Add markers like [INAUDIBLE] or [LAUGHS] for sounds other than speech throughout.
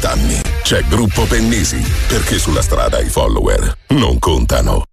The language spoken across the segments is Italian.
vent'anni. C'è Gruppo Pennisi, perché sulla strada i follower non contano.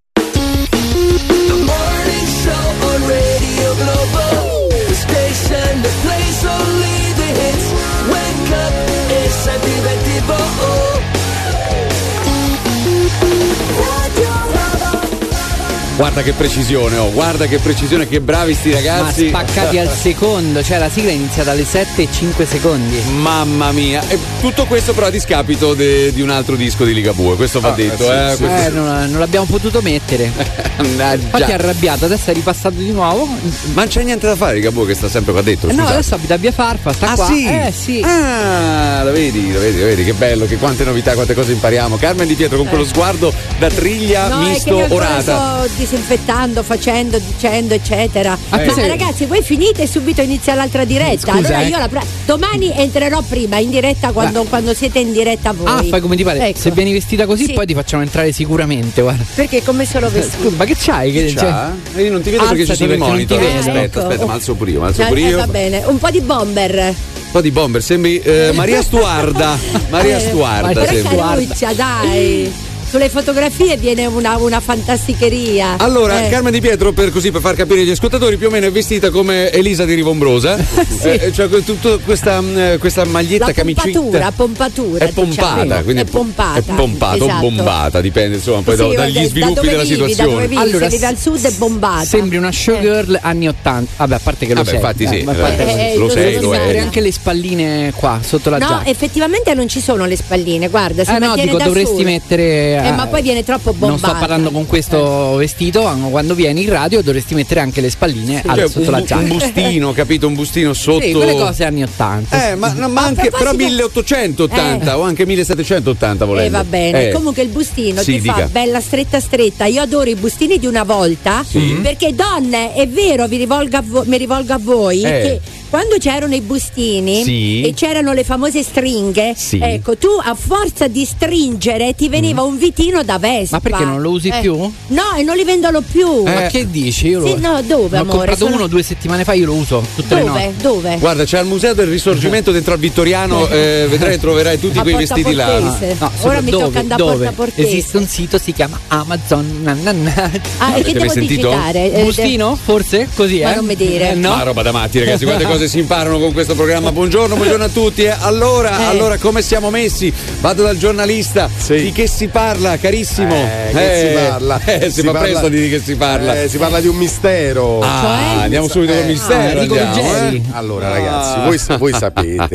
Guarda che precisione, oh, guarda che precisione, che bravi sti ragazzi. Ma spaccati al secondo, cioè la sigla è iniziata alle 7 e 5 secondi. Mamma mia, e tutto questo però a discapito de- di un altro disco di Ligabue, questo va detto, eh. questo- Eh, non, non l'abbiamo potuto mettere. [LAUGHS] Infatti è arrabbiato, adesso è ripassato di nuovo. Ma non c'è niente da fare Ligabue che sta sempre qua dentro. Eh no, scusate. adesso abita a Via Farfa, sta Ah qua. sì? Eh sì. Ah, lo vedi, lo vedi, lo vedi, che bello, che quante novità, quante cose impariamo. Carmen Di Pietro con quello sguardo da triglia No, è che misto orata. Disinfettando, facendo, dicendo, eccetera. Ah, Ma sei- ragazzi, voi finite e subito inizia l'altra diretta. Scusa, allora eh. io la pre- domani entrerò prima in diretta quando, quando siete in diretta voi. Ah, fai come ti pare. Ecco. Se vieni vestita così, Sì. poi ti facciamo entrare sicuramente. Guarda. Perché come sono vestita? Scusa, ma che c'hai? Che, cioè- C'ha? E io non ti vedo perché ci Alzati sono i monitor. Aspetta, Ecco. aspetta, ma alzo pure io, ma alzo Eh, pure eh, io. va bene, un po' di bomber. Un po' di bomber, sembri eh, Maria Stuarda. [LAUGHS] Maria Eh, Stuarda Maria sembri. Stuarda. Caruccia, dai. Sulle fotografie viene una, una fantasticheria. Allora, Eh. Carmen Di Pietro, per così per far capire agli ascoltatori, più o meno è vestita come Elisa di Rivombrosa. [LAUGHS] Eh, cioè con tutta questa, mh, questa maglietta la camicetta. pompatura, pompatura. È pompata, diciamo. quindi è pompata. È pompata o esatto. bombata, dipende insomma poi da- Sì, dagli da- sviluppi da dove della vivi, Da situazione. dove vivi, Allora, se vivi al sud è bombata. Sembri una showgirl anni 80. Vabbè, a parte che lo Vabbè, sei. infatti sì, eh, Eh, lo lo sei, lo è. anche le spalline qua sotto la No, giacca. effettivamente non ci sono le spalline, guarda, si Eh no, dico, da dovresti mettere. Eh, ma poi viene troppo bombata. Non sto parlando con questo vestito, ma quando vieni in radio dovresti mettere anche le spalline al- Cioè, sotto un, la un giacca. bustino, capito? Un bustino sotto. Sì, quelle cose anni 80. Eh, ma, no, ma anche però proposito- 1880 Eh. o anche 1780 volendo. Eh, va bene. Eh. Comunque il bustino Sì, ti fa dica. bella stretta stretta. Io adoro i bustini di una volta. Sì. Perché donne, è vero, vi rivolgo vo- mi rivolgo a voi. Eh. Che quando c'erano i bustini Sì. e c'erano le famose stringhe, Sì. ecco, tu a forza di stringere ti veniva un vitino da Vespa. Ma perché non lo usi Eh. più? No, e non li vendono più. Ma che dici? Io Sì, lo... no, dove, Ne Ho amore? comprato Sono- uno due settimane fa, io lo uso tutte le Dove? notti. Dove? Guarda, c'è al Museo del Risorgimento dentro al Vittoriano, eh, vedrai e troverai tutti A quei vestiti là. No, Ora mi dove, tocca andare a? Porta Portese. Esiste un sito, si chiama Amazon. na, na, na. Ah, Avete che mai devo sentito? digitare? Eh, Bustino? Forse? Così, Ma eh? non mi dire. Eh, no? Ma roba da matti, ragazzi, quante [LAUGHS] cose si imparano con questo programma. Buongiorno, buongiorno a tutti. eh. Allora, Eh. allora, come siamo messi? Vado dal giornalista. Sì. Di che si parla, carissimo? Eh, che si parla? Eh, si, Si fa parla- presto di che si parla. Eh, si parla di un mistero. ah, cioè? andiamo subito col Eh, mistero. ah, andiamo, eh. Allora, ragazzi, voi, voi sapete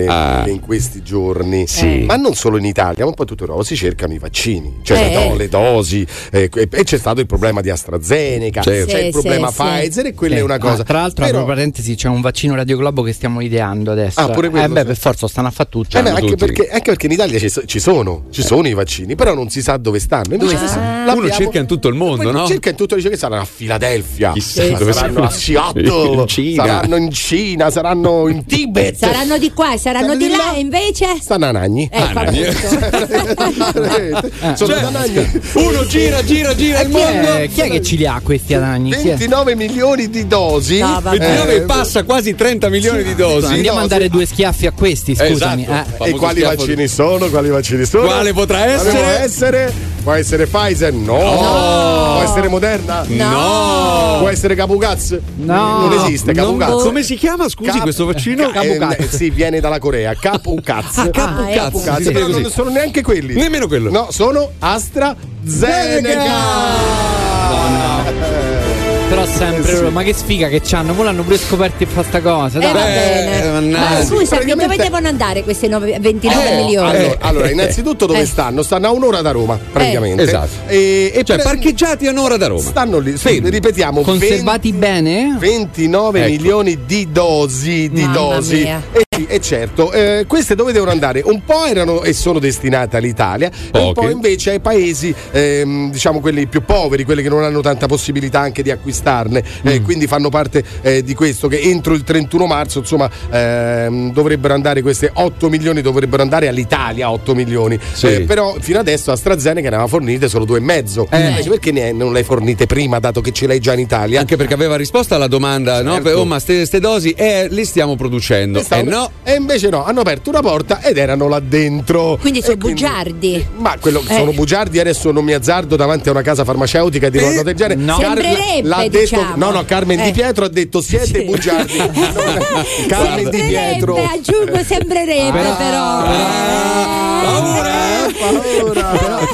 che in questi giorni, [LAUGHS] Sì. ma non solo in Italia, ma un po' in tutta Europa, si cercano i vaccini, cioè Eh. le, do- le dosi. eh, e c'è stato il problema di AstraZeneca, Certo. c'è Sì, il problema sì, sì. Pfizer e quella Sì. è una cosa. Ah, tra l'altro, Però- apro parentesi, c'è un vaccino radioglobo che stiamo ideando adesso. Ah, pure quello, Eh beh, sì. per forza, stanno a fare tutto. Eh beh, anche, perché, anche perché in Italia ci, so- ci sono, ci sono i vaccini, però non si sa dove stanno. Invece Dove stanno? Uno cerca in tutto il mondo, no? Cerca in tutto, dice che saranno a Filadelfia, Chissà eh, dove saranno a. Seattle, [LAUGHS] In Cina. saranno in Cina, saranno in [LAUGHS] Tibet. Saranno di qua, saranno di là, e invece. Stanno a Nagni. Eh, tutto. [LAUGHS] Sono Cioè, da Nagni. Uno gira, gira, gira il Chi è, mondo. chi è che ce li ha questi anagni? Chi è? 29 milioni di dosi. No, vabbè. 29 Eh, passa quasi 30 milioni di dosi. Andiamo a dare due schiaffi a questi, scusami. Esatto. eh. E quali schiaffo- vaccini sono? Quali vaccini sono? Quale potrà Quale essere? può essere? Può essere Pfizer? No. Può essere Moderna? No. Può essere Capugaz? No. Non esiste Capugaz. come si chiama, scusi, Cap- questo vaccino? Eh, Capugaz. sì, viene dalla Corea. Capugaz. Ah, Capugaz. Ah, ecco. Però così. non sono neanche quelli. Nemmeno quello. No, sono AstraZeneca. Però sempre loro, ma che sfiga che c'hanno, poi l'hanno pure scoperti e fa sta cosa. Eh, dai. va bene. mannaggia. Ma scusami, Praticamente- dove devono andare questi nove- 29 Eh, milioni? Allora, allora, innanzitutto dove Eh. stanno? Stanno a un'ora da Roma, praticamente. Esatto. E, e Cioè, pre- parcheggiati a un'ora da Roma. stanno lì, sì, ripetiamo, Conservati 20 bene? 29 Ecco. milioni di dosi, di Mamma dosi. mia. E, sì, e certo, eh, queste dove devono andare? Un po' erano e sono destinate all'Italia, e un Poche. po' invece ai paesi, ehm, diciamo quelli più poveri, quelli che non hanno tanta possibilità anche di acquistarne. Eh, Mm. quindi fanno parte eh, di questo che entro il 31 marzo, insomma, ehm, dovrebbero andare queste 8 milioni, dovrebbero andare all'Italia 8 milioni. Sì. Eh, però fino adesso AstraZeneca ne aveva fornite solo due e mezzo. Eh. Invece perché ne- non le hai fornite prima, dato che ce l'hai già in Italia? Anche perché aveva risposto alla domanda, no? Certo. Per- Oh, ma ste, ste dosi, eh, le stiamo producendo. Le stiamo- no, no. E invece no, hanno aperto una porta ed erano là dentro. Quindi sono quindi- bugiardi. Ma quello, Eh. sono bugiardi, adesso non mi azzardo davanti a una casa farmaceutica di una cosa del genere. No. Detto, diciamo. no, no, Carmen Eh. Di Pietro ha detto siete Sì. bugiardi. [LAUGHS] Carmen Di Pietro. aggiungo sembrerebbe Ah. però. Paura, eh, paura.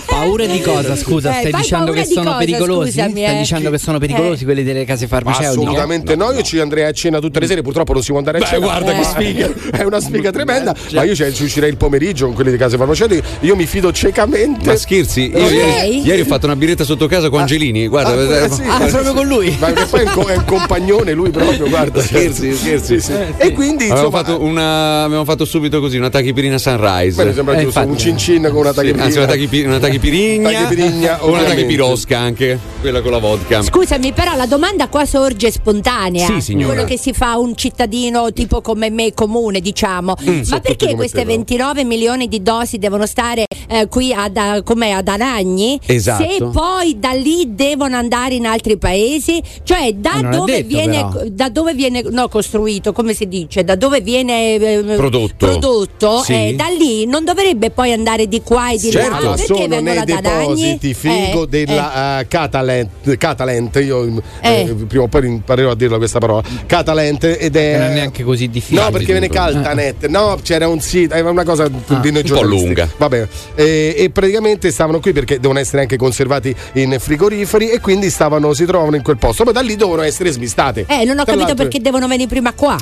Paura di cosa? Scusa, Eh, stai dicendo paura che di sono cosa, pericolosi? scusami, Stai eh. dicendo che sono pericolosi Eh. quelli delle case farmaceutiche? Assolutamente no, io ci andrei a cena tutte le sere, purtroppo non si può andare a Beh, cena. guarda che sfiga. [LAUGHS] È una sfiga tremenda, ma io ci ci uscirei il pomeriggio con quelli di case farmaceutiche, io mi fido ciecamente. Ma scherzi, io ieri, ieri ho fatto una birretta sotto casa con Angelini. Guarda, Ah, eh, eh, sì, [LAUGHS] Ah, proprio con lui? Ma che poi è un, co- è un compagnone lui proprio, guarda. Scherzi, scherzi. Sì, sì. E quindi Abbiamo fatto, una, abbiamo fatto subito così una tachipirina Beh, mi sunrise. sembra Eh, giusto, infatti. un cin cin con una Sì, tachipirina. anzi, una, tachipi- una tachipirigna, Tachipirigna, o una tachipirosca anche, quella con la vodka. Scusami, però la domanda qua sorge spontanea. Sì, signora. Quello che si fa un cittadino tipo come me, comune, diciamo. Ma Mm, tutti perché queste te, però. 29 milioni di dosi devono stare eh, qui ad, ad Aragni? Esatto. Se poi da lì devono andare in altri paesi? Cioè, da dove detto, viene, però. da dove viene no, costruito, come si dice? Da dove viene eh, Prodotto. prodotto, Sì. eh, da lì non dovrebbe poi andare di qua e di Certo. là. Perché sono vengono nei ad depositi figo Eh, della eh, Catalent, Catalent, io eh, Eh. prima o poi imparerò a dirla questa parola. Catalent ed è non è neanche così difficile. No, perché viene Caltanet. No, c'era un sito, era una cosa di noi po' giornalisti. lunga. Vabbè. E, e praticamente stavano qui perché devono essere anche conservati in frigoriferi e quindi stavano, si trovano in quel posto. Poi da lì dovevano essere smistate. Eh, non ho Tra capito perché devono venire prima qua.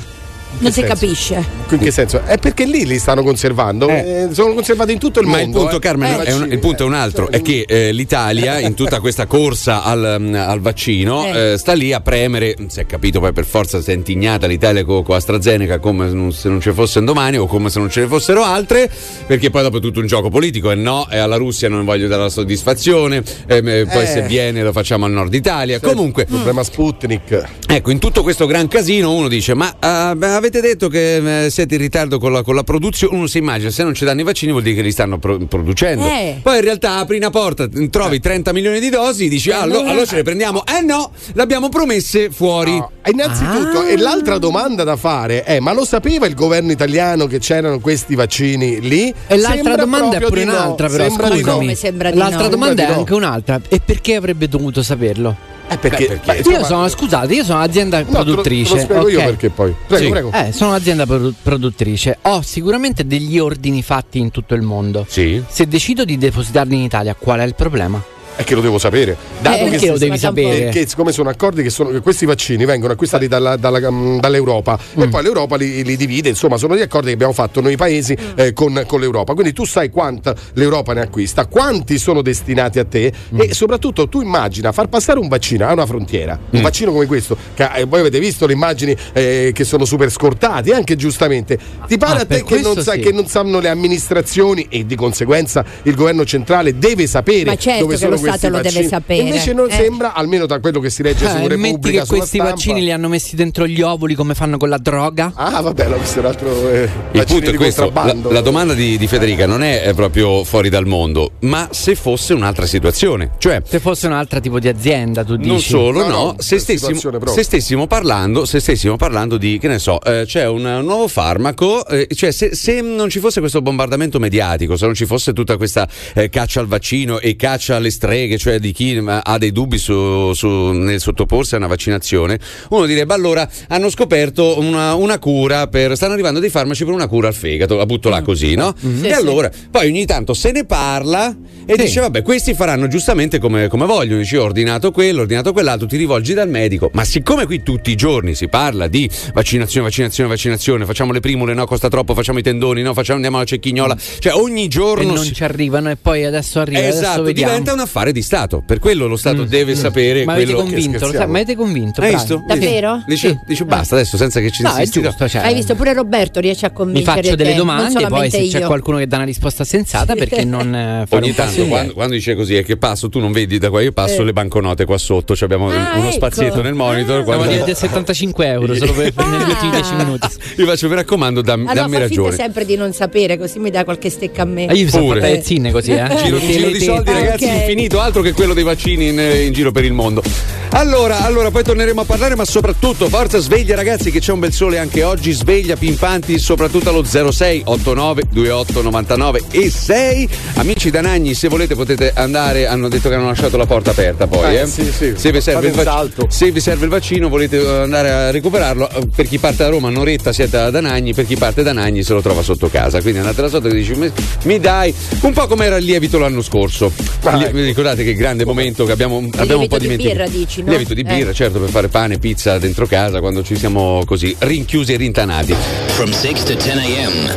Non si senso? capisce. In che senso? È perché lì li stanno conservando. Eh, sono conservati in tutto il Ma mondo. il punto, eh. Carmen, Eh, è un, il punto è un eh. altro: è che eh, l'Italia, in tutta questa corsa al, mm, al vaccino, Eh. eh, sta lì a premere. Si è capito poi per forza si è intignata l'Italia con, con AstraZeneca come non- se non ci fosse un domani o come se non ce ne fossero altre, perché poi dopo è tutto un gioco politico. E no, e alla Russia non voglio dare la soddisfazione, eh, poi Eh. se viene lo facciamo al nord Italia. Comunque. Il problema Sputnik. Ecco, in tutto questo gran casino uno dice: Ma ah, beh, avete detto che eh, siete in ritardo con la, con la produzione? Uno si immagina, se non ci danno i vaccini vuol dire che li stanno pro- producendo. Eh. Poi in realtà apri una porta, trovi 30 milioni di dosi, dici: ah, allo- allora ce le prendiamo. Eh no, le abbiamo promesse fuori. No. E Innanzitutto, Ah. e l'altra domanda da fare è: ma lo sapeva il governo italiano che c'erano questi vaccini lì? E l'altra Sembra domanda è pure di no. un'altra, però Sembra di no. scusami. Come sembra di L'altra no? domanda è Sembra di no. anche un'altra. E perché avrebbe dovuto saperlo? Eh, perché? Beh, perché? Io sono, scusate, io sono un'azienda no, te lo- produttrice. Te lo spiego io perché poi. Prego, Sì. prego. Eh, sono un'azienda produ- produttrice. Ho sicuramente degli ordini fatti in tutto il mondo. Sì. Se decido di depositarli in Italia, qual è il problema? È che lo devo sapere. Dato Eh, che perché lo devi sapere? Perché siccome sono accordi che, sono- che questi vaccini vengono acquistati dalla- dalla- mm, dall'Europa Mm. e poi l'Europa li, li divide, insomma sono gli accordi che abbiamo fatto noi paesi Mm. eh, con, con l'Europa. Quindi tu sai quanta l'Europa ne acquista, quanti sono destinati a te Mm. e soprattutto tu immagina far passare un vaccino a una frontiera, Mm. un vaccino come questo, che eh, voi avete visto le immagini eh, che sono super scortati, anche giustamente. Ti pare Ah, a te che non, sa- sì. che non sanno le amministrazioni e di conseguenza il governo centrale deve sapere certo dove sono lo questi Stato lo deve sapere. Invece non Eh. sembra, almeno da quello che si legge su Eh, metti Repubblica che sulla questi stampa. vaccini li hanno messi dentro gli ovuli come fanno con la droga? Ah, vabbè, l'ho visto un altro eh, Il punto è questo: la, contrabbando. la domanda di, di Federica non è proprio fuori dal mondo, ma se fosse un'altra situazione, cioè Se fosse un altro tipo di azienda, tu dici. Non solo, No, no, no, se, stessimo, se stessimo parlando, se stessimo parlando di, che ne so, eh, c'è un, nuovo farmaco, eh, cioè se, se non ci fosse questo bombardamento mediatico, se non ci fosse tutta questa eh, caccia al vaccino e caccia alle streghe, cioè di chi ha dei dubbi su, su- nel sottoporsi a una vaccinazione, uno direbbe allora hanno scoperto una, una cura per, stanno arrivando dei farmaci per una cura al fegato, la butto là così, no? E allora, poi ogni tanto se ne parla e Sì. dice vabbè questi faranno giustamente come, come vogliono, dici ho ordinato quello, ho ordinato quell'altro, ti rivolgi dal medico, ma siccome qui tutti i giorni si parla di vaccinazione, vaccinazione, vaccinazione, facciamo le primule, no costa troppo, facciamo i tendoni, no facciamo, andiamo alla cecchignola, cioè ogni E giorno... non si- ci arrivano e poi adesso arriva. adesso Esatto, vediamo. diventa un affare di Stato, per quello lo Stato deve sapere Ma avete quello convinto, lo scherziamo. sai, ma avete convinto? Hai visto? Davvero? Dice, Sì. dice basta adesso senza che ci No, è insisti. giusto. Cioè, Hai visto pure Roberto riesce a Mi convincere faccio delle domande e poi se c'è io. qualcuno che dà una risposta sensata, perché non eh, fare Ogni tanto quando, quando dice così è che passo, tu non vedi da qua, io passo Eh. le banconote qua sotto, cioè abbiamo Ah, uno ecco. spazietto nel monitor. Ah. quando- Siamo a 75 euro solo per per negli ultimi 10 minuti. Io faccio, mi raccomando, dammi, Allora dammi fa finta ragione. sempre di non sapere, cozì mi dà qualche stecca a me. Ah, io mi sono Pure. fatta le zinne così, eh. Giro, Le- giro di soldi, ragazzi, infinito. Capito? Altro che quello dei vaccini in, in giro per il mondo. Allora, allora, poi torneremo a parlare, ma soprattutto forza sveglia ragazzi che c'è un bel sole anche oggi, sveglia pimpanti soprattutto allo 06 89 28 99 e 6. Amici da Nagni, se volete potete andare, hanno detto che hanno lasciato la porta aperta poi, Eh, eh. sì, sì. Se, vi vac- se vi serve il vaccino volete eh, andare a recuperarlo, eh, per chi parte da Roma un'oretta siete da Nagni, per chi parte da Nagni se lo trova sotto casa. Quindi andate là sotto e dici mi, dai un po' come era il lievito l'anno scorso. Ah, ecco. Ricordate che grande momento che abbiamo, abbiamo un po' di dimenticato. birra, dici, no? Lievito di birra, Eh. certo, per fare pane, pizza dentro casa quando ci siamo così rinchiusi e rintanati. From 6 to 10 a.m.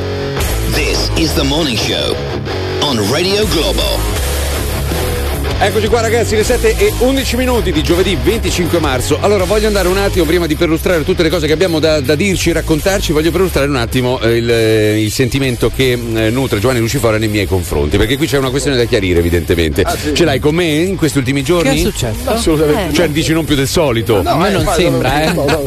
This is the morning show on Radio Globo. Eccoci qua ragazzi, le 7 e 11 minuti di giovedì 25 marzo. Allora voglio andare un attimo, prima di perlustrare tutte le cose che abbiamo da, da dirci, raccontarci, voglio perlustrare un attimo eh, il, eh, il sentimento che eh, nutre Giovanni Lucifora nei miei confronti, perché qui c'è una questione da chiarire evidentemente. Ce l'hai con me in questi ultimi Che è giorni? successo? Assolutamente. Cioè dici non più del solito. a me non ma- sembra, eh. no, no.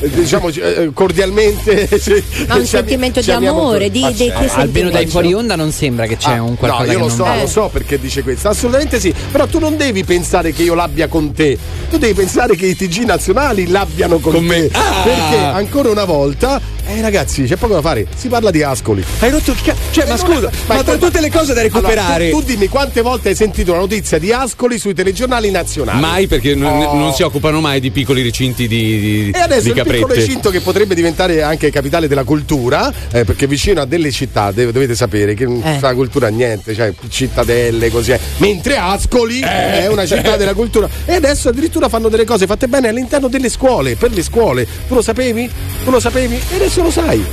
diciamo eh, cordialmente. [LAUGHS] sì, Ma un sentimento di amore, di, Ma di che certo. sentimento? Almeno dai fuori onda non sembra che c'è Ah, un qualcosa no, io che lo non so, Eh. lo so perché dice questo. Assolutamente sì. Però tu non devi pensare che io l'abbia con te. Tu devi pensare che i TG nazionali l'abbiano con, Con te. me. Ah! Perché ancora una volta, eh ragazzi, c'è poco da fare. Si parla di Ascoli. Hai rotto il cazzo. Cioè, ma Eh, non è- scusa, ma, tra tutte le cose da recuperare. Allora, tu, tu dimmi quante volte hai sentito la notizia di Ascoli sui telegiornali nazionali? Mai perché non, Oh. non si occupano mai di piccoli recinti di, di, E adesso di il piccolo recinto che potrebbe diventare anche capitale della cultura, eh, perché vicino a delle città deve- dovete sapere che non Eh. fa cultura niente, cioè cittadelle così. eh. Mentre Ascoli è una città della cultura. E adesso addirittura fanno delle cose fatte bene all'interno delle scuole, per le scuole. Tu lo sapevi? Tu lo sapevi? E adesso lo sai.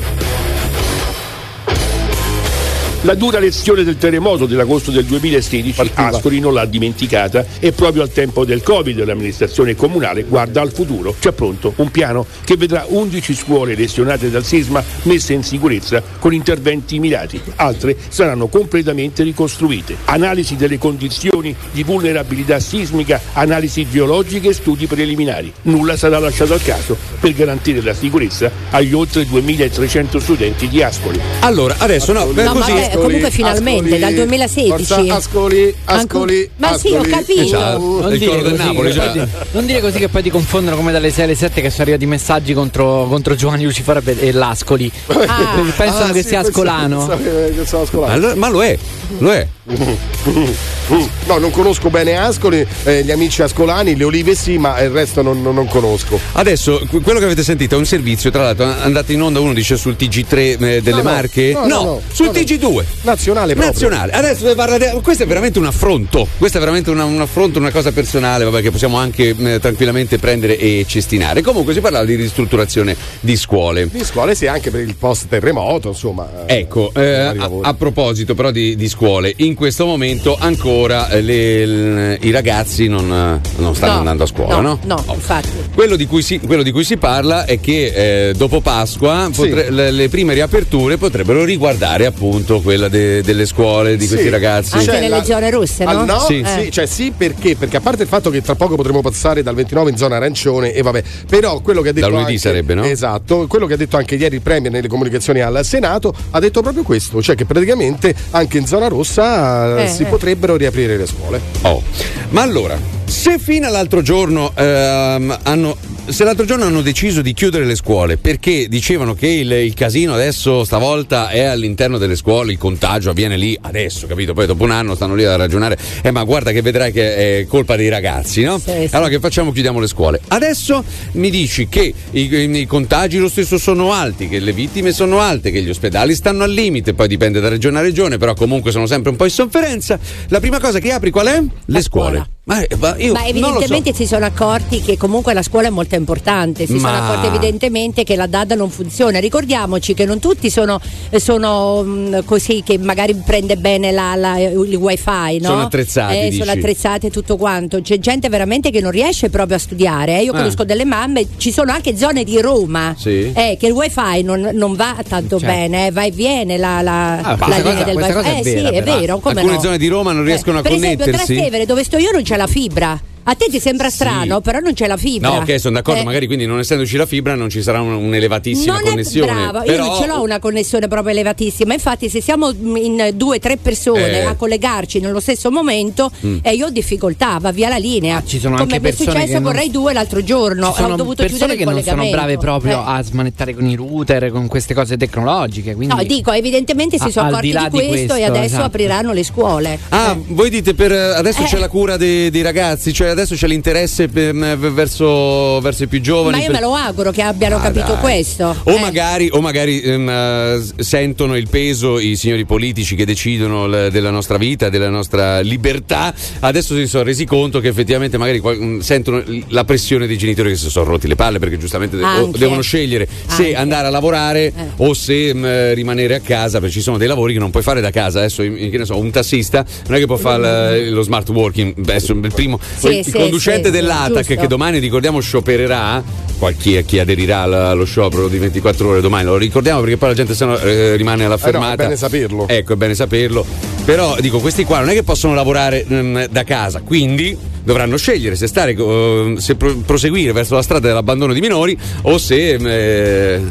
La dura lezione del terremoto dell'agosto del 2016 Partiva. Ascoli non l'ha dimenticata e proprio al tempo del Covid l'amministrazione comunale guarda al futuro. C'è pronto un piano che vedrà 11 scuole lesionate dal sisma messe in sicurezza con interventi mirati. Altre saranno completamente ricostruite. Analisi delle condizioni di vulnerabilità sismica, analisi geologiche e studi preliminari. Nulla sarà lasciato al caso per garantire la sicurezza agli oltre 2300 studenti di Ascoli. Allora, adesso no, No, così. Vabbè, comunque finalmente, dal 2016. Forza, Ascoli, Ascoli. Ma sì, ho Ascoli. capito. Esatto. Non dire, così, Napoli, che già. poi ti, non dire così che poi ti confondono come dalle 6 alle 7 che sono arrivati messaggi contro, contro Giovanni Lucifora e l'Ascoli. Ah. [LAUGHS] Pensano Ah, che sì, sia pensavo- ascolano. pensavo che sia ascolano. Lo, ma lo è, lo è. No, non conosco bene Ascoli, eh, gli amici ascolani, le olive sì, ma il resto non, non- non conosco. Adesso, que- quello che avete sentito è un servizio, tra l'altro, andate in onda, uno dice sul TG3 eh, delle No, Marche. no, no, no, sul no, no. TG2. Nazionale proprio. Nazionale, adesso parlare. Questo è veramente un affronto. Questo è veramente una- un affronto, una cosa personale, vabbè, che possiamo anche eh, tranquillamente prendere e cestinare. Comunque si parlava di ristrutturazione di scuole. Di scuole sì, anche per il post terremoto, insomma. eh, Ecco, eh, a, a proposito però di, di scuole, in questo momento ancora eh, le- l- i ragazzi non, eh, non stanno No, andando a scuola, no? No, Oh. infatti. Quello di, cui si, quello di cui si parla è che eh, dopo Pasqua Sì. potre- le, le prime riaperture potrebbero riguardare appunto quella de- delle scuole di questi Sì. ragazzi. Anche Cioè, nelle la- zone rosse, Ah, no? no, Sì. sì, Eh. cioè sì, perché? Perché a parte il fatto che tra poco potremo passare dal 29 in zona arancione e vabbè, però quello che ha detto Da lunedì anche- sarebbe, no? Esatto, quello che ha detto anche ieri il Premier nelle comunicazioni al Senato ha detto proprio questo, cioè che praticamente anche in zona rossa eh, Eh, si eh. potrebbero riaprire le scuole. Oh. Ma allora, se fino all'altro giorno ehm, hanno. Se l'altro giorno hanno deciso di chiudere le scuole perché dicevano che il, il casino adesso stavolta è all'interno delle scuole, il contagio avviene lì adesso, capito? Poi dopo un anno stanno lì a ragionare, eh ma guarda che vedrai che è colpa dei ragazzi, no? Sì, sì. Allora che facciamo? Chiudiamo le scuole. Adesso mi dici che i, i- contagi lo stesso sono alti, che le vittime sono alte, che gli ospedali stanno al limite, poi dipende da regione a regione, però comunque sono sempre un po' in sofferenza. La prima cosa che apri qual è? Le scuole. Ma, eh, ma Ma lo so. evidentemente si sono accorti che comunque la scuola è molto importante, si Ma- sono accorti evidentemente che la DAD non funziona. Ricordiamoci che non tutti sono, sono, mh, così che magari prende bene la- la- il wifi, no? Sono attrezzati, Eh, sono attrezzati e tutto quanto. C'è gente veramente che non riesce proprio a studiare. eh. Io Ah. conosco delle mamme, ci sono anche zone di Roma Sì. eh, che il wifi non, non va tanto Certo. bene, eh, va e viene la, la, Ah, la linea cosa- del wifi. eh vera, sì, è vero. Alcune no? zone di Roma non riescono a per esempio, a connettersi? Trastevere, dove sto io, non c'è la fibra. A te ti sembra strano, però non c'è la fibra. No, ok, sono d'accordo, Eh, magari quindi non essendoci la fibra non ci sarà un- un'elevatissima non connessione. È brava, però... io non ce l'ho una connessione proprio elevatissima. Infatti, se siamo in due o tre persone Eh. a collegarci nello stesso momento, Mm. eh, io ho difficoltà, va via la linea. Ah, ci sono Come anche mi è persone successo che non- vorrei due l'altro giorno. Ci sono ho dovuto persone chiudere che il non sono brave proprio Eh. a smanettare con i router, con queste cose tecnologiche. Quindi... No, dico, evidentemente si sono accorti di di di questo, e questo, adesso esatto. apriranno le scuole. Ah, voi dite per adesso Eh. c'è la cura dei, dei ragazzi, cioè adesso c'è l'interesse per- verso, verso i più giovani. Ma io per- me lo auguro che abbiano Ah, capito dai. questo. O Eh. magari, o magari ehm, s- sentono il peso i signori politici che decidono l- della nostra vita, della nostra libertà. Adesso si sono resi conto che effettivamente magari qual- mm, sentono la pressione dei genitori che si sono rotti le palle perché giustamente de- devono scegliere se Anche. andare a lavorare Eh. o se mm, rimanere a casa perché ci sono dei lavori che non puoi fare da casa. Adesso, che ne so, un tassista non è che può fare l- lo smart working. Adesso il primo Sì, il sì, conducente sì, dell'ATAC giusto. che domani ricordiamo sciopererà qualche chi aderirà al- allo sciopero di 24 ore domani lo ricordiamo perché poi la gente se no, eh, rimane alla Eh no, fermata è bene saperlo. ecco è bene saperlo però dico questi qua non è che possono lavorare mm, da casa quindi dovranno scegliere se stare eh, se pro- proseguire verso la strada dell'abbandono di minori o se, eh,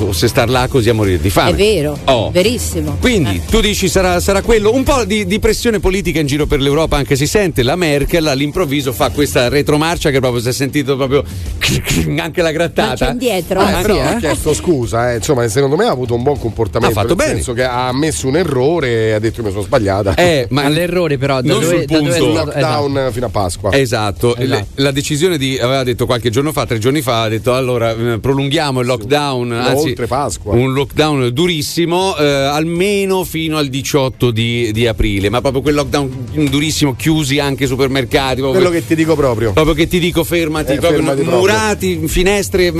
o se star là così a morire di fame È vero, Oh. verissimo. quindi tu dici sarà, sarà quello un po' di, di pressione politica in giro per l'Europa anche si sente la Merkel all'improvviso fa questa retromarcia che proprio si è sentito proprio [LAUGHS] anche la grattata Marcia indietro. Eh, Ah, però sì, ha eh? chiesto scusa, eh. insomma, secondo me ha avuto un buon comportamento. Ha fatto nel bene. senso che ha ammesso un errore e ha detto mi sono sbagliata. Eh, ma All'errore però, da non dove, sul da dove è punto. stato- esatto. Lockdown fino a Pasqua. Esatto, Esatto. Le- la decisione di aveva detto qualche giorno fa, tre giorni fa, ha detto allora eh, prolunghiamo il lockdown, anzi oltre Pasqua. un lockdown durissimo, eh, almeno fino al 18 di, di aprile, ma proprio quel lockdown durissimo, chiusi anche i supermercati, proprio, Quello che ti dico proprio. proprio che ti dico fermati, Eh, proprio fermati proprio. murati, finestre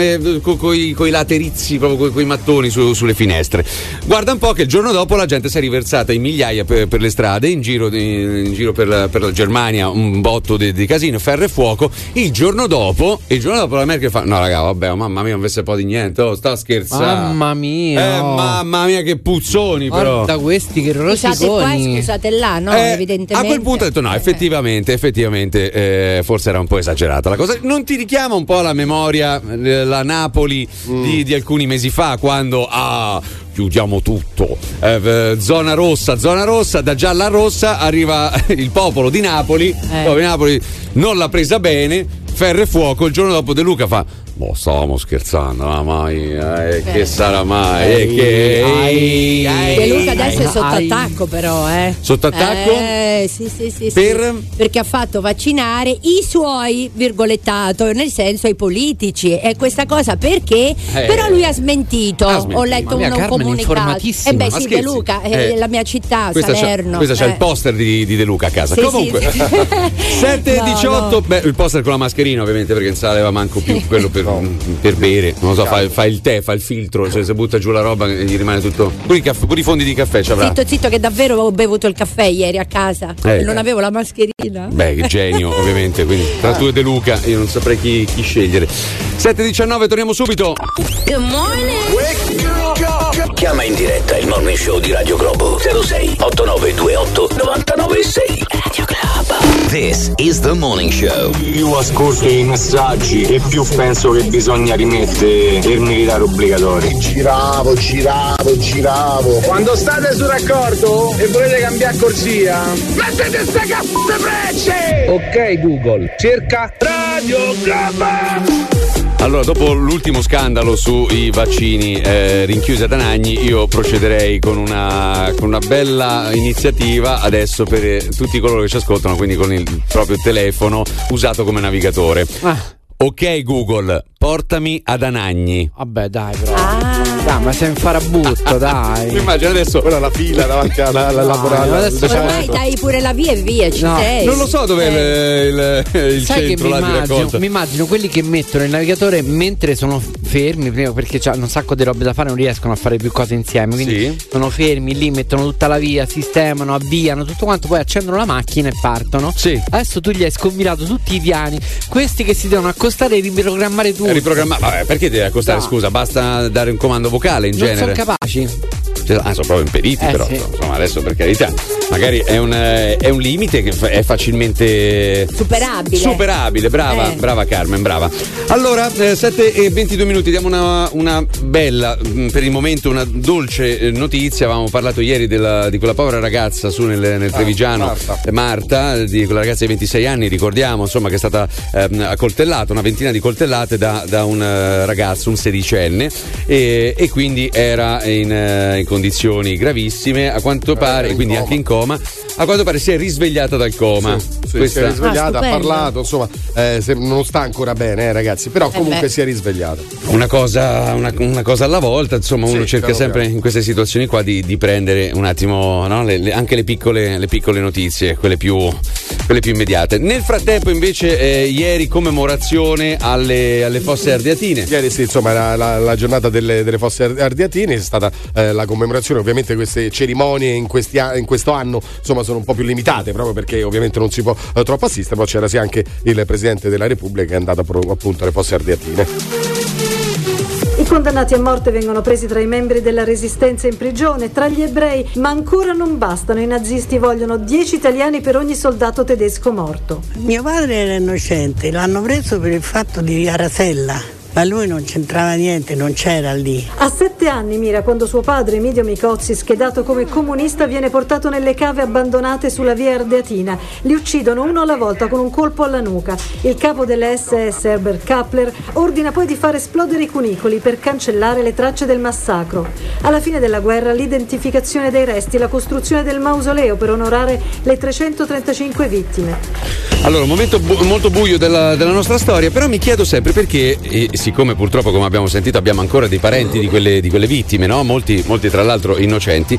con i laterizi, proprio con i mattoni su- sulle finestre. Guarda un po' che il giorno dopo la gente si è riversata in migliaia per, per le strade, in giro, di- in giro per, la, per la Germania, un botto di, di casino, ferro e fuoco. Il giorno dopo, il giorno dopo la Merkel fa: No, raga, vabbè, oh, mamma mia, non vesse po' di niente, oh, sta scherzando. Mamma mia. Eh, oh. mamma mia, che puzzoni, però. Guarda questi che Scusate qua scusate là, no? Eh, evidentemente. A quel punto ho detto no, Eh. effettivamente, effettivamente eh, forse era un po' esagerata la cosa. Non ti richiama un po' alla memoria eh, la Napoli Mm. di, di alcuni mesi fa quando ah, chiudiamo tutto. Eh, zona rossa, zona rossa, da gialla a rossa arriva [LAUGHS] il popolo di Napoli. Il popolo di Napoli non l'ha presa bene, ferro e fuoco. Il giorno dopo De Luca fa Boh, stavamo scherzando, ma mai, eh, che sarà mai? Eh, che, ai, ai, De Luca adesso è ai, sotto ai. attacco, però, eh. Sotto attacco? Eh, sì, sì, sì. sì. Per? Perché ha fatto vaccinare i suoi, virgolettato, nel senso i politici. E questa cosa perché? Eh. Però lui ha smentito. Ha smentito. Ho letto un Carmen, comunicato. informatissima. Eh beh, sì? De Luca, è Eh. la mia città, Questa c'ha, Salerno. questa c'ha eh. il poster di, di De Luca a casa. Sì, Comunque, sì, [LAUGHS] sì. 7 e No, 18. no. Beh, il poster con la mascherina, ovviamente, perché non se l'aveva manco più quello per, per bere. Non lo so, fa, fa il tè, fa il filtro, cioè se butta giù la roba e gli rimane tutto. Pure i, caff- pure i fondi di caffè ci avrà. Zitto, zitto, che davvero ho bevuto il caffè ieri a casa. Eh. e non avevo la mascherina. Beh, che genio, [LAUGHS] ovviamente. Quindi, tra tu e De Luca, io non saprei chi, chi scegliere. 7.19, torniamo subito. Chiama in diretta il morning show di Radio Globo 06 8928 996 Radio Globo. This is the morning show. Più ascolto i messaggi e più penso che bisogna rimettere il militare obbligatorio. Giravo, giravo, giravo. Quando state sul raccordo e volete cambiare corsia, mettete ste c***e frecce! Ok Google, cerca Radio Globo! Allora, dopo l'ultimo scandalo sui vaccini eh, rinchiusi ad Anagni, io procederei con una, con una bella iniziativa adesso per eh, tutti coloro che ci ascoltano, quindi con il proprio telefono usato come navigatore. Ah, Ok Google, portami ad Anagni. vabbè, dai, però. Ah. Dai, ma sei un farabutto, [LAUGHS] dai. Immagina adesso. Quella è la fila davanti alla, alla No, laboratoria. adesso Ormai dai pure la via e via, ci No, sei. Non lo so dov'è Eh. il, il- il Sai che centro mi là di immagino, raccolta. mi immagino quelli che mettono il navigatore mentre sono fermi, prima perché hanno un sacco di robe da fare, non riescono a fare più cose insieme. Quindi Sì. sono fermi lì, mettono tutta la via, sistemano, avviano tutto quanto, poi accendono la macchina e partono. Sì. Adesso tu gli hai scombinato tutti i piani, questi che si devono accostare e riprogrammare tutto. Riprogrammare. Vabbè, perché devi accostare? No. Scusa, basta dare un comando vocale in non genere. sono capaci. Ah, sono proprio impediti, Eh, però. sì. Insomma, adesso per carità. Magari è un, eh, è un limite che è facilmente Superabile. Superabile, brava, Eh. brava Carmen, brava. Allora, eh, 7 e 22 minuti, diamo una, una bella, mh, per il momento, una dolce eh, notizia. Avevamo parlato ieri della- di quella povera ragazza su nel, nel Trevigiano, Marta. eh, Marta, di quella ragazza di 26 anni, ricordiamo, insomma, che è stata ehm, accoltellata, una ventina di coltellate da, da un eh, ragazzo, un sedicenne, e, e quindi era in, eh, in condizioni gravissime, a quanto pare, in quindi coma. anche in coma, a quanto pare si è risvegliata dal coma. Sì, sì, si è risvegliata, Ah, ha parlato, insomma, eh, se- non sta ancora bene, eh, ragazzi, però comunque beh. si è risvegliata. Una cosa, una, una cosa alla volta, insomma, uno Sì, cerca sempre in queste situazioni qua di, di prendere un attimo no, le- le- anche le piccole, le piccole notizie, quelle più, quelle più immediate. Nel frattempo, invece, eh, ieri commemorazione alle, alle fosse ardeatine. Ieri sì, insomma, era la, la giornata delle, delle fosse Ar- ardeatine, è stata eh, la commemorazione, ovviamente queste cerimonie in, questi in questo anno insomma, sono un po' più limitate, proprio perché ovviamente non si può eh, troppo assistere, però c'era sì anche il Presidente della Repubblica che è andato pro- appunto alle fosse ardeatine. I condannati a morte vengono presi tra i membri della resistenza in prigione, tra gli ebrei, ma ancora non bastano. I nazisti vogliono 10 italiani per ogni soldato tedesco morto. Mio padre era innocente, l'hanno preso per il fatto di Arasella, ma lui non c'entrava niente, non c'era lì. A sette anni mira quando suo padre, Emidio Micozzi, schedato come comunista, viene portato nelle cave abbandonate sulla via Ardeatina. Li uccidono uno alla volta con un colpo alla nuca. Il capo delle SS, Herbert Kappler, ordina poi di far esplodere i cunicoli per cancellare le tracce del massacro. Alla fine della guerra l'identificazione dei resti e la costruzione del mausoleo per onorare le 335 vittime. Allora, un momento bu- molto buio della, della nostra storia, però mi chiedo sempre perché, e siccome purtroppo, come abbiamo sentito, abbiamo ancora dei parenti di quelle, di quelle vittime, no? molti, molti tra l'altro innocenti,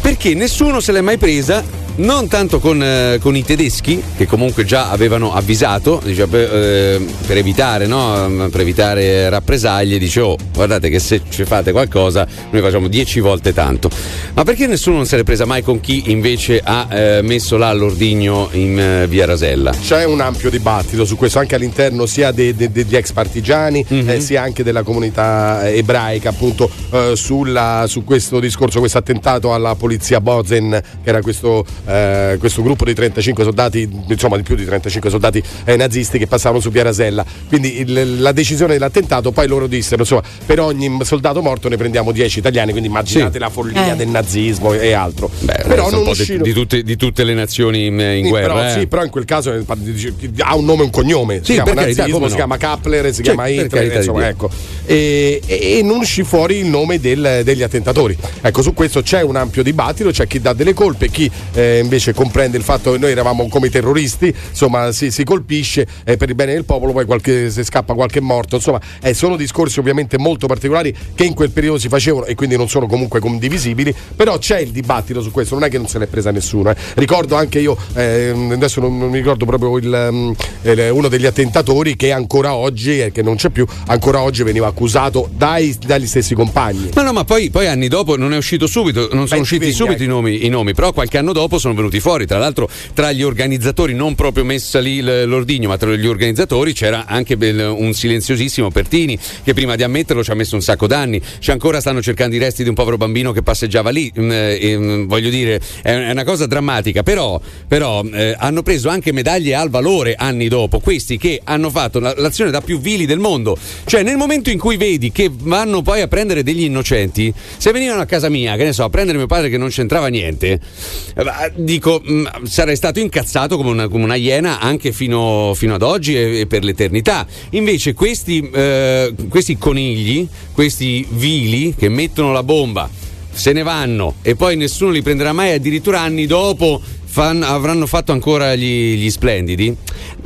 perché nessuno se l'è mai presa. Non tanto con, eh, con i tedeschi, che comunque già avevano avvisato, dice, per, eh, per evitare, no? per evitare rappresaglie, dice, oh, guardate che se ci fate qualcosa, noi facciamo dieci volte tanto. Ma perché nessuno non se l'è presa mai con chi invece ha eh, messo là l'ordigno in eh, via Rasella? C'è un ampio dibattito su questo anche all'interno sia de- de- degli ex partigiani Mhm. eh, sia anche della comunità eh, ebraica appunto sulla- su questo discorso, questo attentato alla polizia Bozen che era questo, eh, questo gruppo di 35 soldati, insomma di più di 35 soldati eh, nazisti che passavano su via Rasella. Quindi il- la decisione dell'attentato poi loro dissero insomma per ogni soldato morto ne prendiamo 10 italiani, quindi immaginate Sì. la follia Eh. del nazismo e altro. Beh, però non un po' di, uscirono- di tutte, di tutte le nazioni in, in sì, guerra. però, eh. sì, però in quel caso eh, ha un nome e un cognome. Sì, si chiama per carità, nazismo, come si no. chiama Kappler, si Sì, chiama Hitler, insomma, ecco. E, e- e non uscì fuori il nome del- degli attentatori. Ecco, su questo c'è un ampio dibattito, c'è chi dà delle colpe, chi eh, invece comprende il fatto che noi eravamo come terroristi, insomma, si, si colpisce eh, per il bene del popolo, poi qualche- se scappa qualche morto, insomma, eh, sono discorsi ovviamente molto particolari che in quel periodo si facevano e quindi non sono comunque condivisibili, però c'è il dibattito su questo, non è che non se l'è presa nessuno. eh. Ricordo anche io, ehm, adesso non, non mi ricordo proprio il, mm, il- uno degli attentatori che ancora oggi, eh, che non c'è più, ancora oggi veniva accusato dai- dagli stessi compagni. No, no, ma poi, poi anni dopo non è uscito subito, non sono Beh, usciti subito ecco. i, nomi, i nomi, però qualche anno dopo sono venuti fuori. Tra l'altro, tra gli organizzatori, non proprio messa lì l'ordigno, ma tra gli organizzatori c'era anche un silenziosissimo Pertini, che prima di ammetterlo ci ha messo un sacco d'anni. C'è ancora stanno cercando i resti di un povero bambino che passeggiava lì. Mm, e, mm, voglio dire, è, una cosa drammatica, però, però eh, hanno preso anche medaglie al valore anni dopo. Questi che hanno fatto la- l'azione da più vili del mondo. Cioè, nel momento in cui vedi che vanno poi a prendere degli innocenti, se venivano a casa mia, che ne so, a prendere mio padre che non c'entrava niente, eh, dico, mh, sarei stato incazzato come una, come una iena anche fino, fino ad oggi e, e per l'eternità. Invece questi, eh, questi conigli, questi vili che mettono la bomba, se ne vanno e poi nessuno li prenderà mai, addirittura anni dopo fan- avranno fatto ancora gli, gli splendidi.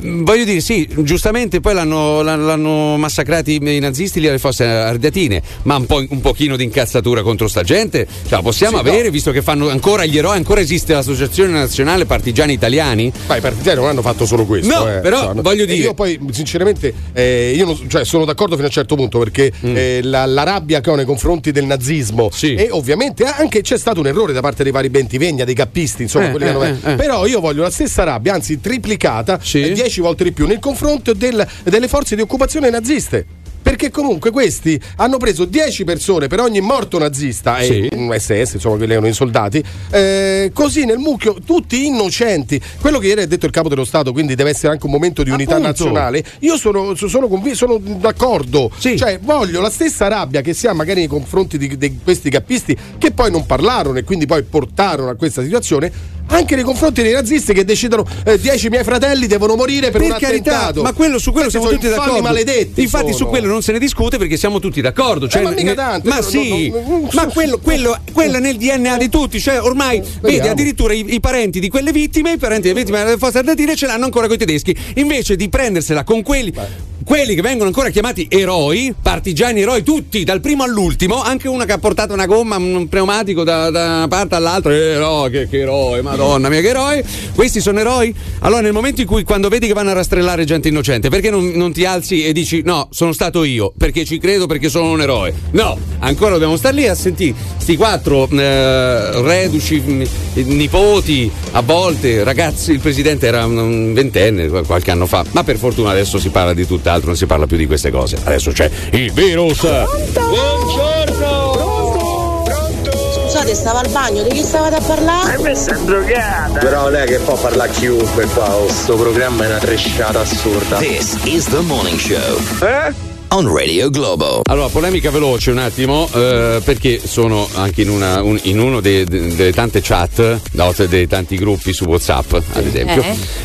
Mm, Voglio dire, sì, giustamente poi l'hanno, l'hanno- massacrati i nazisti lì alle fosse ardeatine, ma un, po', un pochino di incazzatura contro sta gente ce la possiamo Sì, no. avere, visto che fanno ancora gli eroi, ancora esiste l'Associazione Nazionale Partigiani Italiani? Ma i partigiani non hanno fatto solo questo. No, eh, però insomma. voglio E dire- Io poi, sinceramente, eh, io non- cioè, sono d'accordo fino a un certo punto perché Mm. eh, la, la rabbia che ho nei confronti del nazismo e ovviamente anche c'è stato un errore da parte dei vari Bentivegna, dei cappisti, insomma, Eh, quelli che eh, hanno- eh, eh. Però io voglio la stessa rabbia, anzi triplicata, eh, dieci volte di più, nei confronti del- delle forze di occupazione naziste. perché comunque questi hanno preso 10 persone per ogni morto nazista e Sì. un SS, insomma, quelli erano i soldati, eh, così nel mucchio, tutti innocenti. Quello che ieri ha detto il capo dello Stato, quindi deve essere anche un momento di unità Appunto. nazionale. Io sono, sono, convi- sono d'accordo, cioè voglio la stessa rabbia che si ha magari nei confronti di, di questi cappisti che poi non parlarono e quindi poi portarono a questa situazione. Anche nei confronti dei nazisti che decidono 10 miei fratelli devono morire per, Per un carità, attentato. ma quello, su quello Questi siamo tutti d'accordo. maledetti. Infatti, su sono. quello non se ne discute perché siamo tutti d'accordo. Cioè, Eh, ma mica tanto, ma sì, non- non- ma quello, quello, quello è nel DNA di tutti. Cioè, ormai vedi vediamo. addirittura i, i parenti di quelle vittime, i parenti delle vittime delle fosse ardeatine ce l'hanno ancora con i tedeschi. Invece di prendersela con quelli. Quelli che vengono ancora chiamati eroi, partigiani eroi, tutti, dal primo all'ultimo, anche una che ha portato una gomma, un pneumatico da, da una parte all'altra, no, che, che eroe, madonna mia, che eroi. Questi sono eroi? Allora, nel momento in cui quando vedi che vanno a rastrellare gente innocente, perché non, non ti alzi e dici no, sono stato io, perché ci credo, perché sono un eroe? No, ancora dobbiamo stare lì a sentire sti quattro eh, reduci, mh, nipoti, a volte, ragazzi, il presidente era un, ventenne qual- qualche anno fa, ma per fortuna adesso si parla di tutt'altro, non si parla più di queste cose. Adesso c'è il virus. Scusate, stava al bagno, di chi stavate a parlare? Ma questa è drogata. Però lei che può parlare chiunque qua, oh, sto programma è una tresciata assurda. This is the morning show Eh? on Radio Globo. Allora, polemica veloce un attimo, eh, perché sono anche in, una- un- in uno dei- de- delle tante chat, no, dei tanti gruppi su WhatsApp, ad esempio.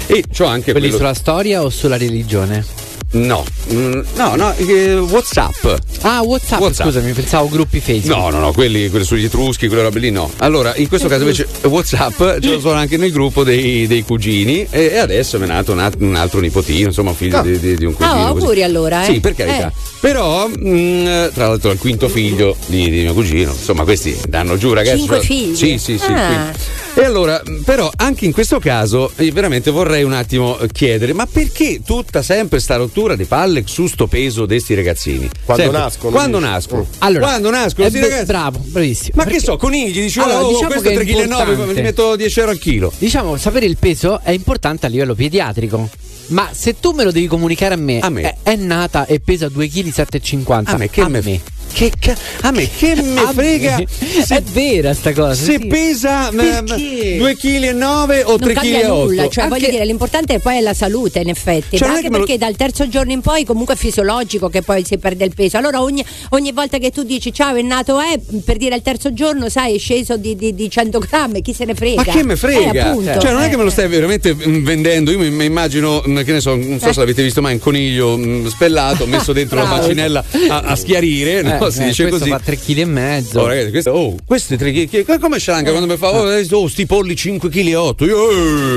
E c'ho anche Quelli quello- sulla storia o sulla religione? No, mm, no, no, eh, WhatsApp. Ah, WhatsApp, WhatsApp. scusami, pensavo gruppi Facebook. No, no, no, quelli, quelli sugli etruschi, quelle robe lì no. Allora, in questo caso invece WhatsApp ce lo sono anche nel gruppo dei, dei cugini e, e adesso mi è nato un, un altro nipotino, insomma, figlio Ah. di, di- di un cugino. Ah, così. auguri allora, eh. Sì, per carità. Eh. Però, mh, tra l'altro, il quinto figlio di, di mio cugino, insomma, questi danno giù, ragazzi. Cinque Cioè- figli? Sì, sì, sì. Ah. E allora, però, anche in questo caso, io veramente vorrei un attimo eh, chiedere: ma perché tutta sempre sta rottura di palle su sto peso di sti ragazzini? Quando Sempre. nascono, Quando dici? nascono? Allora, quando nascono eh, sti beh, ragazzi? bravo, bravissimo. Ma che so, conigli, dici, Allora, oh, diciamo questo che è è 3,9 kg, mi metto 10 euro al chilo. Diciamo, sapere il peso è importante a livello pediatrico. Ma se tu me lo devi comunicare a me, A me. È, è nata e pesa 2,7 kg. A me, che me- Che ca- a me che [LAUGHS] me A frega [LAUGHS] se, È vera sta cosa. se sì. pesa Perché? 2,9 kg o 3,8 non cambia kg. nulla, cioè voglio dire, l'importante poi è la salute, in effetti. Cioè, anche che me lo- perché dal terzo giorno in poi comunque è fisiologico che poi si perde il peso. Allora ogni, ogni volta che tu dici ciao è nato è per dire al terzo giorno, sai, è sceso di, di- di 100 grammi, chi se ne frega. Ma che me Eh, frega? appunto, cioè, non è eh. che me lo stai veramente mm, vendendo. Io mi, mi immagino, mm, che ne so, non so se l'avete visto mai, un coniglio mm, spellato messo dentro la macinella a, a schiarire. no? Eh, si eh, dice questo così. fa 3 kg e mezzo. Oh, ragazzi, questo, oh, questi 3 kg. Come ce l'anca quando mi fa? Oh, eh, oh, sti polli 5 kg e 8. Io,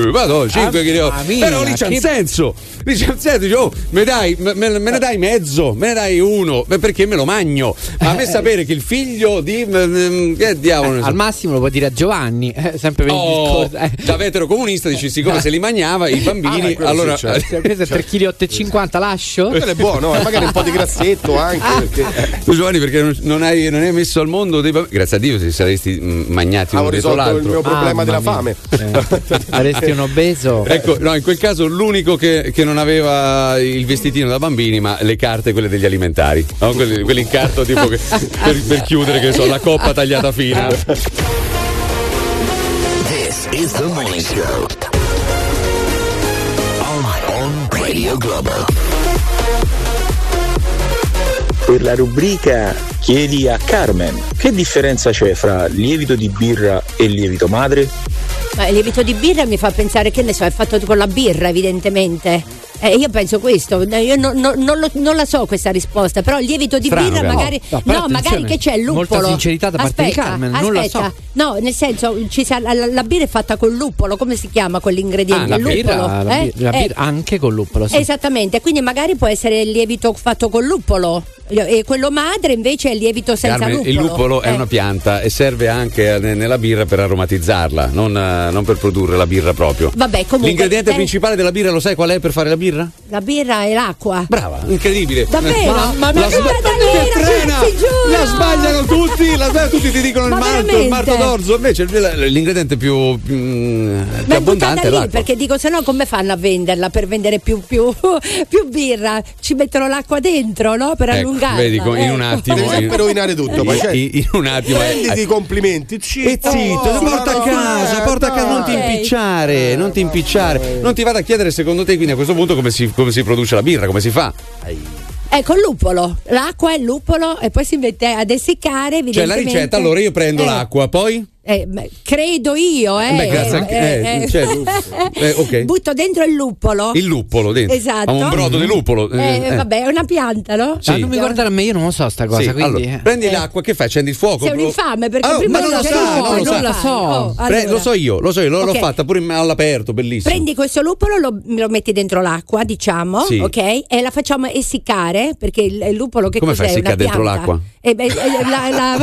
eh, vado, 5 kg e 8. Mamma mia, Però lì c'è un che- senso. Lì c'è un senso. Dice, oh, me, dai, me, me- me ne dai mezzo, me ne dai uno. Perché me lo magno. Ma a me sapere che il figlio di. mm, Che diavolo. Al massimo lo puoi dire a Giovanni, eh, sempre per il Oh, discorso. eh. da vetero comunista dici siccome se li mangiava i bambini Ah, beh, quello allora sì. Cioè, questo è 3 kg e 50 lascio? Quello è buono, eh, magari un po' di grassetto anche. Perché... Giovanni perché non, non hai, non hai messo al mondo dei bambini grazie a Dio se saresti magnati uno Avevo dietro risolto il l'altro mio problema Mamma della fame. Eh, saresti un obeso. Ecco, no, in quel caso l'unico che, che non aveva il vestitino da bambini, ma le carte, quelle degli alimentari, no? quelli, quelli in carta tipo che- per, per chiudere, che so, la coppa tagliata fina. This is the morning show on, on Radio Globo. Per la rubrica Chiedi a Carmen, che differenza c'è fra lievito di birra e lievito madre? Ma il lievito di birra mi fa pensare che ne so, è fatto con la birra, evidentemente. Eh, io penso questo, io no- no- non, lo- non la so questa risposta, però il lievito di Strano, birra magari. No, No, magari che c'è il luppolo. molta sincerità da parte di Aspetta, Carmen, non la aspetta. so. No, nel senso, ci sa- la, la birra è fatta col luppolo, come si chiama quell'ingrediente? Ah, la il luppolo. birra, la, eh? la Eh, birra anche con luppolo, sì. Esattamente, quindi magari può essere il lievito fatto col luppolo e quello madre invece è il lievito senza Carmen, luppolo. il luppolo è Eh. una pianta e serve anche ne- nella birra per aromatizzarla, non, eh, non per produrre la birra proprio. Vabbè, comunque. L'ingrediente eh, principale della birra lo sai qual è per fare la birra? La birra e l'acqua. Brava, incredibile. Davvero? Ma, Ma la, sba- ragazzi, giuro! la sbagliano tutti, la sbagliano tutti ti dicono Ma il malto, il marto d'orzo, invece l'ingrediente più, mm, più abbondante è lì l'acqua. perché dico se no come fanno a venderla per vendere più, più, [LAUGHS] più birra ci mettono l'acqua dentro no? per Ecco, allungarla vedi, co- in un ecco. attimo Devi sempre rovinare tutto, poi, cioè, in, in un attimo Prenditi i complimenti, e zitto, zitto, oh, porta a casa, eh, porta a casa, non ti impicciare, non ti impicciare. Non ti vado a chiedere secondo te quindi a questo punto come si, come si produce la birra, come si fa? ecco il luppolo l'acqua il luppolo e poi si mette ad essiccare Cioè la ricetta, allora io prendo Eh, l'acqua, poi? Eh, beh, credo io eh, Beh, grazie anche- eh, cioè, eh, ok. butto dentro il luppolo Il luppolo dentro. Esatto. Ha un brodo di luppolo. Eh, eh, eh. vabbè è una pianta no? Sì. Ah, non mi guardare a me, io non lo so sta cosa. Sì, quindi, allora, eh. prendi l'acqua, che fai? Accendi il fuoco? sei un infame perché Ah, prima ma non lo c'è sa, non lo non la so Pre- allora. lo so io, lo so io, l'ho, l'ho Ok. fatta pure all'aperto, bellissimo. Prendi questo luppolo, lo, lo metti dentro l'acqua, diciamo, Sì. ok? E la facciamo essiccare, perché il, il luppolo che Come cos'è? fai a essiccare dentro l'acqua? Eh, beh, eh, la- la-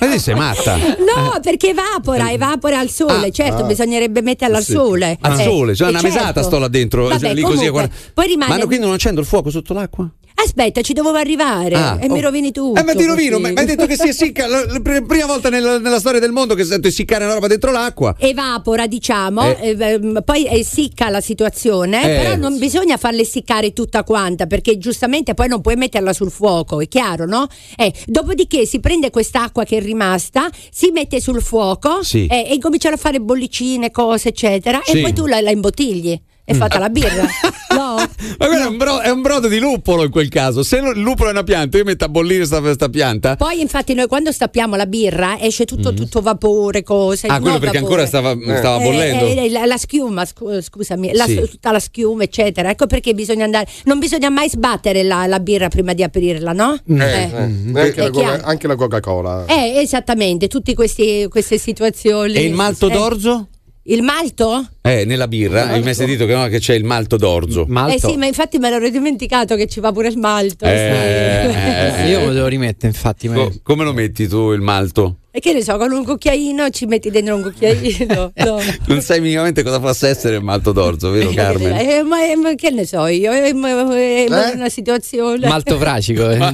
[LAUGHS] Ma sei matta? [LAUGHS] No, perché evapora, evapora al sole, Ah, certo, ah. bisognerebbe metterla al Sì. sole. Al Eh, sole, cioè eh, una certo. mesata sto là dentro, Vabbè, cioè, lì così. comunque, guarda. Poi rimane... Ma no, quindi non accendo il fuoco sotto l'acqua? Aspetta, ci dovevo arrivare Ah, e mi oh. rovini tutto. Eh, ma ti rovino, ma hai detto che si essicca la, la pr- prima volta nella, nella storia del mondo che sento essiccare una roba dentro l'acqua. evapora, diciamo, Eh. eh, poi essicca la situazione, Eh. però non bisogna farla essiccare tutta quanta perché giustamente poi non puoi metterla sul fuoco, è chiaro, no? Eh, dopodiché si prende quest'acqua che è rimasta, si mette sul fuoco Sì. eh, e incominciano a fare bollicine, cose, eccetera, Sì. e poi tu la, la imbottigli. È fatta la birra. [LAUGHS] No? Ma quello è un, bro- è un brodo di luppolo in quel caso. Se il luppolo è una pianta, io metto a bollire sta, sta pianta. Poi infatti noi quando stappiamo la birra esce tutto, tutto vapore, cose. Ah, quello no perché vapore. ancora stava, stava Eh, bollendo. eh, eh, la, la schiuma, scu- scusami, la- Sì. tutta la schiuma, eccetera. Ecco perché bisogna andare. Non bisogna mai sbattere la, la birra prima di aprirla, no? Eh, Eh. eh, anche, la anche la Coca-Cola. Eh, esattamente, tutte queste situazioni. E il malto Eh. d'orzo? Il malto? Eh, nella birra, hai mai sentito che, no, che c'è il malto d'orzo? Eh sì, ma infatti me l'ero dimenticato che ci va pure il malto. Eh, sì. eh, Io me lo devo rimettere, infatti. Co- come lo metti tu il malto? E che ne so, con un cucchiaino ci metti dentro un cucchiaino. [LAUGHS] no. Non sai minimamente cosa possa essere il malto d'orzo, vero Carmen? Eh, ma, ma che ne so io? È, è una situazione. Malto fracico. eh. [LAUGHS]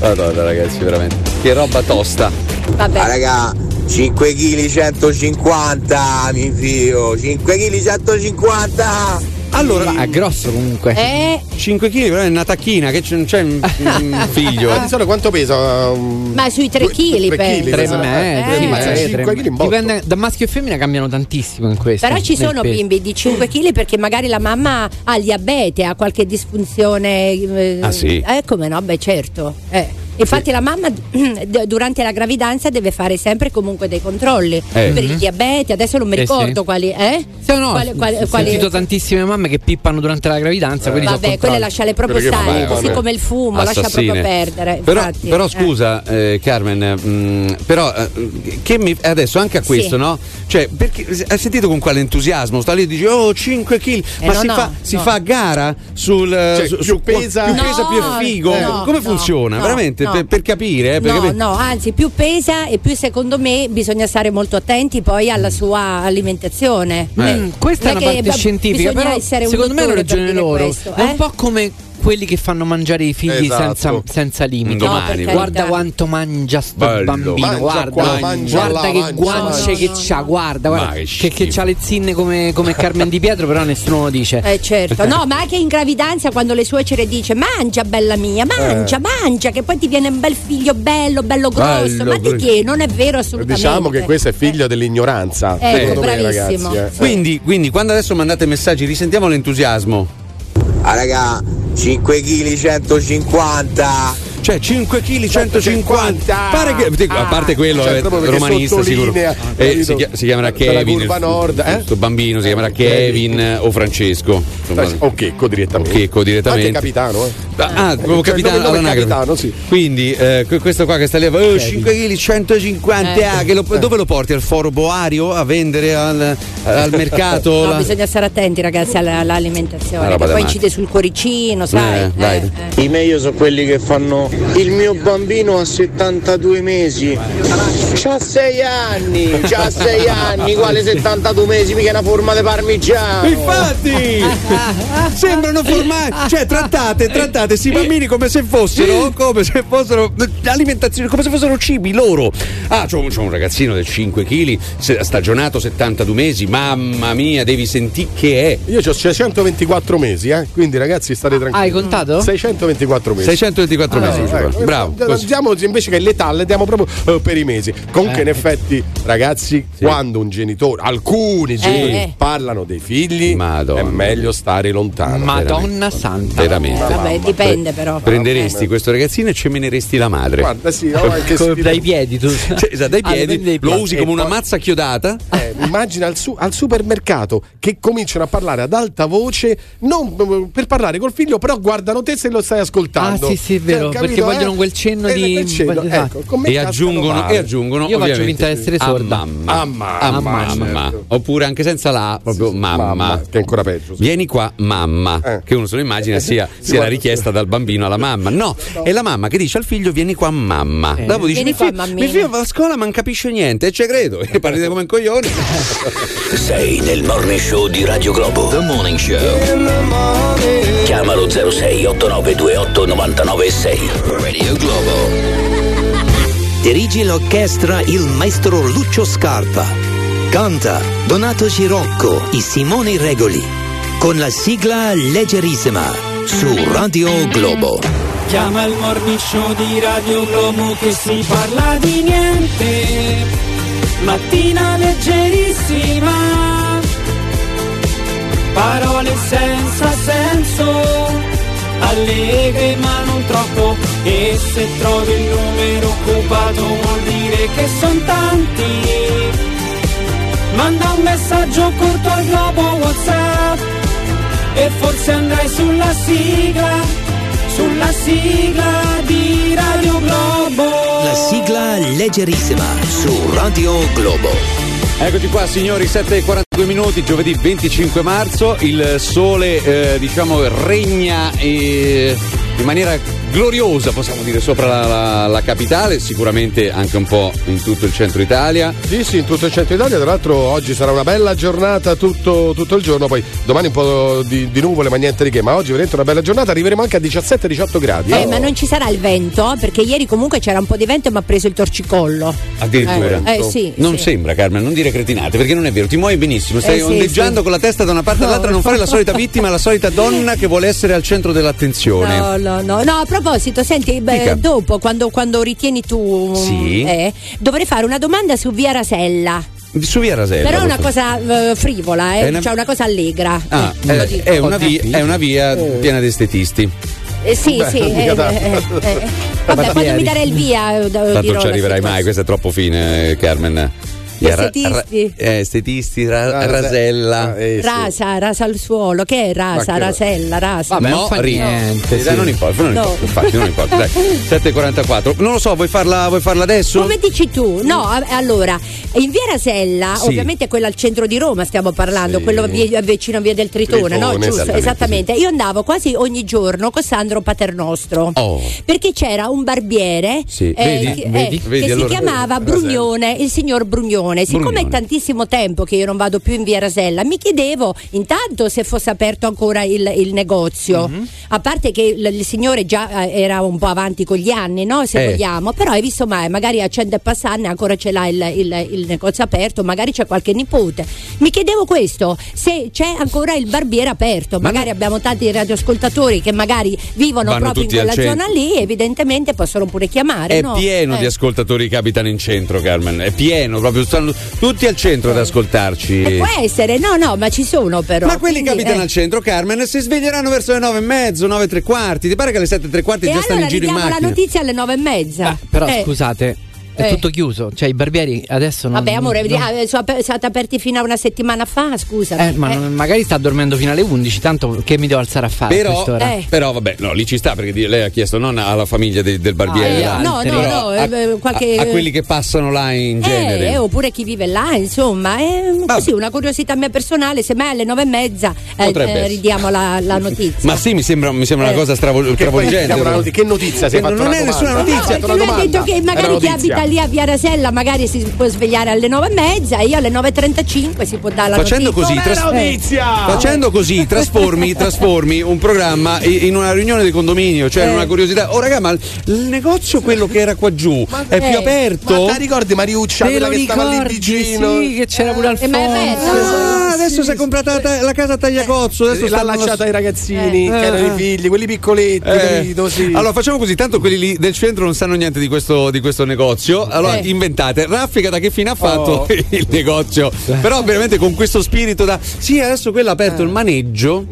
Madonna ragazzi, veramente. Che roba tosta. Vabbè. Ah, raga, 5 kg 150, mi fio. 5 kg 150. Allora, è grosso comunque. Eh, 5 kg, però è una tacchina, che c'è, non c'è un un [LAUGHS] figlio. Ma di solito quanto pesa? um, ma sui 3 kg tre penso. chili, Tre pensa- metri, eh, sì, ma tre, cinque tre. chili in botto. Dipende, da maschio e femmina cambiano tantissimo in questo. Però ci sono peso. bimbi di 5 kg perché magari la mamma ha il diabete, ha qualche disfunzione. eh, Ah, sì? Eh, come no? Beh, certo. Eh. Infatti la mamma [CLEARS THROAT] d- durante la gravidanza deve fare sempre comunque dei controlli Eh. per il Mhm. diabete, adesso non mi Eh, ricordo sì. quali, eh? Sì, no, Quali- quali- ho quali- sentito tantissime mamme che pippano durante la gravidanza. sono Vabbè, quelle lasciale proprio Perché stare, vabbè, così vabbè. come il fumo, lascia Assassine. proprio perdere. Però, infatti. però Eh. scusa, eh, Carmen, mh, però eh, che mi, adesso anche a questo, Sì. no? Cioè, perché hai sentito con quale entusiasmo? Sta lì e dici, oh, 5 kg, Eh, ma no, si, no, fa, si fa a gara sul Cioè, su- più su- pesa- più, No, pesa, più è figo? no, Come no, funziona? no, Veramente, no. Per, per capire, eh, per No, capire- no, anzi, più pesa e più secondo me bisogna stare molto attenti poi alla sua alimentazione. Eh. Mm, questa è non una che parte scientifica, però secondo me hanno ragione loro. questo, È un eh? po' come quelli che fanno mangiare i figli Esatto. senza, senza limiti. No, per carità. guarda quanto mangia sto Bello. bambino, Mangia guarda, qua, mangia guarda là, che mangia guance là. che No, no, c'ha, guarda, guarda che che, c'ha le zinne come, come [LAUGHS] Carmen Di Pietro, però nessuno lo dice. Eh certo, no, ma anche in gravidanza quando le suocere dice mangia bella mia, mangia, mangia, che poi ti viene un bel figlio bello, bello grosso. Bello, ma di che? Non è vero assolutamente. Diciamo che questo è figlio dell'ignoranza. Ecco, secondo me, bravissimo. ragazzi, eh. Quindi, quindi, quando adesso mandate messaggi, risentiamo l'entusiasmo. Ah, raga, 5 kg 150. Cioè 5 kg 150 Pare che, dico, a Ah, parte quello cioè, è proprio perché romanista sicuro Eh, si, chia- si chiamerà la Kevin nord, eh? questo bambino si chiamerà Kevin o Francesco Eh, O Checco direttamente. o Checco direttamente. Anche capitano, eh. Ah, proprio Cioè, capitano nome- nome all'anagrafe. capitano, sì. Quindi eh, que- questo qua che sta lì oh, 5 kg 150 ah, che lo- dove lo porti al foro boario a vendere al, al mercato [LAUGHS] No, la- bisogna stare attenti ragazzi alla- all'alimentazione, poi incide sul cuoricino, sai. Eh, dai. eh. I meglio sono quelli che fanno Il mio bambino ha 72 mesi. C'ha 6 anni, c'ha 6 anni, quale 72 mesi, mica è una forma di parmigiano. Infatti, sembrano formati, cioè trattate, trattate questi bambini come se fossero, come se fossero alimentazione, come se fossero cibi loro. Ah, c'ho, un- c'ho un ragazzino del 5 kg, stagionato 72 mesi, mamma mia, devi sentire che è. Io ho 624 mesi, eh? quindi ragazzi state tranquilli. Hai contato? 624 mesi. 624 mesi, Ecco. bravo. Così. Diamo invece che l'età le diamo proprio eh, per i mesi. Comunque, Eh. in effetti, ragazzi, quando un genitore, alcuni genitori eh. parlano dei figli, Madonna. è meglio stare lontano. Madonna santa. Veramente. Vabbè, dipende però. Prenderesti questo ragazzino e cemeneresti la madre. Guarda, sì, no, anche Come se- dai piedi tu. [LAUGHS] Cioè, esatto, dai Ah, piedi, lo usi come una mazza chiodata. Eh, immagina al, su- al supermercato che cominciano a parlare ad alta voce, non per parlare col figlio, però guardano te se lo stai ascoltando. Ah, sì, sì, è vero, Cioè, perché capito, vogliono eh? quel cenno Eh, di- quel cenno, esatto. ecco, E aggiungono, e aggiungono Io faccio finta di essere sorda. mamma. A mamma. Oppure anche senza la, proprio mamma. Mamma, che è ancora peggio. sì. Vieni qua, mamma. Eh. Che uno se lo immagina [LAUGHS] sia, Sì, sia la richiesta dal bambino alla mamma. No, è la mamma che dice al figlio: Vieni qua, mamma. Eh. Dopo dice: Vieni "Mi qua, figlio- mammina." mio figlio va a scuola, ma non capisce niente. E ci credo. E partite come un coglione. [LAUGHS] Sei nel morning show di Radio Globo. The Morning Show. Chiamalo 06 8928 996. Radio Globo. Dirige l'orchestra il maestro Lucio Scarpa. Canta Donato Girocco e Simone Regoli. Con la sigla leggerissima su Radio Globo. Chiama il morning show di Radio Globo che si parla di niente. Mattina leggerissima. Parole senza senso. Allegre ma non troppo. E se trovi il numero occupato vuol dire che sono tanti. Manda un messaggio corto al globo WhatsApp e forse andrai sulla sigla, sulla sigla di Radio Globo. La sigla leggerissima su Radio Globo. Eccoci qua signori, 7.42 minuti, giovedì 25 marzo, il sole eh, diciamo regna eh, in maniera gloriosa possiamo dire sopra la, la- la capitale, sicuramente anche un po' in tutto il centro Italia. Sì, sì, in tutto il centro Italia. Tra l'altro, oggi sarà una bella giornata tutto, tutto il giorno. Poi domani un po' di, di nuvole, ma niente di che. Ma oggi veramente una bella giornata. Arriveremo anche a 17-18 gradi. Eh, ma non ci sarà il vento, perché ieri comunque c'era un po' di vento e mi ha preso il torcicollo. Addirittura. Eh, eh, sì, non sì. sembra Carmen, non dire cretinate, perché non è vero, ti muovi benissimo, stai Eh, sì, ondeggiando sì. con la testa da una parte all'altra, non fare la solita vittima, la solita donna che vuole essere al centro dell'attenzione. No, no, no, no, a proposito, senti, beh, dopo quando, quando ritieni tu Sì. eh, dovrei fare una domanda su Via Rasella. Su via Rasella. Però è una cosa eh, frivola, eh, una- cioè una cosa allegra. Ah, Eh, dico. è, una via, è una via piena di estetisti. Eh, sì, Beh, sì. [LAUGHS] eh, eh, eh, eh. Vabbè, quando mi darei il via, Tanto non ci arriverai mai, questo è troppo fine, Carmen. Gli Ra- estetisti. ra- eh, estetisti, ra- Ah, rasella. eh, sì. Rasa, rasa al suolo, che è rasa, Ma che- rasella, rasa. Vabbè, non fa niente, Dai, sì. non importa, non No. importa, infatti, non importa. Dai, [LAUGHS] 7.44. Non lo so, vuoi farla, vuoi farla adesso? Come dici tu? No, allora, in via Rasella, Sì. ovviamente quella al centro di Roma stiamo parlando, Sì. quello vi- vicino a via del Tritone, no? Tritone, Giusto, esattamente, esattamente. Io andavo quasi ogni giorno con Sandro Paternostro. Oh. Perché c'era un barbiere Sì, eh, vedi? che, Vedi? eh, Vedi, che allora- si chiamava Brugnone, il signor Brugnone. Siccome Brugnone. è tantissimo tempo che io non vado più in via Rasella, mi chiedevo intanto se fosse aperto ancora il, il negozio. Mhm. A parte che il, il signore già eh, era un po' avanti con gli anni, no? Se Eh. vogliamo, però hai visto mai, magari a 100 e passarne ancora ce l'ha il, il- negozio aperto, magari c'è qualche nipote. Mi chiedevo questo, se c'è ancora il barbiere aperto, Ma magari no- abbiamo tanti radioascoltatori che magari vivono Vanno proprio in quella zona lì, evidentemente possono pure chiamare. È no? pieno Eh. di ascoltatori che abitano in centro, Carmen. È pieno, proprio stanno tutti al centro ad ascoltarci. Eh, può essere, no, no, ma ci sono però. Ma quelli che abitano eh. al centro, Carmen, si sveglieranno verso le nove e mezzo, nove e tre quarti. Ti pare che alle sette e tre quarti E già stanno allora in giro in ridiamo la macchina? notizia alle nove e mezza. Però Eh, scusate, è Eh. tutto chiuso. Cioè, i barbieri adesso non. Vabbè, amore, non- eh, sono stati aperti fino a una settimana fa, scusa. Eh, ma non- magari sta dormendo fino alle 11, tanto che mi devo alzare a fare a Però, quest'ora? Eh. però vabbè, no, lì ci sta perché lei ha chiesto non alla famiglia de- del barbiere, Ah, no, no, no, a, eh, qualche- a- a quelli che passano là in genere. Eh, oppure chi vive là, insomma, è così una curiosità mia personale. Se mai alle nove e mezza eh, eh, ridiamo la, la notizia. Ma sì, mi sembra, mi sembra una Eh. cosa stravol- Che poi travolgente. diamo una però. noti- che notizia si è Eh, fatta Non una è nessuna notizia. No, Perché lui ha detto che magari chi abita lì a Via Rasella magari si può svegliare alle nove e mezza e io alle 9.35 si può dare la Facendo notizia. così, tras- Eh. facendo così trasformi, [LAUGHS] trasformi un programma in una riunione di condominio, cioè in Eh. una curiosità. Oh raga, ma il negozio quello che era qua giù è più eh, aperto? Ma ti ricordi Mariuccia, Te quella lo che stava lì ricordi? vicino? Sì, che c'era pure Eh, ma è Alfonso. aperto. Ah, adesso si è comprata la, la casa a Tagliacozzo. Adesso L'ha lasciata ai ragazzini, Eh. che erano i figli, quelli piccoletti, Eh, capito? Sì. Allora facciamo così, tanto quelli lì del centro non sanno niente di questo, di questo negozio. Allora Eh. inventate, Raffica da che fine ha fatto Oh. [LAUGHS] il negozio? Però veramente con questo spirito da... Sì, adesso quello ha aperto il maneggio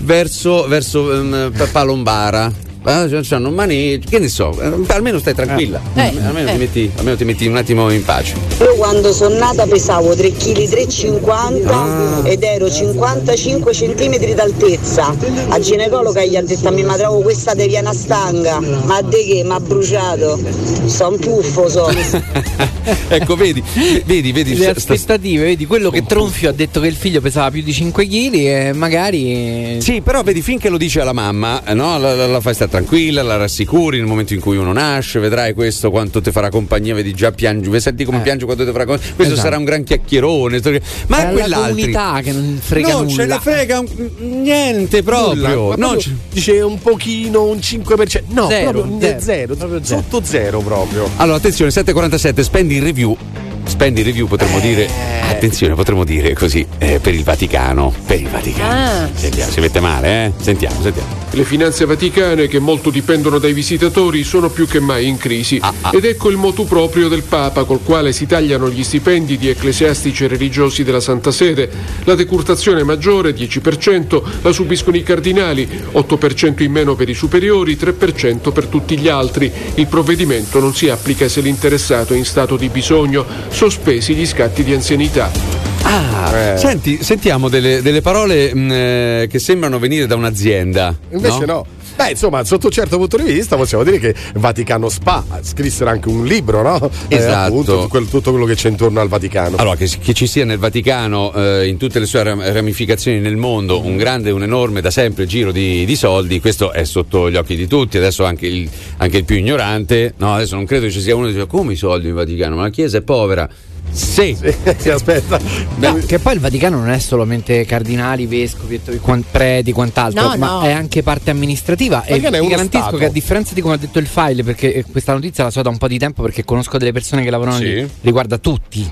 verso, verso ehm, Pa- Palombara. Ah, cioè, c'hanno un maneggio, che ne so, eh, almeno stai tranquilla, Eh. almeno, Eh. Ti metti, almeno ti metti un attimo in pace. Io quando sono nata pesavo 3 kg 350 Ah. ed ero 55 cm d'altezza. A ginecologa gli ha detto a mia madre "Oh, questa ti viene a stanga. Ma di che? Mi ha bruciato. Sono puffo so. [LAUGHS] ecco, vedi, vedi, vedi. Le sta- aspettative, vedi, quello che Tronfio ha detto che il figlio pesava più di 5 kg e magari. Sì, però vedi, finché lo dice alla mamma, eh, no? la, la- la fai stare tranquilla, la rassicuri nel momento in cui uno nasce, vedrai questo quanto ti farà compagnia, vedi già piangi, senti come piange quando ti farà compagnia. Questo Esatto. sarà un gran chiacchierone. Ma È la quell'altro. comunità che non frega non nulla. ce ne frega niente proprio. Proprio ce- dice un pochino, un 5%. No, Zero, proprio zero. zero, zero, sotto zero proprio. Allora, attenzione, 747, spendi in review. Spendi in review potremmo dire, attenzione, potremmo dire così, eh, per il Vaticano. Per il Vaticano. Ah. Sentiamo, si mette male, eh? Sentiamo, sentiamo. Le finanze vaticane, che molto dipendono dai visitatori, sono più che mai in crisi. Ed ecco il motu proprio del Papa, col quale si tagliano gli stipendi di ecclesiastici e religiosi della Santa Sede. La decurtazione maggiore, 10%, la subiscono i cardinali, 8% in meno per i superiori, 3% per tutti gli altri. Il provvedimento non si applica se l'interessato è in stato di bisogno, sospesi gli scatti di anzianità. Ah, senti, sentiamo delle, delle parole mh, eh, che sembrano venire da un'azienda. Invece no. Beh, insomma, sotto un certo punto di vista possiamo dire che Vaticano Spa scrissero anche un libro, no? Eh, Esatto. appunto, quel- tutto quello che c'è intorno al Vaticano. Allora, che, che ci sia nel Vaticano, eh, in tutte le sue ram- ramificazioni nel mondo, un grande, un enorme, da sempre giro di, di soldi, questo è sotto gli occhi di tutti. Adesso anche il, anche il più ignorante, no, adesso non credo che ci sia uno che dice come i soldi in Vaticano, ma la Chiesa è povera. Sì, [LAUGHS] aspetta. No, che poi il Vaticano non è solamente cardinali, vescovi, e preti, quant'altro, No, ma no. è anche parte amministrativa. E uno garantisco stato. che a differenza di come ha detto il file, perché eh, questa notizia la so da un po' di tempo perché conosco delle persone che lavorano Sì. lì, riguarda tutti.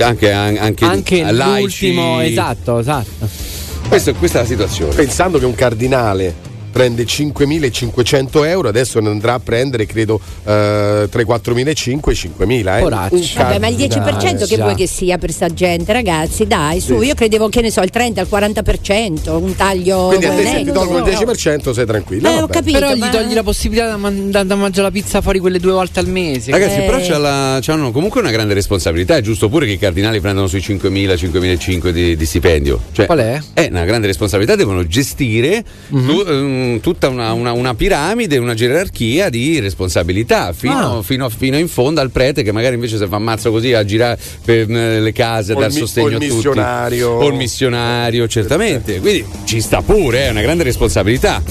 anche, an- anche, Anche laici. l'ultimo, esatto, esatto. Questo- questa è la situazione. Pensando che un cardinale prende 5.500 euro, adesso ne andrà a prendere, credo, eh, 3-4.500 e 5.000. Eh. Poraccio. Un Vabbè, ma il 10% cardinale. che vuoi che sia per sta gente, ragazzi? Dai, su, Sì. io credevo che ne so, il 30, il 40%, un taglio. Quindi a te se ti tolgo il 10% sei tranquilla. Eh, capito. Però gli ma- togli la possibilità di man- da, da mangiare la pizza fuori quelle due volte al mese. Ragazzi, Eh. però c'ha la- c'hanno comunque una grande responsabilità. È giusto pure che i cardinali prendano sui 5.000, 5.500 di, di stipendio. Cioè, Qual è? È una grande responsabilità. Devono gestire tu- tutta una, una- una piramide, una gerarchia di responsabilità fino, Ah. fino fino in fondo al prete che magari invece si fa ammazzo così a girare per eh, le case, a O dar mi- sostegno a tutti. missionario. O il missionario, certamente. Quindi ci sta pure, è una grande responsabilità.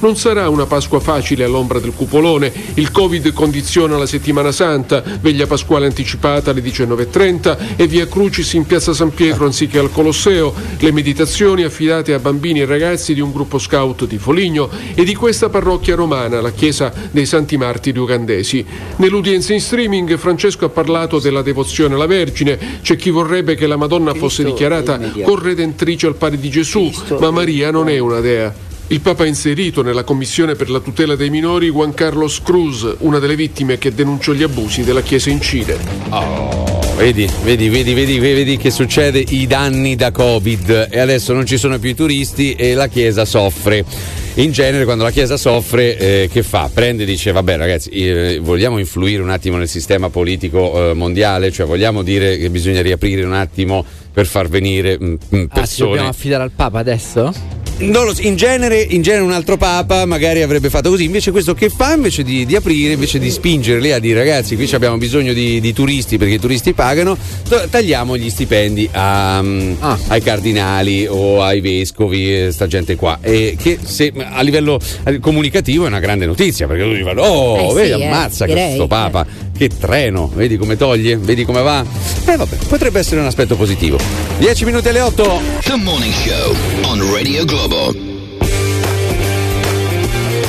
Non sarà una Pasqua facile all'ombra del cupolone. Il Covid condiziona la settimana santa, veglia pasquale anticipata alle 19.30 e via Crucis in piazza San Pietro anziché al Colosseo, le meditazioni affidate a bambini e ragazzi di un gruppo scout di Foligno e di questa parrocchia romana, la chiesa dei Santi Martiri ugandesi. Nell'udienza in streaming Francesco ha parlato della devozione alla Vergine, c'è chi vorrebbe che la Madonna fosse dichiarata corredentrice al pari di Gesù, ma Maria non è una dea. Il Papa ha inserito nella Commissione per la tutela dei minori Juan Carlos Cruz, una delle vittime che denunciò gli abusi della Chiesa in Cile. Vedi, vedi, vedi, vedi, vedi che succede i danni da Covid e adesso non ci sono più i turisti e la Chiesa soffre. in genere quando la Chiesa soffre, eh, che fa? Prende e dice: Vabbè, ragazzi, eh, vogliamo influire un attimo nel sistema politico eh, mondiale, cioè vogliamo dire che bisogna riaprire un attimo per far venire mm, mm, Ah, ci dobbiamo persone. affidare al Papa adesso? Non lo so, in, genere, in genere un altro papa magari avrebbe fatto così, invece questo che fa invece di, di aprire, invece di spingerli a dire ragazzi qui abbiamo bisogno di, di turisti perché i turisti pagano, tagliamo gli stipendi a, mm, ai cardinali o ai vescovi, eh, sta gente qua, e che se, a livello eh, comunicativo è una grande notizia perché tutti dicono oh Eh vedi eh, ammazza direi, questo papa, che treno, vedi come toglie, vedi come va, e vabbè potrebbe essere un aspetto positivo. 10 minuti alle 8. The Morning Show on Radio Globo.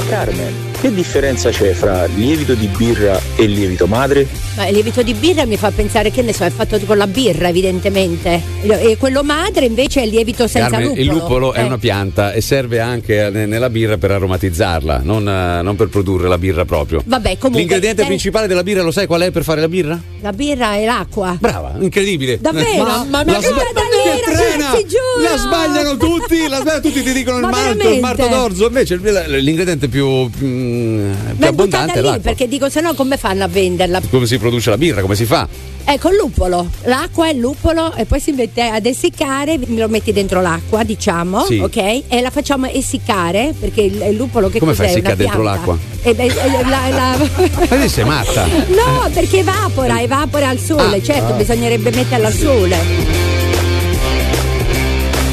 Carmen, che differenza c'è fra lievito di birra e lievito madre? Ma il lievito di birra mi fa pensare che ne so, è fatto con la birra, evidentemente. E quello madre invece è il lievito senza Carmen, lupolo. il lupolo è Eh. una pianta e serve anche ne- nella birra per aromatizzarla, non, eh, non per produrre la birra proprio. Vabbè, comunque. L'ingrediente eh, principale della birra lo sai qual è per fare la birra? La birra è l'acqua. Brava, incredibile. Davvero? Mamma Ma mia, che che trena! si giura! La sbagliano tutti, la sbagliano tutti, ti dicono il Ma malto, il marto d'orzo, invece l'ingrediente più, mm, più Ma è abbondante è lì perché dico, se no come fanno a venderla? Come si produce la birra, come si fa? Ecco il luppolo, l'acqua è il luppolo e poi si mette ad essiccare, lo metti dentro l'acqua, diciamo, Sì. ok? E la facciamo essiccare perché il, il luppolo che Come cos'è? fai a Una essiccare dentro l'acqua? Eh, beh, eh, la- la- Ma te sei matta? [LAUGHS] No, perché evapora, evapora al sole, Ah. certo, Ah. bisognerebbe metterla al sole.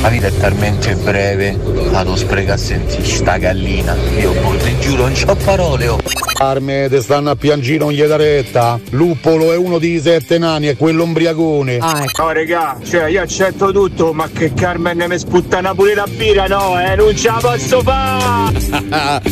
La vita è talmente breve, la non spreca a sentire sta gallina. Io boh, ti giuro, non c'ho parole. Oh. Arme te stanno a piangire non gli dà retta. Luppolo è uno dei sette nani, è quello ombriagone. No regà, cioè io accetto tutto, ma che Carmen mi sputtana pure la birra, no, eh, non ce la posso fare!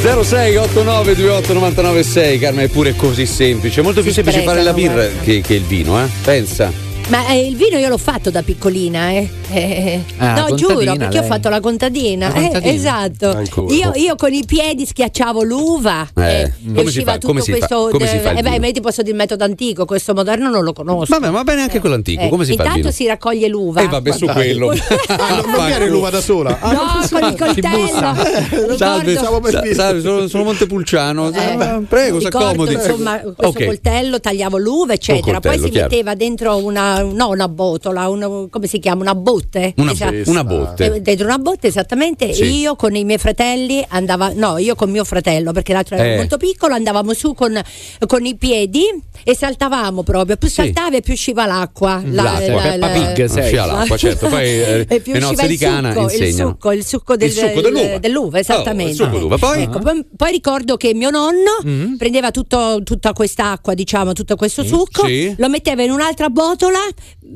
06 89 28 99 6 Carmen è pure così semplice, è molto più semplice fare la birra che, che il vino, eh? Pensa. Ma eh, il vino io l'ho fatto da piccolina, eh. Eh, Ah, no, giuro, perché ho lei. fatto la contadina. La Eh, contadina. esatto. Ancora. Io, io con i piedi schiacciavo l'uva. Eh, e come si usciva fa? tutto Come si fa? questo. Come si fa il eh, beh, ma io ti posso dire il metodo antico, questo moderno non lo conosco. Vabbè, va bene anche quello antico, Eh, come si fa il intanto si raccoglie l'uva. Eh vabbè, su quello. [LAUGHS] Ah, non viene l'uva da sola. Ah, No, con il coltello. Salve, salve, sono, sono Montepulciano. Eh, Prego, si accomodi. Insomma, questo coltello tagliavo l'uva, eccetera. Poi si metteva dentro una, no, una botola, una- come si chiama? Una botte. Una, Esatto. una botte. Eh, Dentro una botte, esattamente. Sì. Io con i miei fratelli andavo, no, io con mio fratello, perché l'altro era Eh. molto piccolo, andavamo su con, con i piedi e saltavamo proprio. Più saltava e più usciva l'acqua. La- L'acqua, la- Peppa la- Pig sei. Usciva l'acqua, certo, poi, eh, [LAUGHS] e più le nozze il di cana succo, il succo, il succo, del- Il succo dell'uva. dell'uva, esattamente. Oh, il succo d'uva. Poi? Ecco, poi, poi ricordo che mio nonno Mm. prendeva tutto- tutta quest'acqua, diciamo, tutto questo succo, Sì. lo metteva in un'altra botola,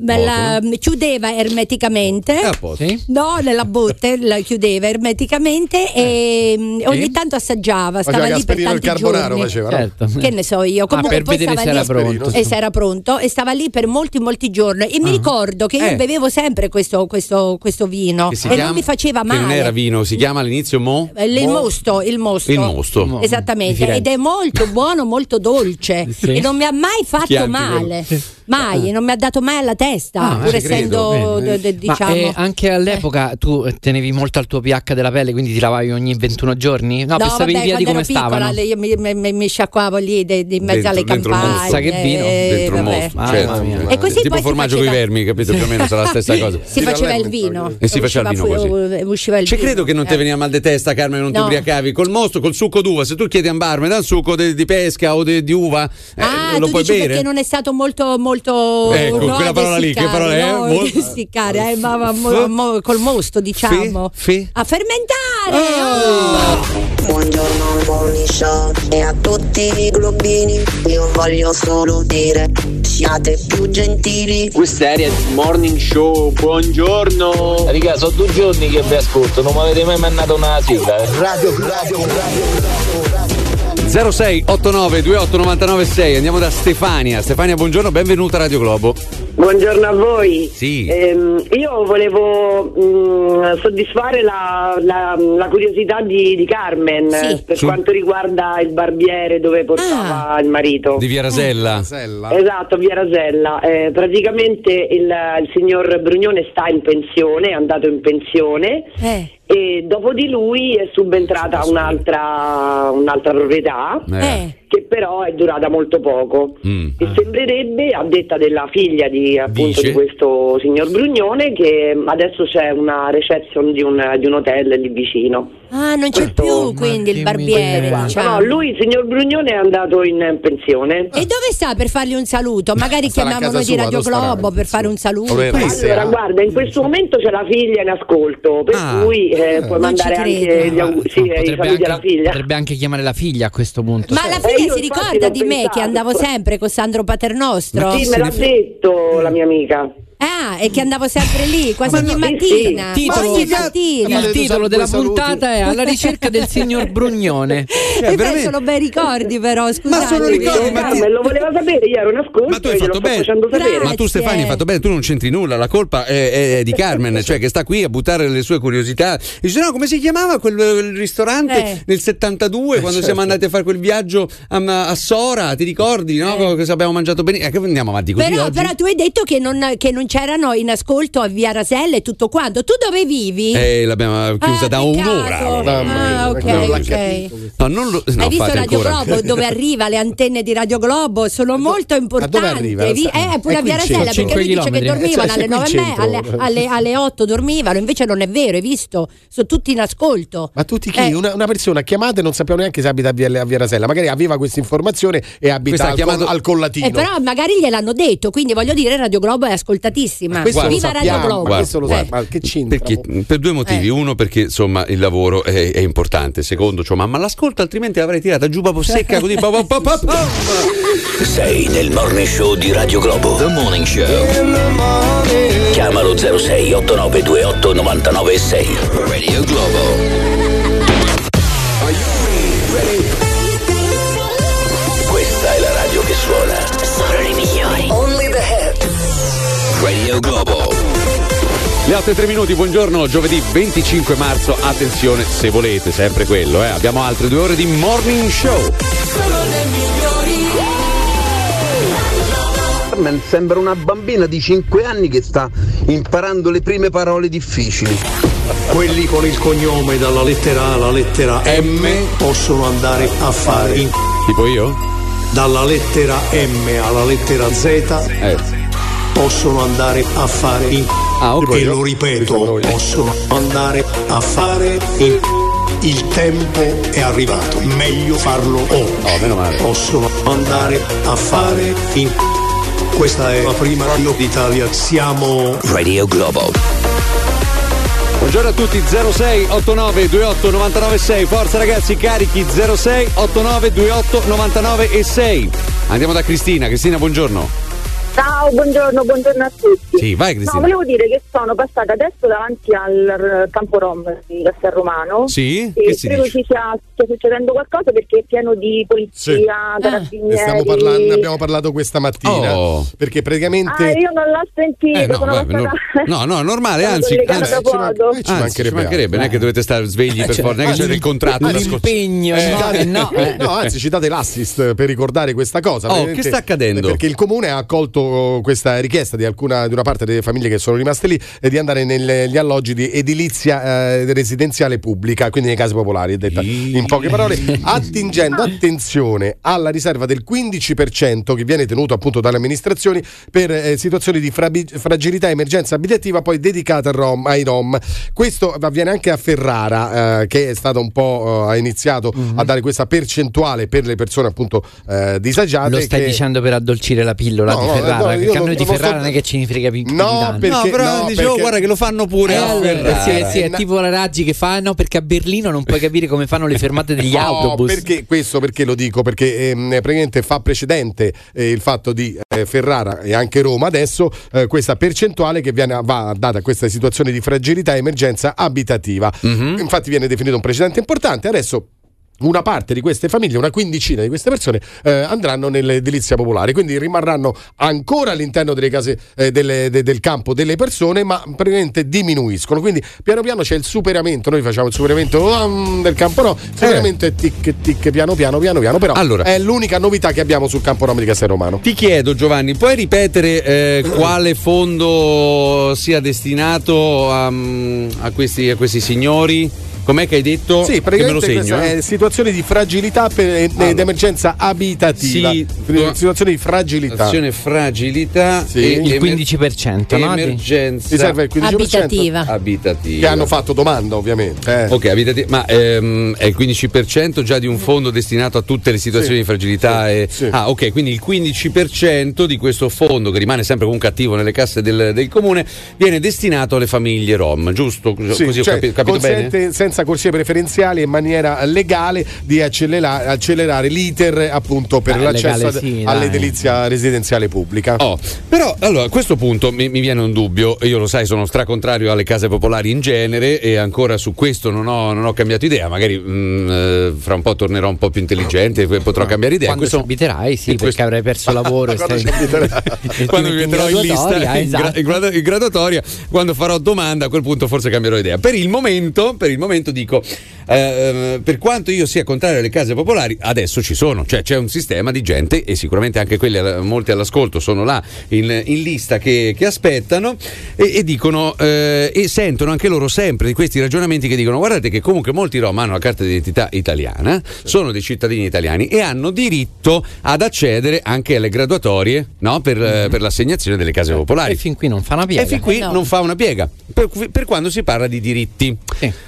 la, chiudeva ermeticamente. Eh. No, nella botte la chiudeva ermeticamente e mm, ogni tanto assaggiava, stava Faceva lì per Gasperino il tanti carbonaro, giorni. faceva, no? Certo. Che ne so io, comunque per poi vedere stava se era lì pronto. e se era pronto e stava lì per molti molti giorni e mi ricordo che io Eh. bevevo sempre questo, questo, questo vino e chiama- non mi faceva che male. non era vino, si chiama all'inizio Mo? Eh, Il mosto, il mosto. Il mosto. Esattamente. Ed è molto buono, molto dolce. Sì. E non mi ha mai fatto Chianti, male. Mai, non mi ha dato mai alla testa. Ah, pur essendo, credo. d- d- Ma diciamo. eh, anche all'epoca tu tenevi molto al tuo pH della pelle, quindi ti lavavi ogni 21 giorni? No, per sapere i vabbè, piedi quando come stavano. le- io mi, mi- mi- mi sciacquavo lì de- di mezzo Dentro- alle campagne. Sa che vino? eh, Dentro il vabbè. mosto, certo. E così tipo formaggio con i vermi, capito? Più o meno sarà la stessa [LAUGHS] cosa. Si faceva il vino. E si faceva il Usciva vino così. Usciva il Ci vino. credo che non ti Eh. veniva mal di testa, Carmen, non ti No. ubriacavi. Col mosto, col succo d'uva, se tu chiedi a un barman da un succo di, di pesca o di, di uva, eh, Ah, lo puoi bere? perché non è stato molto molto Ecco, no, quella parola lì, che parola è? no, Mo- ad essiccare, eh, ma, ma- mo- mo- col mosto diciamo Fe? a fermentare Ah. oh! Buongiorno Morning Show e a tutti i globini io voglio solo dire siate più gentili Questa è Morning Show, buongiorno! Raga, sono due giorni che vi ascolto, non mi avete mai mandato una sigla. eh. Radio, radio, radio. 06 89 28 99 6 andiamo da Stefania. Stefania buongiorno benvenuta a Radio Globo. Buongiorno a voi. Sì. Ehm, io volevo mh, soddisfare la, la- la curiosità di, di Carmen eh, per Su- quanto riguarda il barbiere dove portava il marito. Di Via Rasella. Esatto, via Rasella. Eh, praticamente il, il signor Brugnone sta in pensione, è andato in pensione e dopo di lui è subentrata un'altra, un'altra proprietà Eh. Che però è durata molto poco. E sembrerebbe, a detta della figlia di, appunto, di questo signor Brugnone, che adesso c'è una reception di un, di un hotel lì vicino. Ah, non c'è più quindi il barbiere, diciamo. No, lui, il signor Brugnone, è andato in pensione. E dove sta per fargli un saluto? Magari noi di Radio? Globo per fare un saluto. Allora, guarda, in questo momento c'è la figlia in ascolto, per Ah. cui eh, puoi Non mandare anche gli auguri sì, eh, i Potrebbe saluti alla anche, figlia. potrebbe anche chiamare la figlia a questo punto. Ma la Eh, figlia io si ricorda di me che andavo sempre con Sandro Paternostro? Sì, me l'ha detto la mia amica. Ah, e che andavo sempre lì, quasi ogni mattina. Titolo- ogni mattina. il titolo della puntata è Alla ricerca del signor Brugnone. [LAUGHS] e beh, sono bei ricordi però, scusate. sono ricordi, ma ti- lo voleva sapere, io ero in ascolto Ma tu hai fatto bene. Ma tu Stefani hai fatto bene, tu non c'entri nulla, la colpa è, è di Carmen, cioè che sta qui a buttare le sue curiosità. Dice no, come si chiamava quel il ristorante Eh. nel 72 quando certo. siamo andati a fare quel viaggio a, a Sora, ti ricordi, no? Che abbiamo mangiato bene. Eh, che andiamo avanti così Però, oggi? però tu hai detto che non, che non c'erano in ascolto a Via Rasella e tutto quanto. Tu dove vivi? Eh, l'abbiamo chiusa Ah, da un'ora. Ah, ok, Non l'ha ok. No, non lo, no, Hai visto Radio ancora. Globo dove arriva le antenne di Radio Globo? Sono molto importanti. arriva? Hai vi- Eh, pure È a Via Rasella perché lui dice che dormivano Eh, alle c'è qui 9 il e me, alle, alle, alle 8 dormivano, invece non è vero, hai visto? Sono tutti in ascolto. Ma tutti chi? Eh. Una, una persona chiamata e non sappiamo neanche se abita a Via, a Via Rasella, magari aveva questa informazione e abita al, chiamato- al collatino. Eh, però magari gliel'hanno detto, quindi voglio dire Radio Globo è ascoltatissima. Questo lo Viva Radio sappiamo, Globo. ma questo lo Eh. sa- ma che c'entra? Perché, per due motivi. Uno, perché insomma il lavoro è, è importante. Secondo, cioè, mamma l'ascolta, altrimenti l'avrei tirata giù proprio secca così. pa, pa, pa, pa, pa. Sei nel morning show di Radio Globo. The Morning Show. Chiamalo 06 8928 996. Radio Globo. Radio Globo. Le 8 e 3 minuti, buongiorno, giovedì 25 marzo. Attenzione, se volete, sempre quello, eh. Abbiamo altre due ore di morning show. Solo le migliori. Carmen sembra una bambina di 5 anni che sta imparando le prime parole difficili. Quelli con il cognome dalla lettera A alla lettera M possono andare a fare in Tipo io? dalla lettera M alla lettera Z possono andare a fare in Ah, ok. e lo ripeto possono andare a fare in il tempo è arrivato meglio farlo ora possono andare a fare in questa è la prima radio d'Italia siamo Radio Globo. Buongiorno a tutti, 06 89 28 99 6. Forza ragazzi, carichi 06 89 28 99 e 6. Andiamo da Cristina. Cristina, buongiorno. Ciao, buongiorno, buongiorno a tutti. Sì, vai, Cristina. No, volevo dire che sono passata adesso davanti al eh, campo Rom di Castel Romano. Sì? E Che si credo dice? ci sia, stia succedendo qualcosa perché è pieno di polizia, carabinieri. Ne stiamo parlando, ne abbiamo parlato questa mattina. Oh. Perché praticamente. Ah, io non l'ho sentito, Eh, no, sono vabbè, passata... no, no, normale, [LAUGHS] anzi, anzi, da ci, man-. Eh, ci anzi, mancherebbe ci mancherebbe, non è che dovete stare svegli per Eh, forza, non è che cioè, c'è il contratto. L'impegno, Eh, no, eh, no, eh. no, anzi, citate l'assist per ricordare questa cosa. Oh, che sta accadendo? Perché il comune ha accolto questa richiesta di, alcuna, di una parte delle famiglie che sono rimaste lì eh, di andare negli alloggi di edilizia eh, residenziale pubblica, quindi nei casi popolari, è detta in poche parole, attingendo attenzione alla riserva del 15% che viene tenuto appunto dalle amministrazioni per eh, situazioni di frabi- fragilità e emergenza abitativa poi dedicata Rom- ai Rom. Questo avviene anche a Ferrara, eh, che è stato un po' eh, ha iniziato Mhm. a dare questa percentuale per le persone appunto eh, disagiate. Lo stai che- dicendo per addolcire la pillola No, di no, Ferrara? no, io perché a non- noi di Ferrara non è che ce ne frega più, No, perché- No, però no, dicevo, perché- guarda che lo fanno pure Eh, eh, sì, è tipo la Raggi che fa no perché a Berlino non puoi capire come fanno le fermate degli [LAUGHS] No, autobus perché questo perché lo dico? Perché ehm, praticamente fa precedente eh, il fatto di eh, Ferrara e anche Roma adesso eh, questa percentuale che viene, va data a questa situazione di fragilità e emergenza abitativa. Mhm. Infatti viene definito un precedente importante. Adesso una parte di queste famiglie, una quindicina di queste persone eh, andranno nell'edilizia popolare, quindi rimarranno ancora all'interno delle case eh, delle- de- del campo delle persone, ma praticamente diminuiscono. Quindi piano piano c'è il superamento, noi facciamo il superamento um, del campo no, superamento è tic tic piano piano piano piano, però Allora. è l'unica novità che abbiamo sul campo Rom di Castel Romano. Ti chiedo Giovanni, puoi ripetere eh, quale fondo sia destinato a, a questi, a questi signori? Com'è che hai detto? Sì, che me lo praticamente segno. questa eh? è situazioni di fragilità per- ed emergenza abitativa. Sì, situazioni di fragilità. Azione fragilità Sì. e Il emer- 15%, no? Emergenza serve il 15%? Abitativa. abitativa. Che hanno fatto domanda, ovviamente. eh. Ok, abitativa, ma ehm, è il 15% già di un fondo destinato a tutte le situazioni Sì. di fragilità. e- Sì. Ah, ok, quindi il 15% di questo fondo, che rimane sempre comunque attivo nelle casse del, del comune, viene destinato alle famiglie rom, giusto? Sì, Così ho cioè, capi- capito consente bene? senza corsie preferenziali e in maniera legale di accelera- accelerare l'iter appunto per Beh, l'accesso legale sì, dai. all'edilizia residenziale pubblica. Oh, però allora a questo punto mi, mi viene un dubbio, io lo sai sono stracontrario alle case popolari in genere e ancora su questo non ho, non ho cambiato idea, magari mm, eh, fra un po' tornerò un po' più intelligente e potrò cambiare idea. Quando Questo- ci abiterai, sì, in perché questo- avrai perso lavoro [LAUGHS] Quando stai... [LAUGHS] ti quando in metterò in lista graduatoria, in, gra- esatto. in grad- in graduatoria, quando farò domanda, a quel punto forse cambierò idea. Per il momento, per il momento dico, eh, per quanto io sia contrario alle case popolari, adesso ci sono, cioè c'è un sistema di gente e sicuramente anche quelli, molti all'ascolto sono là in, in lista che, che aspettano e, e dicono eh, e sentono anche loro sempre di questi ragionamenti che dicono guardate che comunque molti rom hanno la carta d'identità italiana, sono dei cittadini italiani e hanno diritto ad accedere anche alle graduatorie no? per, eh, per l'assegnazione delle case popolari. E fin qui non fa una piega. E fin qui Eh no. non fa una piega per, per quando si parla di diritti.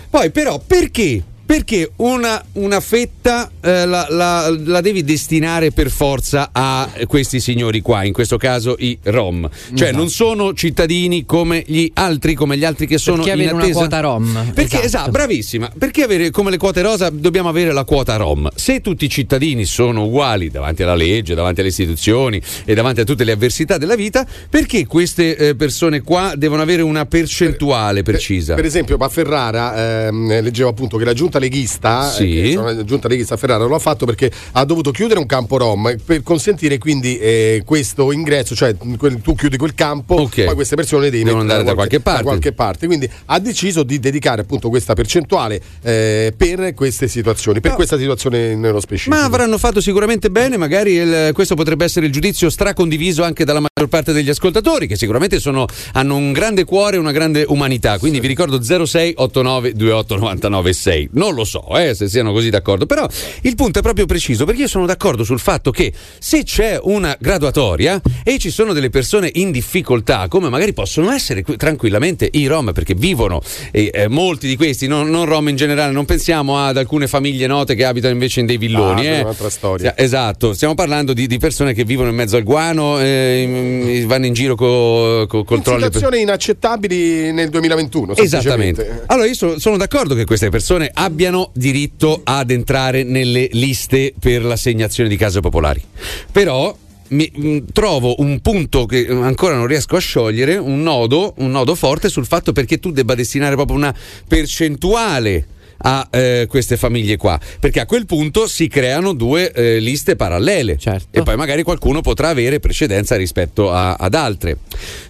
Poi, però, perché? Perché una, una fetta eh, la, la- la devi destinare per forza a questi signori qua, in questo caso i Rom. Cioè, Esatto. non sono cittadini come gli altri, come gli altri che sono Perché in avere una quota Rom? Perché, Esatto. esatto, bravissima. Perché avere come le quote rosa dobbiamo avere la quota Rom? Se tutti i cittadini sono uguali davanti alla legge, davanti alle istituzioni e davanti a tutte le avversità della vita, perché queste eh, persone qua devono avere una percentuale precisa? Per esempio, a Ferrara ehm, leggevo appunto che la giunta leghista, Sì. eh, sono- la giunta leghista Ferrara lo ha fatto perché ha dovuto chiudere un campo rom per consentire quindi eh, questo ingresso, cioè quel- tu chiudi quel campo, Ok. poi queste persone devi Devono andare da qualche parte. qualche parte. Quindi ha deciso di dedicare appunto questa percentuale eh, per queste situazioni, per questa situazione nello specifico. Ma avranno fatto sicuramente bene, magari il- questo potrebbe essere il giudizio stracondiviso anche dalla maggior parte degli ascoltatori, che sicuramente sono- hanno un grande cuore e una grande umanità. Quindi vi ricordo 06 89 28 99 6. Non lo so eh, se siano così d'accordo, però il punto è proprio preciso, perché io sono d'accordo sul fatto che se c'è una graduatoria e ci sono delle persone in difficoltà, come magari possono essere qui- tranquillamente i Rom, perché vivono, e, eh, molti di questi, non, non Rom in generale, non pensiamo ad alcune famiglie note che abitano invece in dei villoni. Ah, eh. un'altra storia. Esatto, stiamo parlando di, di persone che vivono in mezzo al guano, eh, in- vanno in giro con co, controlli. per- situazioni inaccettabili nel 2021. Esattamente. Allora io sono, sono d'accordo che queste persone abbiano diritto ad entrare nelle liste per l'assegnazione di case popolari. Però mi, mh, trovo un punto che ancora non riesco a sciogliere, un nodo, un nodo forte sul fatto perché tu debba destinare proprio una percentuale a eh, queste famiglie qua. Perché a quel punto si creano due eh, liste parallele. E poi magari qualcuno potrà avere precedenza rispetto a- ad altre.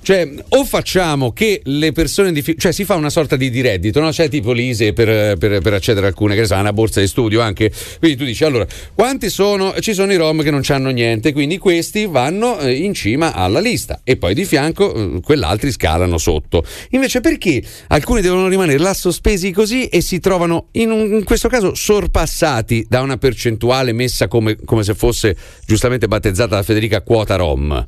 Cioè o facciamo che le persone difficoltà cioè si fa una sorta di, di reddito no? c'è tipo l'ISE per, per- per accedere a alcune che so, una borsa di studio anche. Quindi tu dici allora quanti sono ci sono i rom che non hanno niente quindi questi vanno eh, in cima alla lista e poi di fianco eh, quell'altri scalano sotto. Invece perché alcuni devono rimanere là sospesi così e si trovano in, un- in questo caso sorpassati da una percentuale messa come, come se fosse giustamente battezzata da Federica quota rom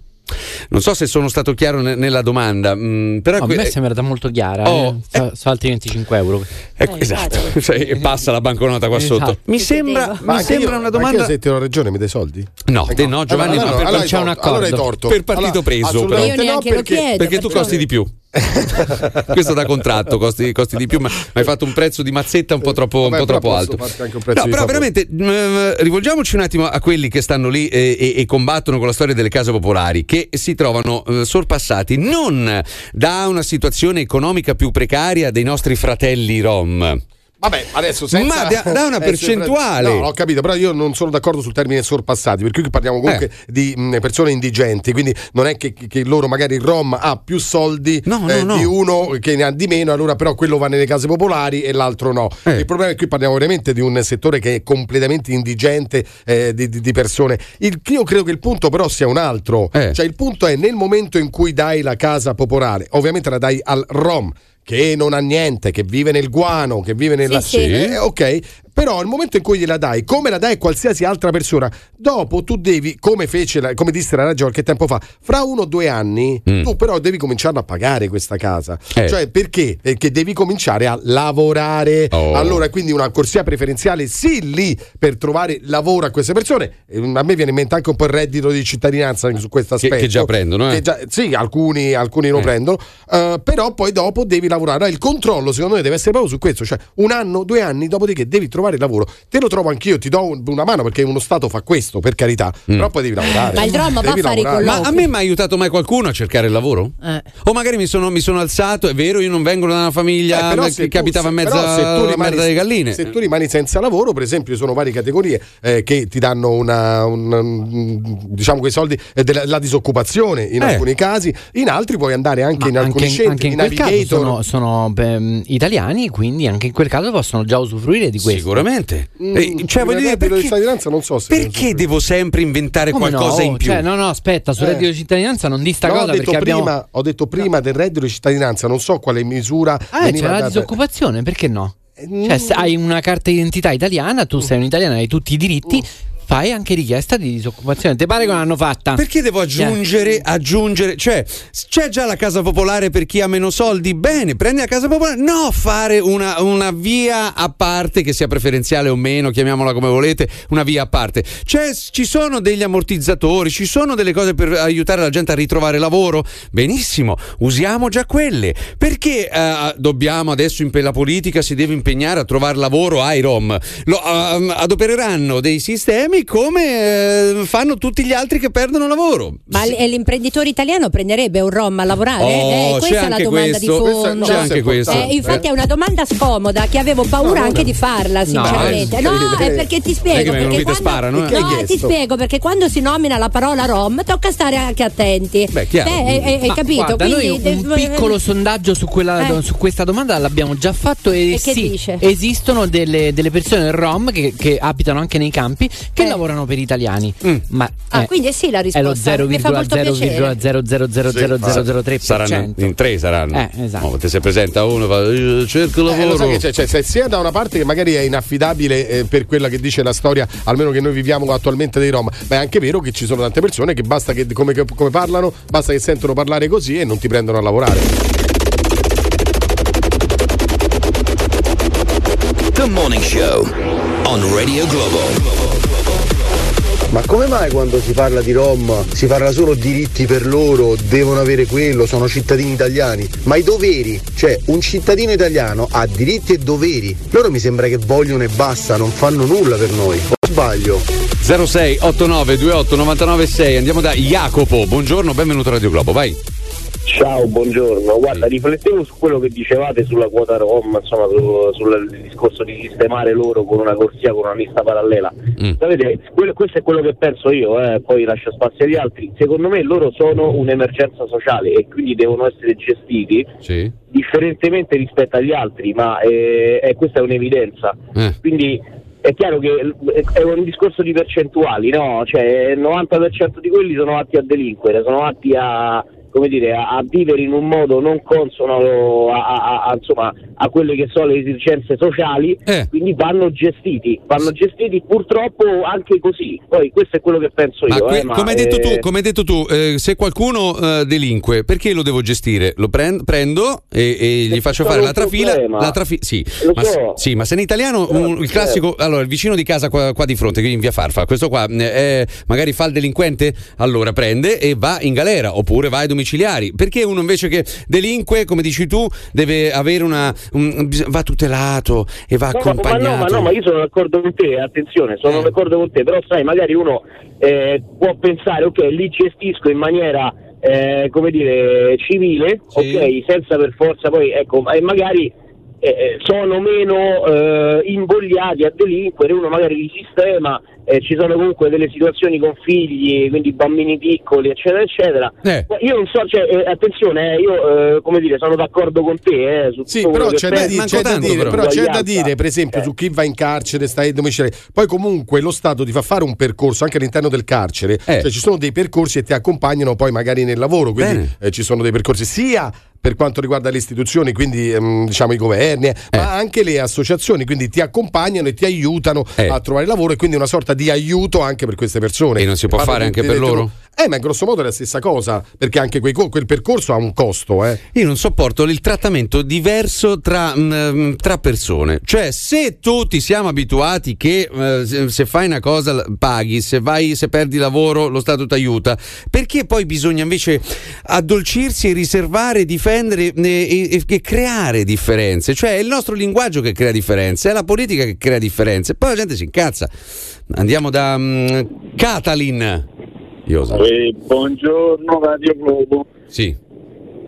non so se sono stato chiaro ne- nella domanda mm, però a que- me è sembrata molto chiara. Oh, eh. So, so altri 25 euro. Ecco, esatto, Cioè, e passa la banconota qua Esatto. sotto. Mi sembra, Ma mi anche sembra io- una domanda. io se te lo ragione mi dai soldi? No, te no, Giovanni, Allora, no, per- allora, c'è un allora accordo. torto. Per partito Allora, preso, però. Io neanche no, lo perché, chiedo. Perché tu perciò- costi di più. [LAUGHS] Questo da contratto, costi, costi di più, ma ma hai fatto un prezzo di mazzetta un po' troppo, un Vabbè, po' però troppo alto. un No, però veramente eh, rivolgiamoci un attimo a quelli che stanno lì eh, e, e combattono con la storia delle case popolari, che si trovano eh, sorpassati non da una situazione economica più precaria dei nostri fratelli rom. Vabbè, adesso senza Ma da- da una [LAUGHS] essere- percentuale. No, ho capito, però io non sono d'accordo sul termine sorpassati, perché qui parliamo comunque Eh. di mh, persone indigenti, quindi non è che, che loro magari il Rom ha più soldi no, eh, no. di uno che ne ha di meno, allora però quello va nelle case popolari e l'altro no. Eh. Il problema è che qui parliamo veramente di un settore che è completamente indigente eh, di, di- di persone. Il- io credo che il punto però sia un altro, Eh. cioè il punto è nel momento in cui dai la casa popolare, ovviamente la dai al Rom che non ha niente, che vive nel guano, che vive nella... Sì, sì. Eh, ok, però il momento in cui gliela dai, come la dai a qualsiasi altra persona, dopo tu devi, come fece, la- come disse la ragione qualche tempo fa, fra uno o due anni, tu però devi cominciarla a pagare questa casa. Mm. Eh. Cioè, perché? Perché devi cominciare a lavorare. Oh. Allora, quindi una corsia preferenziale, sì, lì per trovare lavoro a queste persone. E, A me viene in mente anche un po' il reddito di cittadinanza su questo Che- aspetto. che già prendono, eh. Che già- sì, alcuni, alcuni lo Eh. prendono, eh, però poi dopo devi lavorare. Il controllo, secondo me, deve essere proprio su questo: cioè un anno, due anni, dopodiché devi trovare lavoro. Te lo trovo anch'io, ti do un- una mano perché uno Stato fa questo, per carità, però poi devi lavorare. Ma il Rom va a fare i colloqui. Ma a me mi ha aiutato mai qualcuno a cercare il lavoro? Eh. O magari mi sono, mi sono alzato, è vero, io non vengo da una famiglia Eh, che, tu- abitava in se- mezzo alla rimani- merda delle galline. Se tu rimani senza lavoro, per esempio, ci sono varie categorie eh, che ti danno una, un- un- diciamo quei soldi eh, della la disoccupazione in Eh. alcuni casi, in altri puoi andare anche Ma in alcuni anche, centri, anche in i quel caso sono, sono, beh, italiani, quindi anche in quel caso possono già usufruire di questo. Sicuramente. Mm, Eh, cioè, voglio dire, perché, cittadinanza non so se perché devo sempre inventare Come qualcosa no? in più? Cioè, no, no, aspetta, sul Eh. reddito di cittadinanza non di sta No, cosa ho detto perché prima, abbiamo. ho detto prima del reddito di cittadinanza, non so quale misura Ah, c'è la data. disoccupazione, perché no? Mm. Cioè, se hai una carta d'identità italiana, tu sei un italiano, hai tutti i diritti, fai anche richiesta di disoccupazione. Ti pare che non hanno fatta? Perché devo aggiungere, aggiungere, cioè c'è già la casa popolare per chi ha meno soldi? Bene, prendi la casa popolare, no fare una, una via a parte che sia preferenziale o meno, chiamiamola come volete, una via a parte. C'è- ci sono degli ammortizzatori, ci sono delle cose per aiutare la gente a ritrovare lavoro? Benissimo, usiamo già quelle. Perché eh, dobbiamo adesso in la politica si deve impegnare a trovare lavoro ai Rom? Lo, ehm, adopereranno dei sistemi come eh, fanno tutti gli altri che perdono lavoro. Ma l- e l'imprenditore italiano prenderebbe un rom a lavorare? Oh, Eh, c'è questa è la domanda questo. di fondo. C'è anche questo. Eh, infatti è una domanda scomoda che avevo paura anche di farla, sinceramente. No, è perché ti è spiego. Perché e quando, sparano, eh? No, ti spiego perché quando si nomina la parola rom tocca stare anche attenti. Beh, chiaro. Eh, eh, eh, hai Ma capito? guarda, Quindi noi un piccolo sondaggio su, quella- Eh. su questa domanda l'abbiamo già fatto e, E sì, esistono delle, delle persone rom che, che abitano anche nei campi che Eh. lavorano per italiani. Ma Ah, eh, quindi è sì la è risposta. lo Mi fa molto piacere. 0,0000003%. Saranno in tre saranno. Eh, esatto. Oh, te si presenta uno fa "Io cerco Eh, lo lavoro. sai che c'è, c'è sia da una parte che magari è inaffidabile eh, per quella che dice la storia, almeno che noi viviamo attualmente dei Rom, ma è anche vero che ci sono tante persone che basta che come, che- come parlano, basta che sentono parlare così e non ti prendono a lavorare. The Morning Show on Radio Globo. Ma come mai quando si parla di Rom si parla solo diritti per loro, devono avere quello, sono cittadini italiani? Ma i doveri, cioè un cittadino italiano ha diritti e doveri. Loro mi sembra che vogliono e basta, non fanno nulla per noi. O sbaglio? 06 89 28 99 6 andiamo da Jacopo. Buongiorno, benvenuto a Radio Globo, vai. Ciao, buongiorno. Guarda, riflettevo su quello che dicevate sulla quota Rom, insomma, su- sul discorso di sistemare loro con una corsia, con una lista parallela. Sapete, quello- questo è quello che penso io, eh, poi lascio spazio agli altri. Secondo me loro sono un'emergenza sociale e quindi devono essere gestiti Sì. differentemente rispetto agli altri, ma eh, eh, questa è un'evidenza. Eh. Quindi è chiaro che eh, è un discorso di percentuali, no? Cioè il 90% di quelli sono atti a delinquere, sono atti a come dire, a, a vivere in un modo non consono a, a- a- insomma, a quelle che sono le esigenze sociali, Eh. quindi vanno gestiti, vanno gestiti purtroppo anche così. Poi questo è quello che penso io. que- eh, come, hai detto eh, tu, come hai detto tu, eh, se qualcuno eh, delinque, perché lo devo gestire? Lo pren- prendo e, e gli faccio fare l'altra fila. problema. L'altra fi- sì. Ma, so. sì, ma se in italiano un- il classico, allora il vicino di casa qua, qua di fronte, qui in via Farfa, questo qua eh, magari fa il delinquente, allora prende e va in galera oppure va ai domiciliari. Perché uno invece che delinque, come dici tu, deve avere una. un- va tutelato e va No, ma, ma accompagnato. no, ma no, ma io sono d'accordo con te, attenzione, sono d'accordo con te, però sai, magari uno eh, può pensare, ok, li gestisco in maniera, eh, come dire, civile, ok, senza per forza poi, ecco, e magari eh, sono meno eh, invogliati a delinquere, uno magari li sistema, eh, ci sono comunque delle situazioni con figli, quindi bambini piccoli, eccetera, eccetera. Eh. Io non so, cioè, eh, attenzione, eh, io eh, come dire, sono d'accordo con te. Eh, su Sì, però c'è da, dire, c'è da dire, però c'è da dire, per esempio, su chi va in carcere, sta ai domiciliari. Poi comunque lo Stato ti fa fare un percorso anche all'interno del carcere. Cioè ci sono dei percorsi che ti accompagnano poi magari nel lavoro, quindi eh, ci sono dei percorsi sia per quanto riguarda le istituzioni, quindi ehm, diciamo i governi, eh, ma anche le associazioni, quindi ti accompagnano e ti aiutano a trovare lavoro e quindi una sorta di aiuto anche per queste persone. E non si può Parlo fare anche per loro? Eh, ma in grosso modo è la stessa cosa, perché anche quei quel percorso ha un costo, eh. Io non sopporto il trattamento diverso tra, mm, tra persone. Cioè, se tutti siamo abituati che eh, se, fai una cosa paghi, se vai, se perdi lavoro, lo Stato ti aiuta, perché poi bisogna invece addolcirsi riservare, difendere eh, e, e- e creare differenze? Cioè, è il nostro linguaggio che crea differenze, è la politica che crea differenze. Poi la gente si incazza. Andiamo da mm, Catalin. Io so. Eh, buongiorno Radio Globo. Sì.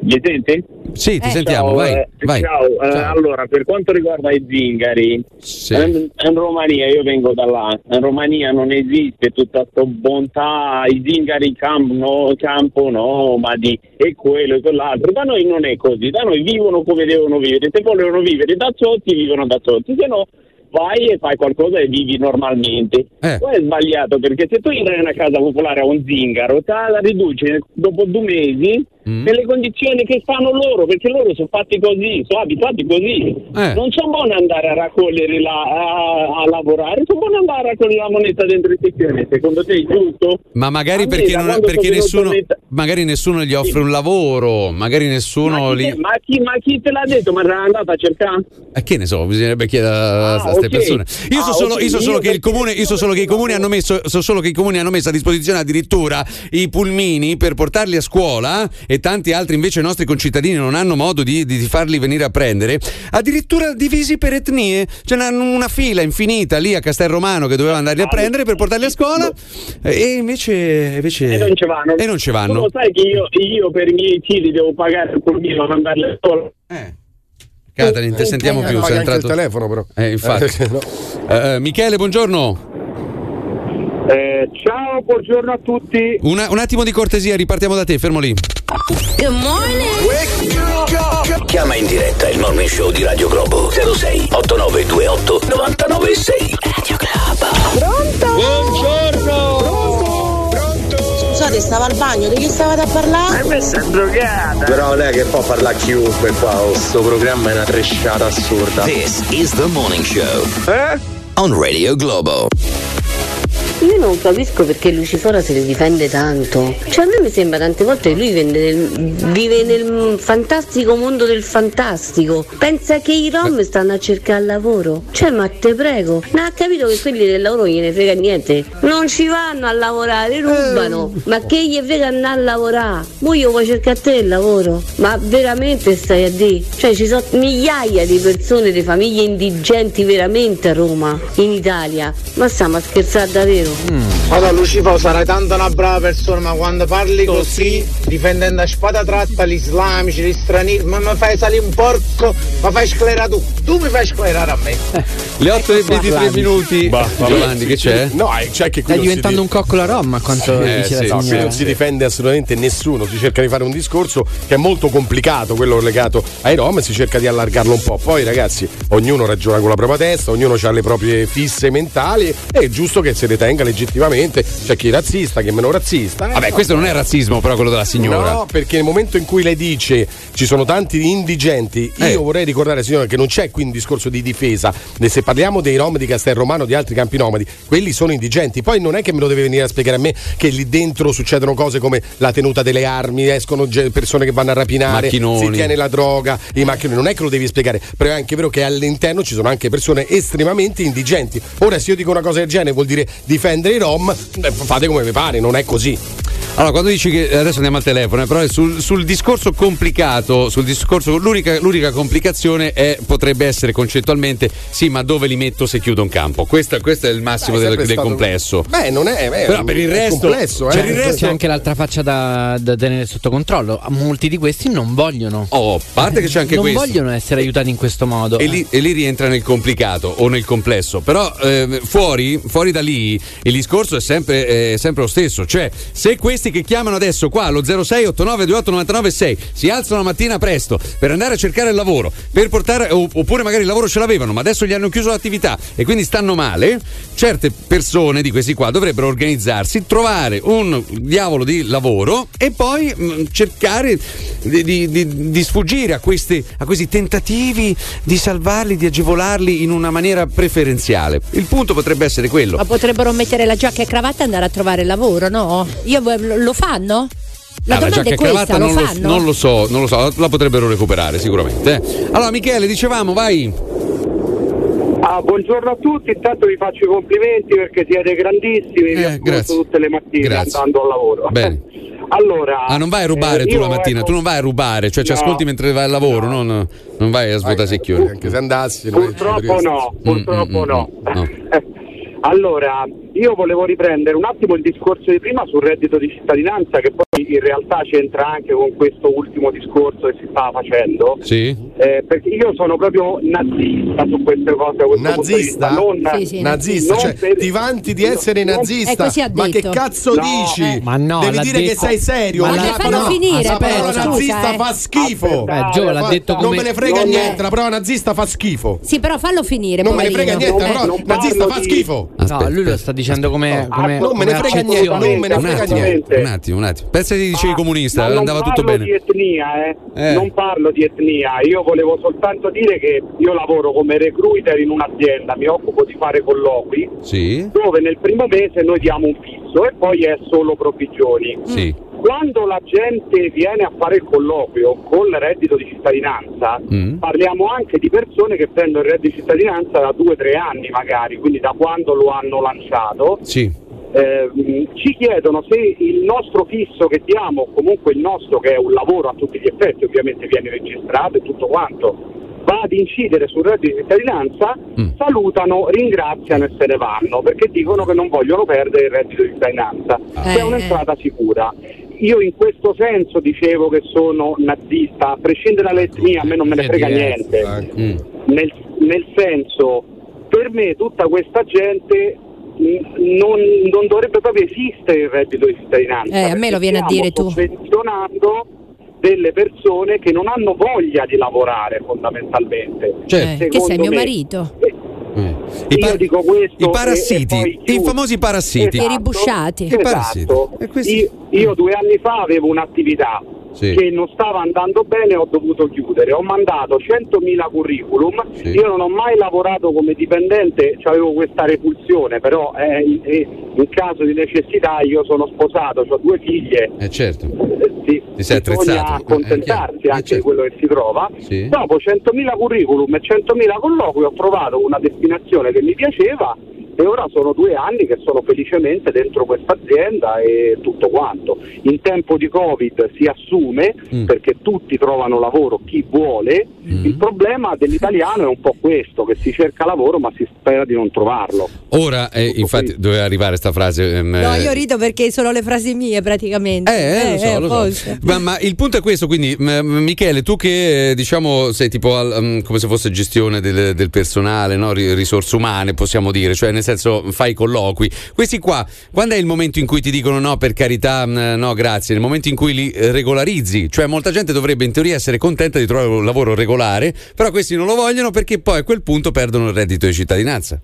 Mi senti? Sì, ti Eh, sentiamo, ciao, vai, eh, vai. Ciao, eh, allora per quanto riguarda i zingari, in, in Romania, io vengo da là, in Romania non esiste tutta questa bontà, i zingari camp, no, campo nomadi e quello e quell'altro, da noi non è così, da noi vivono come devono vivere, se vogliono vivere da sotti vivono da sotti, se no vai e fai qualcosa e vivi normalmente. Poi è sbagliato perché se tu entri in una casa popolare a un zingaro, te la riduci dopo due mesi nelle condizioni che fanno loro, perché loro sono fatti così, sono abituati così. Eh. Non sono buoni andare a raccogliere la, a, a lavorare, sono buoni andare a raccogliere la moneta dentro il sezione. Secondo te è giusto? Ma magari me, perché, non- perché nessuno, magari nessuno gli offre un lavoro, magari nessuno Ma chi, li. ma, chi, ma chi te l'ha detto? Ma era andata a cercare? Eh, che ne so, bisognerebbe chiedere a a queste ok. persone. Io so Ah, solo, ok, io so solo io che il comune, io so solo che i comuni hanno messo, so solo che i comuni hanno messo a disposizione addirittura i pulmini per portarli a scuola e tanti altri invece nostri concittadini non hanno modo di, di- di farli venire a prendere, addirittura divisi per etnie. C'è una, una fila infinita lì a Castel Romano che doveva andarli a prendere per portarli a scuola e invece, invece E non ci vanno. E non ci vanno. lo sai che io, io per i miei figli devo pagare il pulmino per mandarli a scuola? Catalin, ti sentiamo Eh, più. sei entrato... il telefono, però. Eh, infatti. Eh, no. Eh, eh, Michele, buongiorno. Eh, ciao, buongiorno a tutti. Una- un attimo di cortesia, ripartiamo da te, fermo lì. Good morning. Chiama in diretta il morning show di Radio Globo 06 8928 996. Radio Globo. Pronto? Scusate, stava al bagno, di chi stavate a parlare? Ma questa è drogata. Però lei che può parlare a chiunque qua, oh, sto programma è una tresciata assurda. This is the morning show. On Radio Globo. Io non capisco perché Lucifora se ne difende tanto. Cioè a me mi sembra tante volte che lui nel- vive nel fantastico mondo del fantastico. Pensa che i rom stanno a cercare lavoro. Cioè ma te prego. Non ha capito che quelli del lavoro gliene frega niente. Non ci vanno a lavorare, rubano. Ma che gli frega andare a lavorare? Mo io vuoi cercare a te il lavoro? Ma veramente stai a dire? Cioè ci sono migliaia di persone, di famiglie indigenti veramente a Roma, in Italia. Ma stiamo a scherzare davvero? Allora Lucifo sarai tanto una brava persona ma quando parli così difendendo a spada tratta gli islamici, gli stranieri ma mi fai salire un porco ma fai sclerare tu tu mi fai sclerare a me Le 8 e 23 minuti. Bah. Giovanni, che c'è? No, eh, c'è che qui Stai si diventando di- un coccola rom a quanto Eh, dice sì, la signora. non si difende assolutamente nessuno, si cerca di fare un discorso che è molto complicato, quello legato ai rom, e si cerca di allargarlo un po'. Poi ragazzi, ognuno ragiona con la propria testa, ognuno ha le proprie fisse mentali, è giusto che se ne tenga legittimamente, c'è chi è razzista, chi è meno razzista. eh, Vabbè, no. questo non è razzismo, però quello della signora. No, perché nel momento in cui lei dice ci sono tanti indigenti, Eh. io vorrei ricordare signora che non c'è qui un discorso di difesa. E Se parliamo dei rom di Castel Romano, di altri campi nomadi, quelli sono indigenti. Poi non è che me lo deve venire a spiegare a me che lì dentro succedono cose come la tenuta delle armi, escono persone che vanno a rapinare, Macchinoni. si tiene la droga, i macchinoni. Non è che lo devi spiegare, però è anche vero che all'interno ci sono anche persone estremamente indigenti. Ora, se io dico una cosa del genere vuol dire difendere i rom, eh, fate come vi pare, non è così. Allora, quando dici che adesso andiamo al telefono, eh, però sul, sul discorso complicato, sul discorso, l'unica, l'unica complicazione è, potrebbe essere concettualmente sì, ma dove li metto se chiudo un campo? Questo, questo è il massimo è del, del complesso. Beh, non è. beh, Però per il è resto- complesso, eh. per il resto- C'è anche l'altra faccia da, da tenere sotto controllo. Molti di questi non vogliono. Oh, a parte che c'è anche non questo. vogliono essere aiutati in questo modo. E lì, e lì rientra nel complicato o nel complesso. Però eh, fuori, fuori da lì il discorso è sempre, è sempre lo stesso. Cioè, se questi che chiamano adesso qua allo 06 89 28 99 6 si alzano la mattina presto per andare a cercare il lavoro, per portare, oppure magari il lavoro ce l'avevano, ma adesso gli hanno chiuso l'attività e quindi stanno male, certe persone di questi qua dovrebbero organizzarsi, trovare un diavolo di lavoro e poi mh, cercare di, di- di- di sfuggire a questi, a questi tentativi di salvarli, di agevolarli in una maniera preferenziale. Il punto potrebbe essere quello. Ma potrebbero mettere la giacca e cravatta e andare a trovare lavoro, no? Io, lo fanno? La Ah, domanda giacca è e questa, cravatta lo non lo, fanno? non lo so, non lo so, la potrebbero recuperare sicuramente. eh. Allora, Michele, dicevamo, vai. Ah, buongiorno a tutti, intanto vi faccio i complimenti perché siete grandissimi, vi ascolto Eh, grazie. tutte le mattine Grazie. andando al lavoro. Bene. [LAUGHS] Allora, Ah, non vai a rubare eh, tu la mattina, ecco, tu non vai a rubare, cioè ci No. ascolti mentre vai al lavoro, non, non vai a svuotare secchioni. Anche se andassi, Purtroppo no, Mm, purtroppo no. [LAUGHS] Allora, io volevo riprendere un attimo il discorso di prima sul reddito di cittadinanza che poi in realtà c'entra anche con questo ultimo discorso che si stava facendo. Sì. Eh, perché io sono proprio nazista su queste cose. Nazista? Non, Sì, sì, nazista, non cioè per- ti vanti di essere non- nazista. Ha ma che cazzo No, dici? eh. Ma no, Devi dire che detto- sei serio. Ma la l'ha- parola- fallo finire, la però, parola scusa, nazista eh. fa schifo. Eh, Gio l'ha detto Non come me ne frega Non è- niente, la parola nazista fa schifo. Sì, però fallo finire. Non me ne frega poverino. niente, la parola non nazista fa schifo. No, lui lo sta dicendo come, come, non me ne frega niente, non me ne Un frega attimo, niente. un attimo, un attimo. Pensa di dicevi comunista, Ma non andava tutto parlo bene. di etnia, eh. Eh. Non parlo di etnia, io volevo soltanto dire che io lavoro come recruiter in un'azienda, mi occupo di fare colloqui, Sì? dove nel primo mese noi diamo un fisso e poi è solo provvigioni. Sì. Quando la gente viene a fare il colloquio con il reddito di cittadinanza, Mm. parliamo anche di persone che prendono il reddito di cittadinanza da due o tre anni magari, quindi da quando lo hanno lanciato. Sì. Eh, mh, ci chiedono se il nostro fisso che diamo, comunque il nostro che è un lavoro a tutti gli effetti, ovviamente viene registrato e tutto quanto, va ad incidere sul reddito di cittadinanza, Mm. salutano, ringraziano e se ne vanno perché dicono che non vogliono perdere il reddito di cittadinanza. Eh, È un'entrata sicura. Io in questo senso dicevo che sono nazista, a prescindere dall'etnia, a me non me ne frega niente Mm. nel, nel senso per me tutta questa gente non, non dovrebbe proprio esistere il reddito di cittadinanza Eh, a me lo viene a dire tu. sovvenzionando delle persone che non hanno voglia di lavorare fondamentalmente Certo. Eh, che sei mio me. marito? Eh. I, Io dico questo i parassiti, e- e i famosi parassiti. I ribusciati. I parassiti. Esatto. E questi- Io, io due anni fa avevo un'attività Sì. che non stava andando bene ho dovuto chiudere. Ho mandato 100.000 curriculum. Sì. Io non ho mai lavorato come dipendente, avevo questa repulsione, però eh, in, eh, in caso di necessità io sono sposato, ho due figlie. Eh certo. eh, sì, Ti sei bisogna accontentarsi Eh, chiaro. Eh, anche certo. di quello che si trova. Sì. Dopo 100.000 curriculum e 100.000 colloqui ho trovato una destinazione che mi piaceva e ora sono due anni che sono felicemente dentro questa azienda e tutto quanto. In tempo di Covid si assume Mm. perché tutti trovano lavoro, chi vuole. Mm. Il problema dell'italiano è un po' questo, che si cerca lavoro ma si spera di non trovarlo. Ora, eh, infatti, doveva arrivare sta frase. ehm, No, eh, io rido perché sono le frasi mie praticamente. Eh, eh, lo so, lo so. Ma, ma il punto è questo, quindi, m- Michele, tu che eh, diciamo sei tipo al- um, come se fosse gestione del, del personale, no? Ri- risorse umane, possiamo dire, cioè nel senso fai colloqui. Questi qua, quando è il momento in cui ti dicono no, per carità, mh, no, grazie, nel momento in cui li eh, regolarizzi, cioè molta gente dovrebbe in teoria essere contenta di trovare un lavoro regolare, però questi non lo vogliono perché poi a quel punto perdono il reddito di cittadinanza.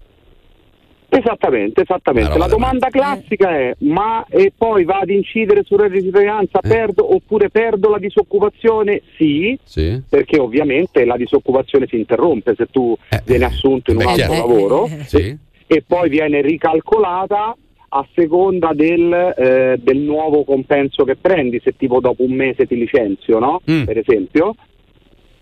Esattamente, esattamente. La domanda classica è: ma e poi va ad incidere sul reddito di cittadinanza? Perdo oppure perdo la disoccupazione? Sì, Sì. perché ovviamente la disoccupazione si interrompe se tu vieni assunto in un beh, altro chiaro. lavoro Sì. E poi viene ricalcolata a seconda del, eh, del nuovo compenso che prendi, se tipo dopo un mese ti licenzio, no? Mm. Per esempio.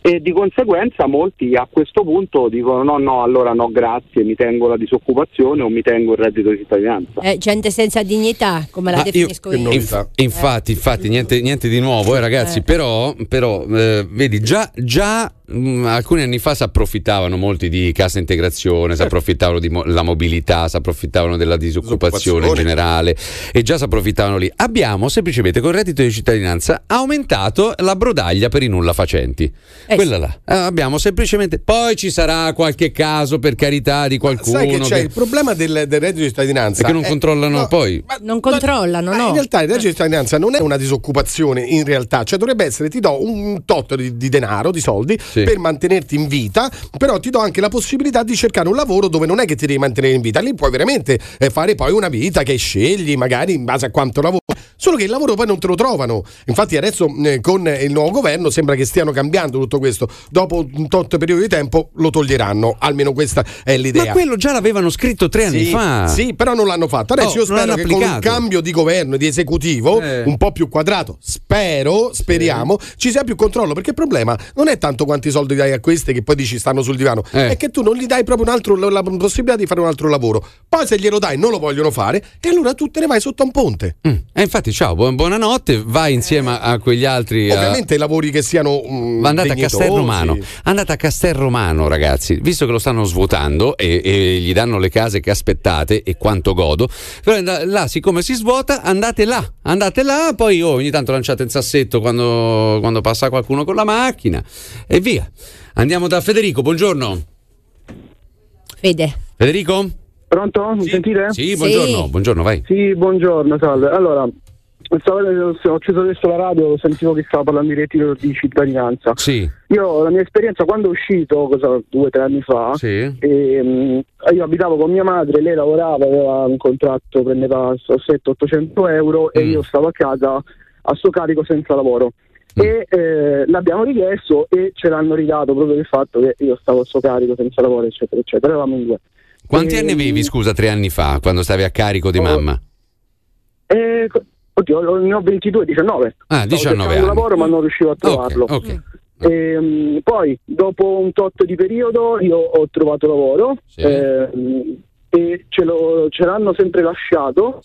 E di conseguenza molti a questo punto dicono no no allora no grazie mi tengo la disoccupazione o mi tengo il reddito di cittadinanza Eh, gente senza dignità, come la Ah, io- definisco io. inf- infatti, infatti, niente, niente di nuovo, eh, ragazzi. Eh. Però, però eh, vedi, già, già mh, alcuni anni fa si approfittavano molti di cassa integrazione, si approfittavano della mobilità, si approfittavano della disoccupazione in generale e già si approfittavano lì. Abbiamo semplicemente con il reddito di cittadinanza aumentato la brodaglia per i nulla facenti. Quella là. Eh, abbiamo semplicemente. Poi ci sarà qualche caso, per carità, di qualcuno. Sai che c'è che- il problema del, del reddito di cittadinanza? Perché non è- controllano no, poi. non controllano, Ma no. in realtà il reddito di cittadinanza non è una disoccupazione in realtà, cioè dovrebbe essere ti do un tot di, di denaro, di soldi per mantenerti in vita, però ti do anche la possibilità di cercare un lavoro dove non è che ti devi mantenere in vita, lì puoi veramente eh, fare poi una vita che scegli magari in base a quanto lavori. Solo che il lavoro poi non te lo trovano. Infatti adesso eh, con il nuovo governo sembra che stiano cambiando tutto questo. Dopo un tot periodo di tempo lo toglieranno, almeno questa è l'idea. Ma quello già l'avevano scritto tre anni Sì, fa. Sì, però non l'hanno fatto. Adesso Oh, io spero che con un applicato. cambio di governo, di esecutivo, Eh. un po' più quadrato, spero, speriamo, ci sia più controllo. Perché il problema non è tanto quanti soldi dai a queste che poi dici stanno sul divano, Eh. è che tu non gli dai proprio un altro, la, possibilità di fare un altro lavoro. Poi se glielo dai non lo vogliono fare, e allora tu te ne vai sotto a un ponte. E Eh, infatti, ciao, buon- buonanotte. Vai insieme a, a quegli altri. a- Ovviamente lavori che siano. mm, Ma andate a. Castel Romano, andate a Castel Romano, ragazzi, visto che lo stanno svuotando e, e gli danno le case che aspettate e quanto godo. Però and- là, siccome si svuota, andate là, andate là, poi oh, ogni tanto lanciate in sassetto quando, quando passa qualcuno con la macchina e via. Andiamo da Federico, buongiorno. Fede. Federico? Pronto? Mi sentite? Sì, buongiorno, buongiorno, vai. Sì, buongiorno, salve. Allora, ho acceso adesso la radio, sentivo che stava parlando di reddito di cittadinanza. Sì. Io, la mia esperienza, quando è uscito, cosa, due o tre anni fa, Sì. ehm, io abitavo con mia madre, lei lavorava, aveva un contratto, prendeva 700-800 euro e io stavo a casa a sto carico senza lavoro. E eh, l'abbiamo richiesto e ce l'hanno ridato proprio del fatto che io stavo a sto carico senza lavoro, eccetera, eccetera. Eravamo in due. Quanti E- anni avevi, scusa, tre anni fa, quando stavi a carico di mamma? Eh, oddio, ne ho 22, 19. Ah, Stavo 19 cercando anni. lavoro ma non riuscivo a trovarlo. ok. Ehm, poi, dopo un tot di periodo, io ho trovato lavoro ehm, e ce, lo- ce l'hanno sempre lasciato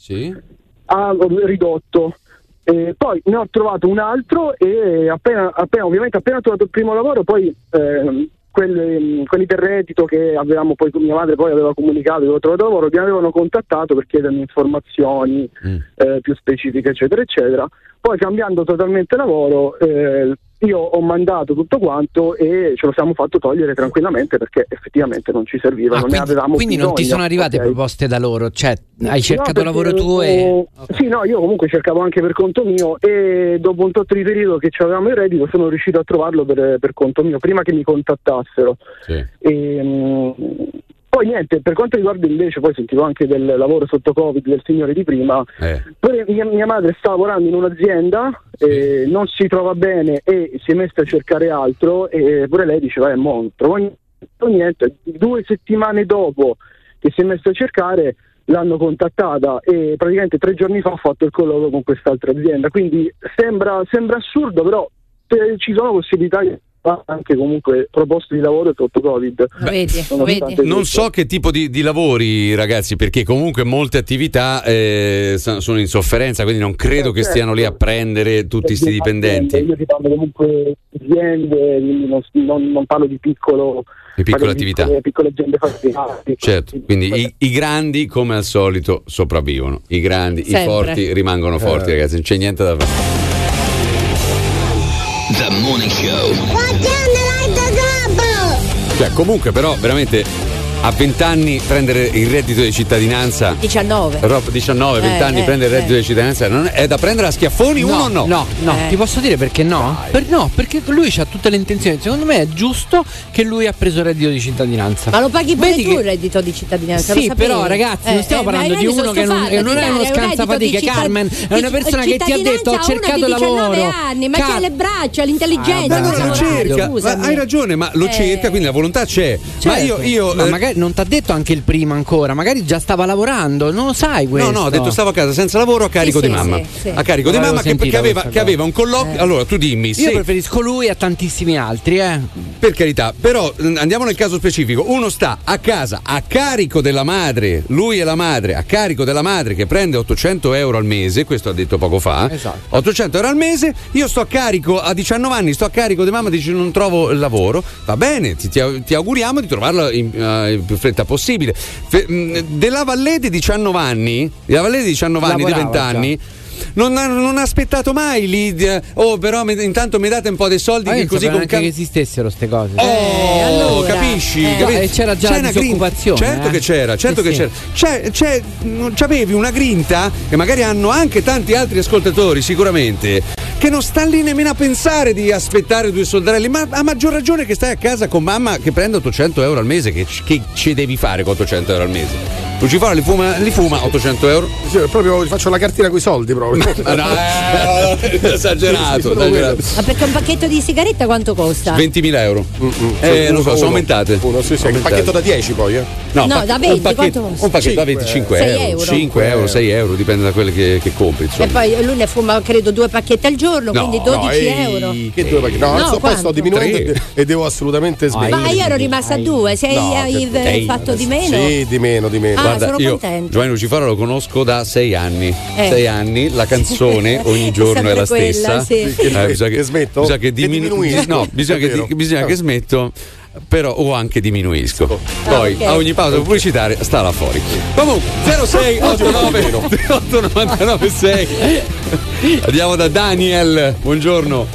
a ridotto. Eh, poi ne ho trovato un altro e appena, appena- ovviamente appena ho trovato il primo lavoro, poi ehm, quelli, quelli del reddito che avevamo poi mia madre poi aveva comunicato che avevo trovato lavoro, mi avevano contattato per chiedermi informazioni eh, più specifiche, eccetera, eccetera. Poi cambiando totalmente lavoro, eh, io ho mandato tutto quanto e ce lo siamo fatto togliere tranquillamente perché effettivamente non ci serviva, Ah, non ne quindi, avevamo quindi non ti bisogno, sono arrivate ok? proposte da loro, cioè hai No, cercato perché, lavoro tuo e... Sì, no, io comunque cercavo anche per conto mio e dopo un tot di periodo che avevamo il reddito sono riuscito a trovarlo per, per conto mio, prima che mi contattassero. E, mm, poi niente, per quanto riguarda invece, poi sentivo anche del lavoro sotto Covid del signore di prima, pure mia, mia madre sta lavorando in un'azienda, eh, non si trova bene e si è messa a cercare altro e pure lei diceva, eh, non trovo niente. Due settimane dopo che si è messa a cercare l'hanno contattata e praticamente tre giorni fa ha fatto il colloquio con quest'altra azienda, quindi sembra, sembra assurdo, però eh, ci sono possibilità di fare anche comunque proposte di lavoro sotto Covid. Nonostante Non tutto. so che tipo di, di lavori, ragazzi, perché comunque molte attività eh, so- sono in sofferenza, quindi non credo che certo. stiano lì a prendere tutti questi dipendenti. Io ti parlo comunque di aziende, non, non- non parlo di piccolo Di piccole attività. Piccole, piccole aziende familiari. Certo, quindi i, i grandi come al solito sopravvivono, i grandi, i Sempre. forti rimangono forti, Eh. ragazzi, non c'è niente da fare. The Morning Show. Cioè, comunque però veramente a 20 anni prendere il reddito di cittadinanza 19. Rob, 19, 20 Eh, anni eh, prendere il reddito eh. di cittadinanza non è, da prendere a schiaffoni uno o no? No, no, Eh. ti posso dire perché no? Per- no, perché lui ha tutte le intenzioni. Secondo me è giusto che lui ha preso il reddito di cittadinanza. Ma lo paghi pure Vedi tu che- il reddito di cittadinanza? Sì, però ragazzi, non stiamo Eh, eh, parlando ma di uno che non, che non è uno scansafatiche. di cittad- Carmen è una persona che ti ha detto ho cercato di 19 lavoro. anni, ma Car- che ha le braccia, l'intelligenza. Ma per lo cerca, ma hai ragione, ma lo Eh. cerca, quindi la volontà c'è. Ma Certo. io, io Ma eh, magari magari non ti ha detto anche il prima ancora, magari già stava lavorando, non lo sai questo. No, no, ho detto stavo a casa senza lavoro a carico Sì, di sì, mamma. sì, sì. A carico di mamma che, che aveva, che aveva un colloquio. Eh. Allora, tu dimmi, Io se preferisco lui a tantissimi altri, eh. Per carità, però mh, andiamo nel caso specifico. Uno sta a casa a carico della madre, lui e la madre, a carico della madre che prende 800 euro al mese, questo ha detto poco fa. Esatto. 800 euro al mese, io sto a carico a 19 anni, sto a carico di mamma, dice non trovo il lavoro. Va bene, ti, ti- auguriamo di trovarlo in, eh, più fretta possibile. Fe- mh, della Valle di 19 anni, della Valle di 19 anni, di Lavorava 20 anni. Non ha, non ha aspettato mai lì. di- Oh, però mi- intanto mi date un po' dei soldi io che così con cal- che esistessero queste cose. Oh, allora, capisci? eh. capisci? No, e c'era già C'è una grinta. disoccupazione, Certo eh. che c'era, certo che sì. c'era. C'è, c'è, c'avevi una grinta che magari hanno anche tanti altri ascoltatori, sicuramente, che non sta lì nemmeno a pensare di aspettare due soldarelli, ma a maggior ragione che stai a casa con mamma che prende 800 euro al mese, che, che ci devi fare con 800 euro al mese? Lucifora li fuma, li fuma 800 euro? Sì, proprio faccio la cartina con i soldi proprio. Ma [LAUGHS] no, eh, [LAUGHS] esagerato, esagerato. Ma perché un pacchetto di sigaretta quanto costa? 20.000 euro. Eh, non so, sono aumentate. Uno, sì, sì, un Aumentate. pacchetto da 10 poi, eh. No, pa- da 20, un pacchetto, quanto- un pacchetto da Cinque. 25 Sei euro, euro. 5 euro, 6 euro, dipende da quelle che, che compri. E Insomma. poi lui ne fuma credo due pacchetti al giorno, No, quindi no, 12 ehi, euro. Che due pacchetti? No, No, adesso poi sto diminuendo Tre. e- e devo assolutamente smettere. Ma io ero rimasta a due, se No, hai fatto di meno. Sì, di meno, di meno. Guarda, sono io contenta. Giovanni Lucifora lo conosco da 6 anni. Eh. 6 anni, la canzone [LAUGHS] ogni giorno è la Sempre quella, stessa. sì. Che- Eh, bisogna che smetto? Bisogna che, Che diminu- diminuisco? No, bisogna, È che, di- bisogna che smetto. Però o anche diminuisco. Poi Ah, ok. a ogni pausa pubblicitaria sta là fuori. Comunque 06 89 89 6 Andiamo da Daniel. Buongiorno.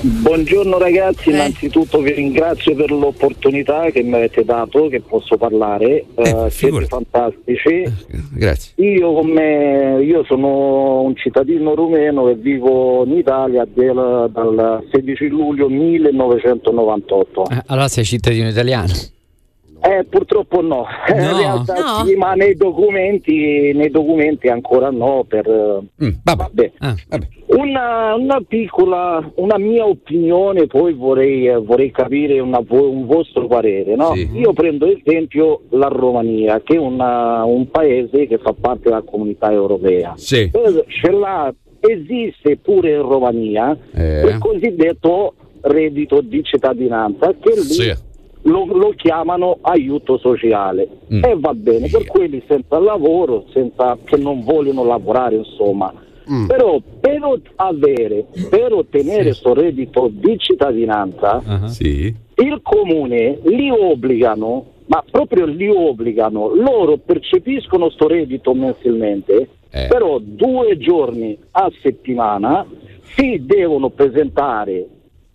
Buongiorno ragazzi, innanzitutto vi ringrazio per l'opportunità che mi avete dato, che posso parlare, Eh, siete figurati. fantastici. Grazie. Io, come, io sono un cittadino rumeno e vivo in Italia del- dal 16 luglio 1998. Eh, allora sei cittadino italiano. Eh, purtroppo no, No. in realtà No? sì, ma nei documenti, nei documenti ancora no. Per, Mm, vabbè. vabbè. Ah. Vabbè. Una, una piccola, una mia opinione, poi vorrei, eh, vorrei capire una un vostro parere. No? Sì. Io prendo esempio la Romania, che è una- un paese che fa parte della comunità europea. Sì. Eh, Ce l'ha, esiste pure in Romania Eh. il cosiddetto reddito di cittadinanza, che lì Sì. Lo, lo chiamano aiuto sociale. Mm. E va bene, per quelli senza lavoro, senza, che non vogliono lavorare, insomma. Mm. Però per avere, per ottenere questo reddito di cittadinanza, Sì. il comune li obbligano, ma proprio li obbligano, loro percepiscono sto reddito mensilmente, Eh. però due giorni a settimana si devono presentare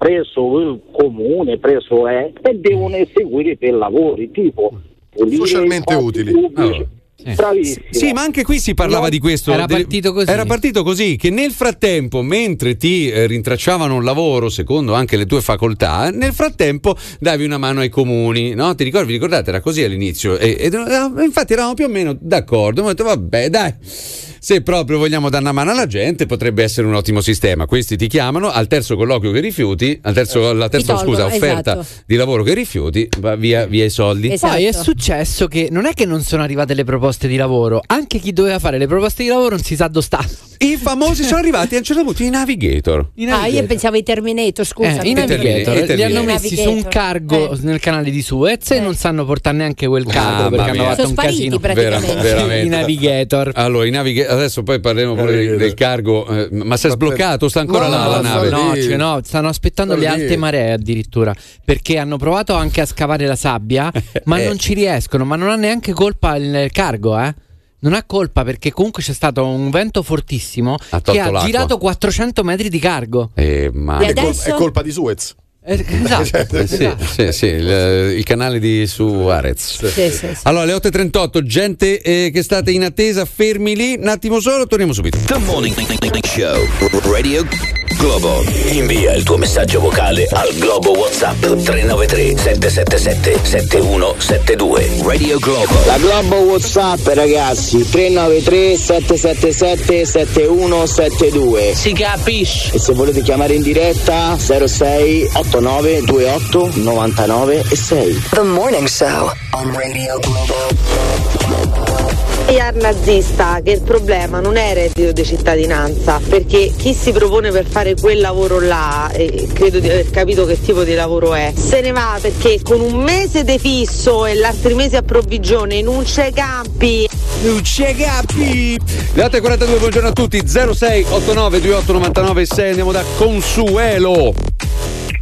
presso il comune, presso E, e devono eseguire dei lavori tipo Socialmente utili. pubblici. Bravissimo. Sì, ma anche qui si parlava No, di questo. era partito così. Era partito così, che nel frattempo, mentre ti eh, rintracciavano un lavoro, secondo anche le tue facoltà, nel frattempo davi una mano ai comuni, no? Ti ricordi? Vi ricordate? Era così all'inizio. E, ed- eh, infatti eravamo più o meno d'accordo. Abbiamo detto, vabbè, dai. Se proprio vogliamo dare una mano alla gente, potrebbe essere un ottimo sistema. Questi ti chiamano al terzo colloquio che rifiuti, al terzo, alla terza tolgono, scusa, offerta esatto. di lavoro che rifiuti, va via, via i soldi. Esatto. Poi è successo che non è che non sono arrivate le proposte di lavoro, anche chi doveva fare le proposte di lavoro non si sa dove sta. I famosi sono arrivati a un certo punto i navigator. I Ah, io navigator. pensavo ai Terminator, scusa. Eh, i navigator I li hanno Terminator. messi su un Navigator. cargo Eh. nel canale di Suez e non sanno portare neanche quel cargo Mamma perché hanno fatto Sono un casino. veramente. I navigator. Allora, i naviga- adesso poi parleremo pure del, del cargo, eh, ma si è sbloccato? Sta ancora No, là la nave? No, cioè no, stanno aspettando Sta le lì. alte maree addirittura perché hanno provato anche a scavare la sabbia, [LAUGHS] ma Eh. non ci riescono, ma non ha neanche colpa il cargo, eh. Non ha colpa perché comunque c'è stato un vento fortissimo Ha che ha l'acqua. girato 400 metri di cargo. Eh, ma... E È, col- adesso? è colpa di Suez. Eh, [LAUGHS] esatto. Eh, sì, sì, sì, il, il canale di sì, sì. Allora, alle 8.38, gente eh, che state in attesa, fermi lì, un attimo solo, torniamo subito. The Morning Show. Radio Globo. Invia il tuo messaggio vocale al Globo WhatsApp 393 777 7172. Radio Globo. La Globo Whatsapp ragazzi 393 777 7172 Si capisce E se volete chiamare in diretta 06 89 28 99 e 6 The Morning Show on Radio Globo. Iar nazista che il problema non è il reddito di cittadinanza perché chi si propone per fare quel lavoro là e credo di aver capito che tipo di lavoro è se ne va perché con un mese di fisso e l'altro mese a provvigione non c'è campi non c'è campi le 8.42 buongiorno a tutti. 06 89 28 99 6 andiamo da Consuelo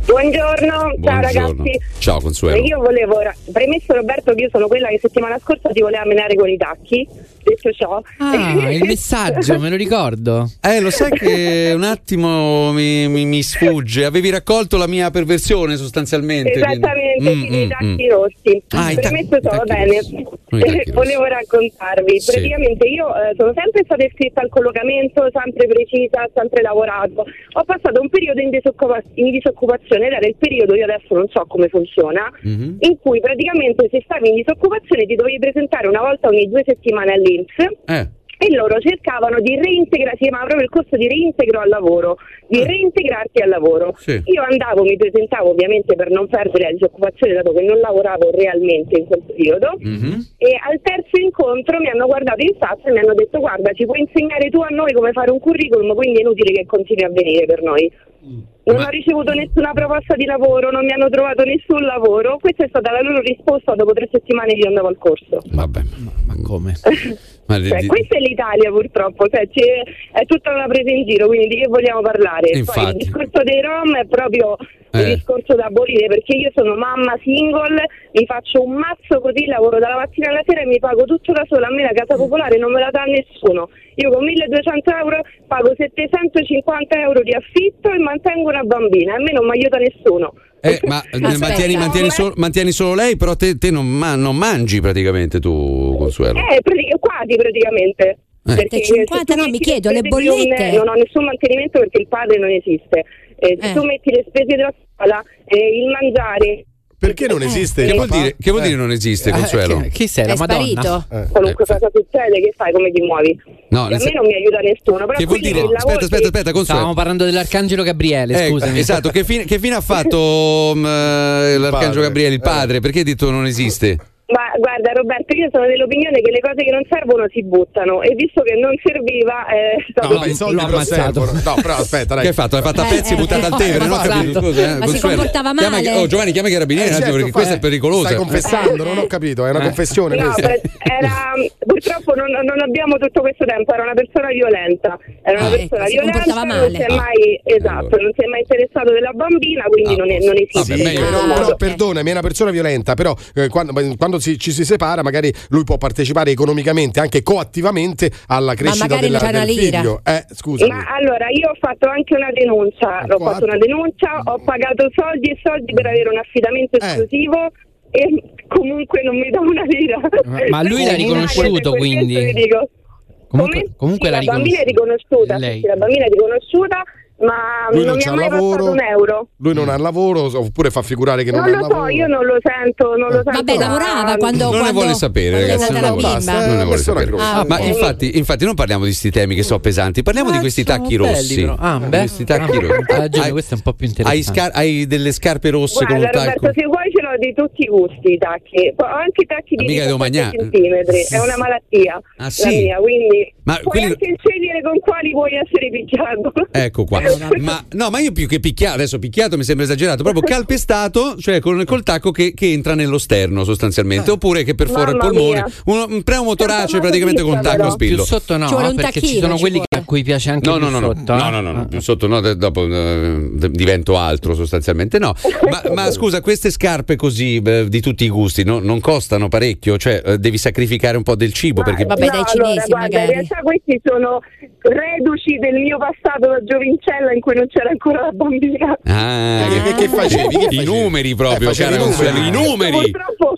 Buongiorno, ciao Buongiorno. ragazzi. ciao Consuelo Io volevo, premesso Roberto che io sono quella che settimana scorsa ti voleva menare con i tacchi, detto ciò. Ah, il messaggio, me lo ricordo. Eh, lo sai che [LAUGHS] un attimo mi, mi- mi sfugge. Avevi raccolto la mia perversione sostanzialmente. quindi- Esattamente, Mm, sì, dei mm, tacchi mm. rossi. Ah, i ta- Premesso i ciò, va tacchi bene. I. [LAUGHS] Volevo raccontarvi, Sì. praticamente io eh, sono sempre stata iscritta al collocamento, sempre precisa, sempre lavorato. Ho passato un periodo in, disoccupa- in disoccupazione ed era il periodo, io adesso non so come funziona, Mhm. in cui praticamente se stavi in disoccupazione ti dovevi presentare una volta ogni due settimane all'Inps Eh. E loro cercavano di reintegrare, si chiamava proprio il corso di reintegro al lavoro, di reintegrarti al lavoro. Sì. Io andavo, mi presentavo ovviamente per non perdere la disoccupazione dato che non lavoravo realmente in quel periodo e al terzo incontro mi hanno guardato in faccia e mi hanno detto guarda ci puoi insegnare tu a noi come fare un curriculum quindi è inutile che continui a venire per noi. Non ho ricevuto nessuna proposta di lavoro, non mi hanno trovato nessun lavoro. Questa è stata la loro risposta dopo tre settimane che io andavo al corso. Vabbè, ma come? [LAUGHS] Cioè, questa è l'Italia purtroppo, cioè, c'è- è tutta una presa in giro, quindi di che vogliamo parlare? Poi Infatti. il discorso dei Rom è proprio Eh. un discorso da abolire perché io sono mamma single, mi faccio un mazzo così, lavoro dalla mattina alla sera e mi pago tutto da sola, a me la casa popolare non me la dà nessuno. Io con 1200 euro pago 750 euro di affitto e mantengo una bambina, a me non mi aiuta nessuno. Eh, ma [LAUGHS] eh, Aspetta. mantieni, mantieni solo, mantieni solo lei, però te, te non, ma- non mangi praticamente tu, Consuelo. Eh, quasi praticamente. Eh. Perché 50 se tu no, mi chiedo, le di un- bollette? non ho nessun mantenimento perché il padre non esiste. Eh, se Eh. tu metti le spese della scuola, eh, il mangiare. Perché non esiste? Che il vuol dire, che vuol dire non esiste, Consuelo? chi, chi sei? È La Madonna? sparito? Eh. Qualunque cosa succede, che fai? Come ti muovi? No, a me non mi aiuta nessuno. Però Che vuol dire? Aspetta, aspetta, che- aspetta, Consuelo. Stavamo parlando dell'Arcangelo Gabriele, Ecco, scusami. esatto, che fine, che fine ha fatto [LAUGHS] mm, eh, l'Arcangelo. Gabriele, il padre? Perché hai detto non esiste? Ma guarda Roberto, io sono dell'opinione che le cose che non servono si buttano e visto che non serviva è stato No, [LAUGHS] ma i soldi però ammazzato. servono. No, però aspetta, dai. Che hai fatto? L'hai fatta a Eh, pezzi e eh, buttata al eh, Tevere? Non ho esatto. capito, scusa. eh, Ma si comportava Chiama- male. oh, Giovanni, chiama i carabinieri Eh, certo, perché questa eh, è pericolosa. Stai confessando, non ho capito, è una confessione No, questa. era, purtroppo non, non abbiamo tutto questo tempo, era una persona violenta, era una Ah. persona Ecco, si violenta, non si è Ah. mai, esatto, allora. non si è mai interessato della bambina, quindi Ah, non, è, non esiste. Vabbè, però modo. perdonami, è una persona violenta, però eh, quando, quando si- ci si separa magari lui può partecipare economicamente, anche coattivamente alla crescita della, del lira. figlio. Eh, scusami. Ma allora io ho fatto anche una denuncia, ho fatto una denuncia, ho pagato soldi e soldi per avere un affidamento Eh. esclusivo e comunque non mi dà una lira. Ma- lui l'ha riconosciuto, quindi? dico. Comunque, comunque Sì, l'ha la bambina è riconosciuta, sì, la bambina è riconosciuta, ma Lui non non ha mai lavoro. un euro. Lui non ha lavoro, oppure fa figurare che non, Non ha lo lavoro. so, io non lo sento, non lo sento. Vabbè, lavorava quando. Non ne quando- vuole sapere, ragazzi. Non, ne- bimba. non ne vuole sapere. Ah, Ma infatti, infatti non parliamo di questi temi che so pesanti, parliamo di questi sono tacchi belli, rossi. però. Ah, beh. questi tacchi Ah, rossi. ha ragione, Hai- questo è un po' più Hai, interessante. scar- hai delle scarpe rosse con Guarda un tacco. Roberto, se vuoi l'ho di tutti i gusti i tacchi. Ho anche i tacchi di Ma mica devo 17 mangiare. centimetri, è una malattia Ah, la sì? mia, quindi Ma puoi quelli- anche scegliere con quali vuoi essere picchiato. Ecco qua. [LAUGHS] Ma no, ma io più che picchiato, adesso picchiato mi sembra esagerato, proprio calpestato, cioè con, col tacco che, che entra nello sterno sostanzialmente, oppure che perfora il Mamma polmone. mia. Un, un pneumotorace Sento praticamente con un tacco però. Più spillo. sotto no, Ci un perché ci sono ci quelli che- a cui piace anche No, più no, no, no, sotto. no, eh. no, no, no, più sotto no, dopo eh, divento altro sostanzialmente. No, [LAUGHS] ma, ma scusa, queste scarpe così eh, di tutti i gusti no- non costano parecchio? Cioè eh, devi sacrificare un po' del cibo perché... Vabbè, dai No, cinesi, allora, guarda, magari. in realtà questi sono reduci del mio passato da giovincella in cui non c'era ancora la bambina. Ah, Eh, che- che facevi? Che I numeri proprio, Eh, facevi cara i numeri. I numeri. Purtroppo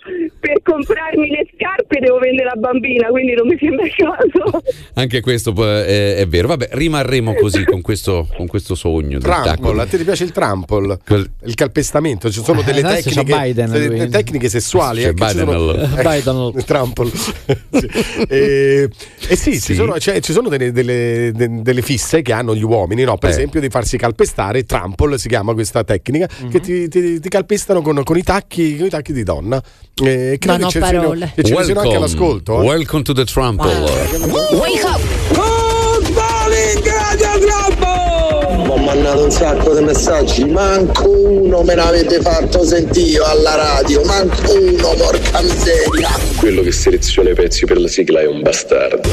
comprarmi le scarpe devo vendere la bambina, quindi non mi sembra il caso. Anche questo poi è, è vero. Vabbè, rimarremo così con questo, con questo sogno. tacco. a te ti piace il trample? Il calpestamento, ci sono Eh, delle adesso c'è tecniche, Biden, delle lui. tecniche sessuali. C'è eh, Biden sono- eh, Biden. [LAUGHS] [LAUGHS] Sì. E, e sì, Ci, sono, cioè, ci sono delle, delle- de- delle fisse che hanno gli uomini, no? per Eh. esempio di farsi calpestare, trample si chiama questa tecnica, Mhm. che ti, ti- ti calpestano con, con i tacchi, con i tacchi di donna. Eh, credo Non ho ne siano- parole. che ne siano anche all'ascolto. eh. Welcome to the Trample. Wake up! Mandato un sacco di messaggi, manco uno me l'avete fatto sentire alla radio, manco uno, porca miseria. Quello che seleziona i pezzi per la sigla è un bastardo.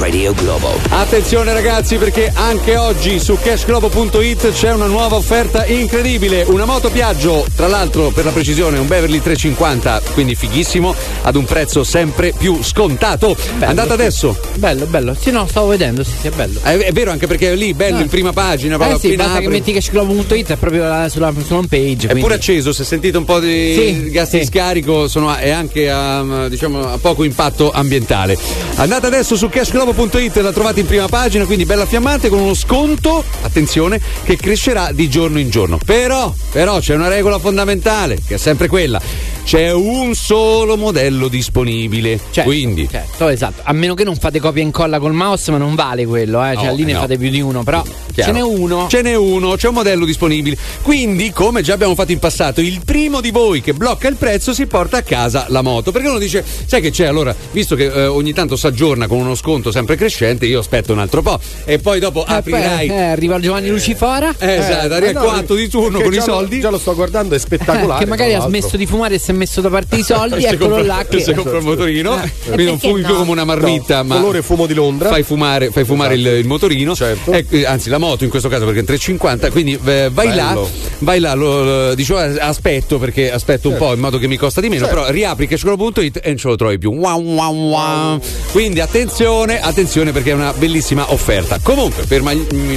Radio Globo. Attenzione ragazzi perché anche oggi su cashglobo.it c'è una nuova offerta incredibile, una moto Piaggio, tra l'altro per la precisione un Beverly 350, quindi fighissimo, ad un prezzo sempre più scontato. Andate adesso. Bello, bello. Sì, no, stavo vedendo, sì, sì, è bello. È, è vero anche perché è lì, bello, in prima pagina, Eh sì, basta che apri. metti cashglobo.it è proprio la- sulla, sulla home page. È pure acceso, se sentite un po' di Sì, gas di scarico sono, è anche a, diciamo, a poco impatto ambientale. Andate adesso su cashglobo.it, la trovate in prima pagina, quindi bella fiammante con uno sconto, attenzione, che crescerà di giorno in giorno. Però, però c'è una regola fondamentale, che è sempre quella. C'è un solo modello disponibile. quindi Certo, esatto. A meno che non fate copia e incolla col mouse, ma non vale quello, eh. Cioè, No, lì ne no. fate più di uno, però Chiaro. ce n'è uno. Ce n'è uno, c'è un modello disponibile. Quindi, come già abbiamo fatto in passato, il primo di voi che blocca il prezzo si porta a casa la moto. Perché uno dice, sai che c'è? Allora, visto che eh, ogni tanto si aggiorna con uno sconto sempre crescente, io aspetto un altro po'. E poi dopo Eh, poi, aprirai. eh, arriva Giovanni Lucifora. Eh, esatto, arriva il no, quarto di turno con i già lo- soldi. già lo sto guardando, è spettacolare. che magari ha smesso di fumare e si è messo da parte i soldi, eccolo compra- là che si compra il motorino, Eh. quindi non fumi più come una marmitta, No, ma colore fumo di Londra. fai fumare, fai fumare il, il motorino, Certo. Eh, eh, anzi la moto in questo caso perché è 350, quindi eh, vai là, vai là, lo, lo- dicevo eh, aspetto perché aspetto un Certo. po' in modo che mi costa di meno, Certo. però riapri cashglobo.it e non ce lo trovi più. Wow, wow, wow. Quindi attenzione, attenzione perché è una bellissima offerta. Comunque per ma-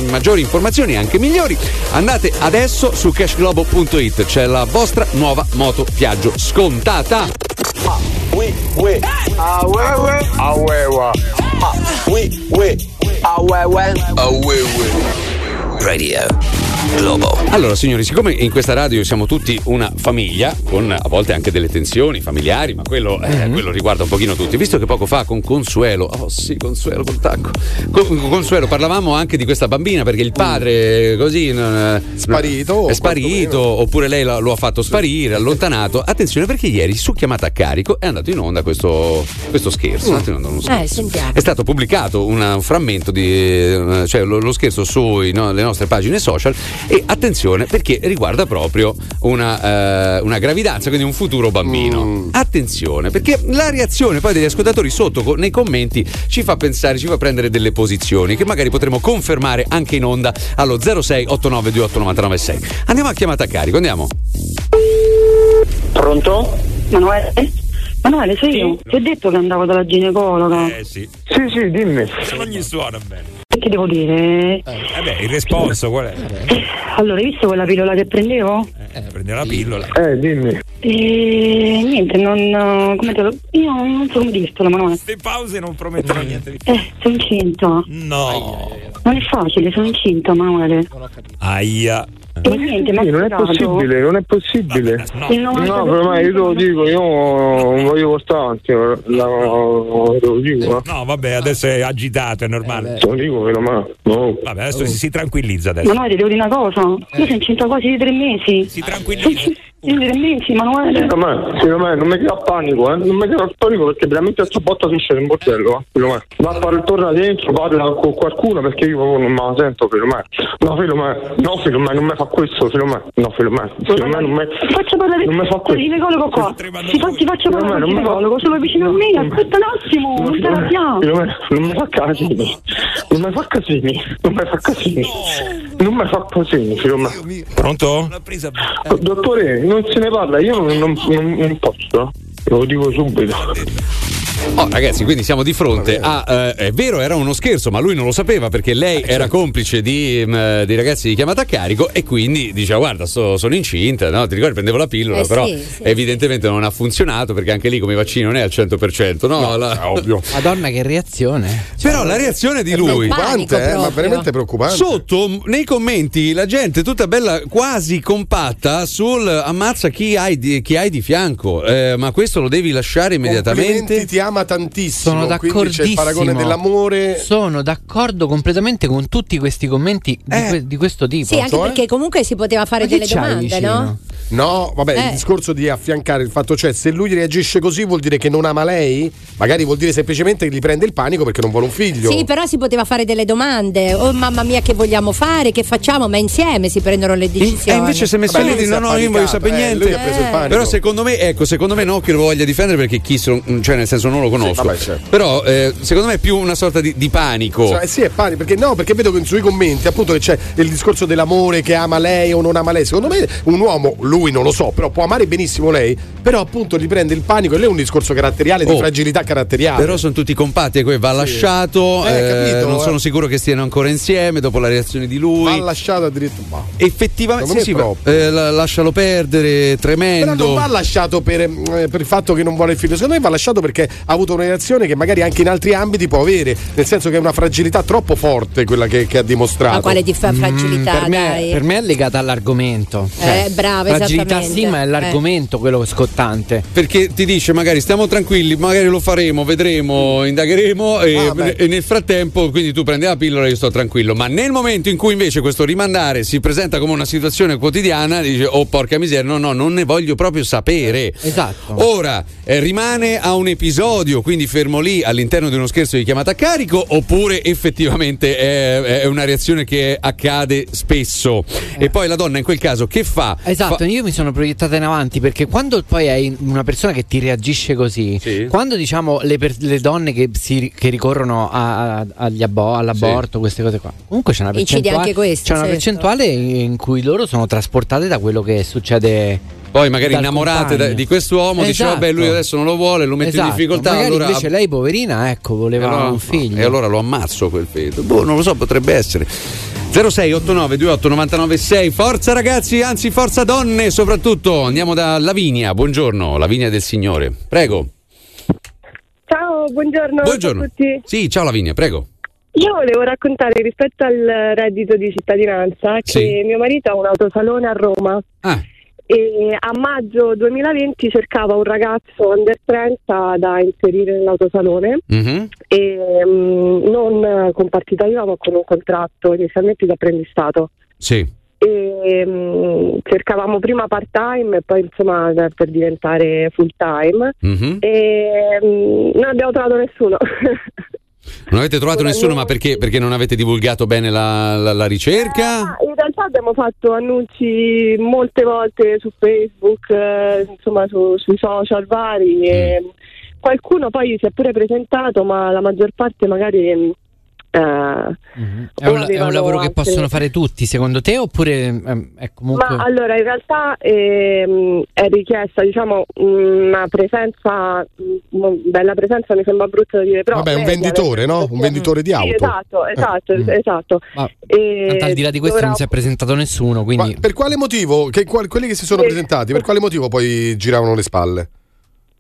maggiori informazioni anche migliori andate adesso su cashglobo.it, c'è la vostra nuova moto Piaggio scontata. Oui, oui. Ah ouais, ouais. Ah ouais, ouais. Ah oui, oui. Ah ouais, ouais. Ah ouais, ouais. Radio Globo. Allora, signori, siccome in questa radio siamo tutti una famiglia, con a volte anche delle tensioni familiari, ma quello, eh, Mhm. quello riguarda un pochino tutti. Visto che poco fa con Consuelo, oh sì, Consuelo col tacco. Con, con Consuelo parlavamo anche di questa bambina perché il padre così non- Sparito, è sparito, oppure lei lo, lo ha fatto sparire, allontanato. Attenzione perché ieri su chiamata a carico è andato in onda questo, questo scherzo. in onda uno scherzo. Eh. È stato pubblicato una- un frammento di eh, cioè lo, lo scherzo sulle nostre pagine social e attenzione perché riguarda proprio una, eh, una gravidanza, quindi un futuro bambino. Attenzione perché la reazione poi degli ascoltatori sotto co- nei commenti ci fa pensare, ci fa prendere delle posizioni che magari potremo confermare anche in onda allo 06 89 28 99 6. Andiamo a chiamata a carico, andiamo. Pronto? Manuele? Manuele, sei io. Ti ho detto che andavo dalla ginecologa. Eh sì. Sì, sì, dimmi. Non gli suona bene. Che ti devo dire? Vabbè, il responso qual è? Allora, hai visto quella pillola che prendevo? Eh, prende la pillola. Eh, dimmi. E niente, non. come te lo. Io non so come dirtelo, Manuele. Queste pause non promettono niente di Eh, sono incinta. No. Non è facile, sono incinta, Manuele. Aia. E niente, ma non è possibile, non è possibile. Il No, 90% però ma io te lo dico, io non voglio portare avanti, la, te lo dico, eh. No, vabbè, adesso è agitato, è normale. Te lo dico, però ma no. Vabbè, adesso si, si tranquillizza adesso. Manuele, ti devo dire una cosa. Io sono incinta quasi di tre mesi. Si tranquillizza. Di tre mesi, Manuele. Secondo me, me non mi crea panico, eh. Non mi crea panico perché veramente sto botta si scende in bordello, eh. Secondo me. Va a fare torna dentro, parla con qualcuno perché io proprio non me la sento, secondo me. No, secondo me, no, secondo me non mi fa questo, secondo me. No, secondo me. Secondo me non mi. Faccio parlare Non mi fa questo. ginecologo qua. Ti, fa- ti faccio parlare me con il non mi fa- ginecologo. Sono vicino a me. Aspetta un attimo. Non te la chiamo. Non mi fa casini. Non mi fa casini. Non mi fa casini. Non mi fa casini, me. Pronto? Dottore, non se ne parla, io non, non, non- posso. Lo dico subito. Oh, ragazzi, quindi siamo di fronte a. eh, è vero, era uno scherzo, ma lui non lo sapeva perché lei era complice di, mm, di ragazzi di chiamata a carico e quindi diceva: Guarda, sto- sono incinta, no? Ti ricordi, prendevo la pillola, Eh, però sì, sì. evidentemente non ha funzionato perché anche lì come i vaccini non è al 100%, no? La- ovvio. Madonna, che reazione. Però la reazione di lui. Preoccupante, eh, ma veramente preoccupante. Sotto nei commenti la gente tutta bella quasi compatta sul ammazza chi hai di, chi hai di fianco, Eh, ma questo lo devi lasciare immediatamente. Ti ama tantissimo. Sono d'accordissimo. c'è il paragone dell'amore. Sono d'accordo completamente con tutti questi commenti di, Eh. que- di questo tipo. Sì, anche perché comunque si poteva fare Ma delle domande, no? No, vabbè, Eh. il discorso di affiancare il fatto, cioè, se lui reagisce così vuol dire che non ama lei? Magari vuol dire semplicemente che gli prende il panico perché non vuole un figlio. Sì, però si poteva fare delle domande. Oh mamma mia, che vogliamo fare? Che facciamo? Ma insieme si prendono le decisioni. E invece si è messo lì di no, no, io non voglio sapere eh, niente. lui ha preso il panico. Però secondo me, ecco, secondo me no che lo voglia difendere perché chi cioè nel senso non lo conosco. vabbè, certo. Però eh, secondo me è più una sorta di, di panico. Cioè, sì, è panico, perché no, perché vedo che sui commenti appunto che c'è il discorso dell'amore che ama lei o non ama lei. Secondo me un uomo, lui non lo so, però può amare benissimo lei, però appunto gli prende il panico e lei è un discorso caratteriale di Oh, fragilità caratteriale. Però sono tutti compatti e poi va lasciato. Eh, eh, capito, non eh. sono sicuro che stiano ancora insieme dopo la reazione di lui. Va lasciato addirittura. Effettivamente, sì, sì, eh, la- lascialo perdere, Però non tremendo. va lasciato per, eh, per il fatto che non vuole il figlio, secondo me va lasciato perché ha avuto una reazione che magari anche in altri ambiti può avere, nel senso che è una fragilità troppo forte quella che, che ha dimostrato. Ma quale di fa- fragilità, Mm, per, me, dai? per me è legata all'argomento. Cioè, Eh, bravo, Fragilità sì, ma è l'argomento quello scottante. Perché ti dice magari stiamo tranquilli, magari lo faremo, vedremo, indagheremo e, Ah, e nel frattempo quindi tu prendi la pillola e io sto tranquillo. Ma nel momento in cui invece questo rimandare si presenta come una situazione quotidiana, dice oh porca miseria, no no, non ne voglio proprio sapere. Esatto. Ora eh, rimane a un episodio, quindi fermo lì all'interno di uno scherzo di chiamata a carico, oppure effettivamente è, è una reazione che accade spesso. E poi la donna in quel caso che fa? Esatto, Fa- io mi sono proiettata in avanti perché quando poi hai una persona che ti reagisce così, Sì. quando diciamo le, per- le donne che, si- che ricorrono a- a- agli abo- all'aborto, queste cose qua, comunque c'è una percentuale, anche questo, c'è una certo. percentuale in cui loro sono trasportate da quello che succede. Poi magari innamorate compagno. di quest'uomo, dice Esatto. vabbè lui adesso non lo vuole, lo mette Esatto, in difficoltà. Magari allora, invece lei, poverina, ecco, voleva allora- un figlio. E allora lo ammazzo quel feto. Boh, non lo so, potrebbe essere. 0689 28 99 6 Forza ragazzi, anzi forza donne soprattutto. Andiamo da Lavinia. Buongiorno, Lavinia del Signore. Prego. Ciao, buongiorno, Buongiorno. a tutti. Sì, ciao Lavinia, prego. Io volevo raccontare rispetto al reddito di cittadinanza che Sì. mio marito ha un autosalone a Roma Ah. E a maggio 2020 cercava un ragazzo under 30 da inserire nell'autosalone Mhm. e mm, non con partita IVA ma con un contratto inizialmente di apprendistato. Sì. E, mm, cercavamo prima part time e poi insomma per diventare full time Mhm. e mm, non abbiamo trovato nessuno. [LAUGHS] Non avete trovato nessuno, ma perché? Perché non avete divulgato bene la, la- la ricerca? Ah, In realtà abbiamo fatto annunci molte volte su Facebook, eh, insomma su- sui social vari. E qualcuno poi si è pure presentato, ma la maggior parte magari. Mm, eh, È un, è un lavoro che possono fare tutti, secondo te? Oppure ehm, è comunque. Ma allora in realtà ehm, è richiesta diciamo una presenza, una bella presenza mi sembra brutto da dire, però Vabbè, un venditore, no? Un venditore di Sì, auto. esatto, esatto, Mm. esatto. Ma- E Tanto al di là di questo dovrà- non si è presentato nessuno, quindi. Per quale motivo? Che, qual- quelli che si sono Sì. presentati, per quale motivo poi giravano le spalle?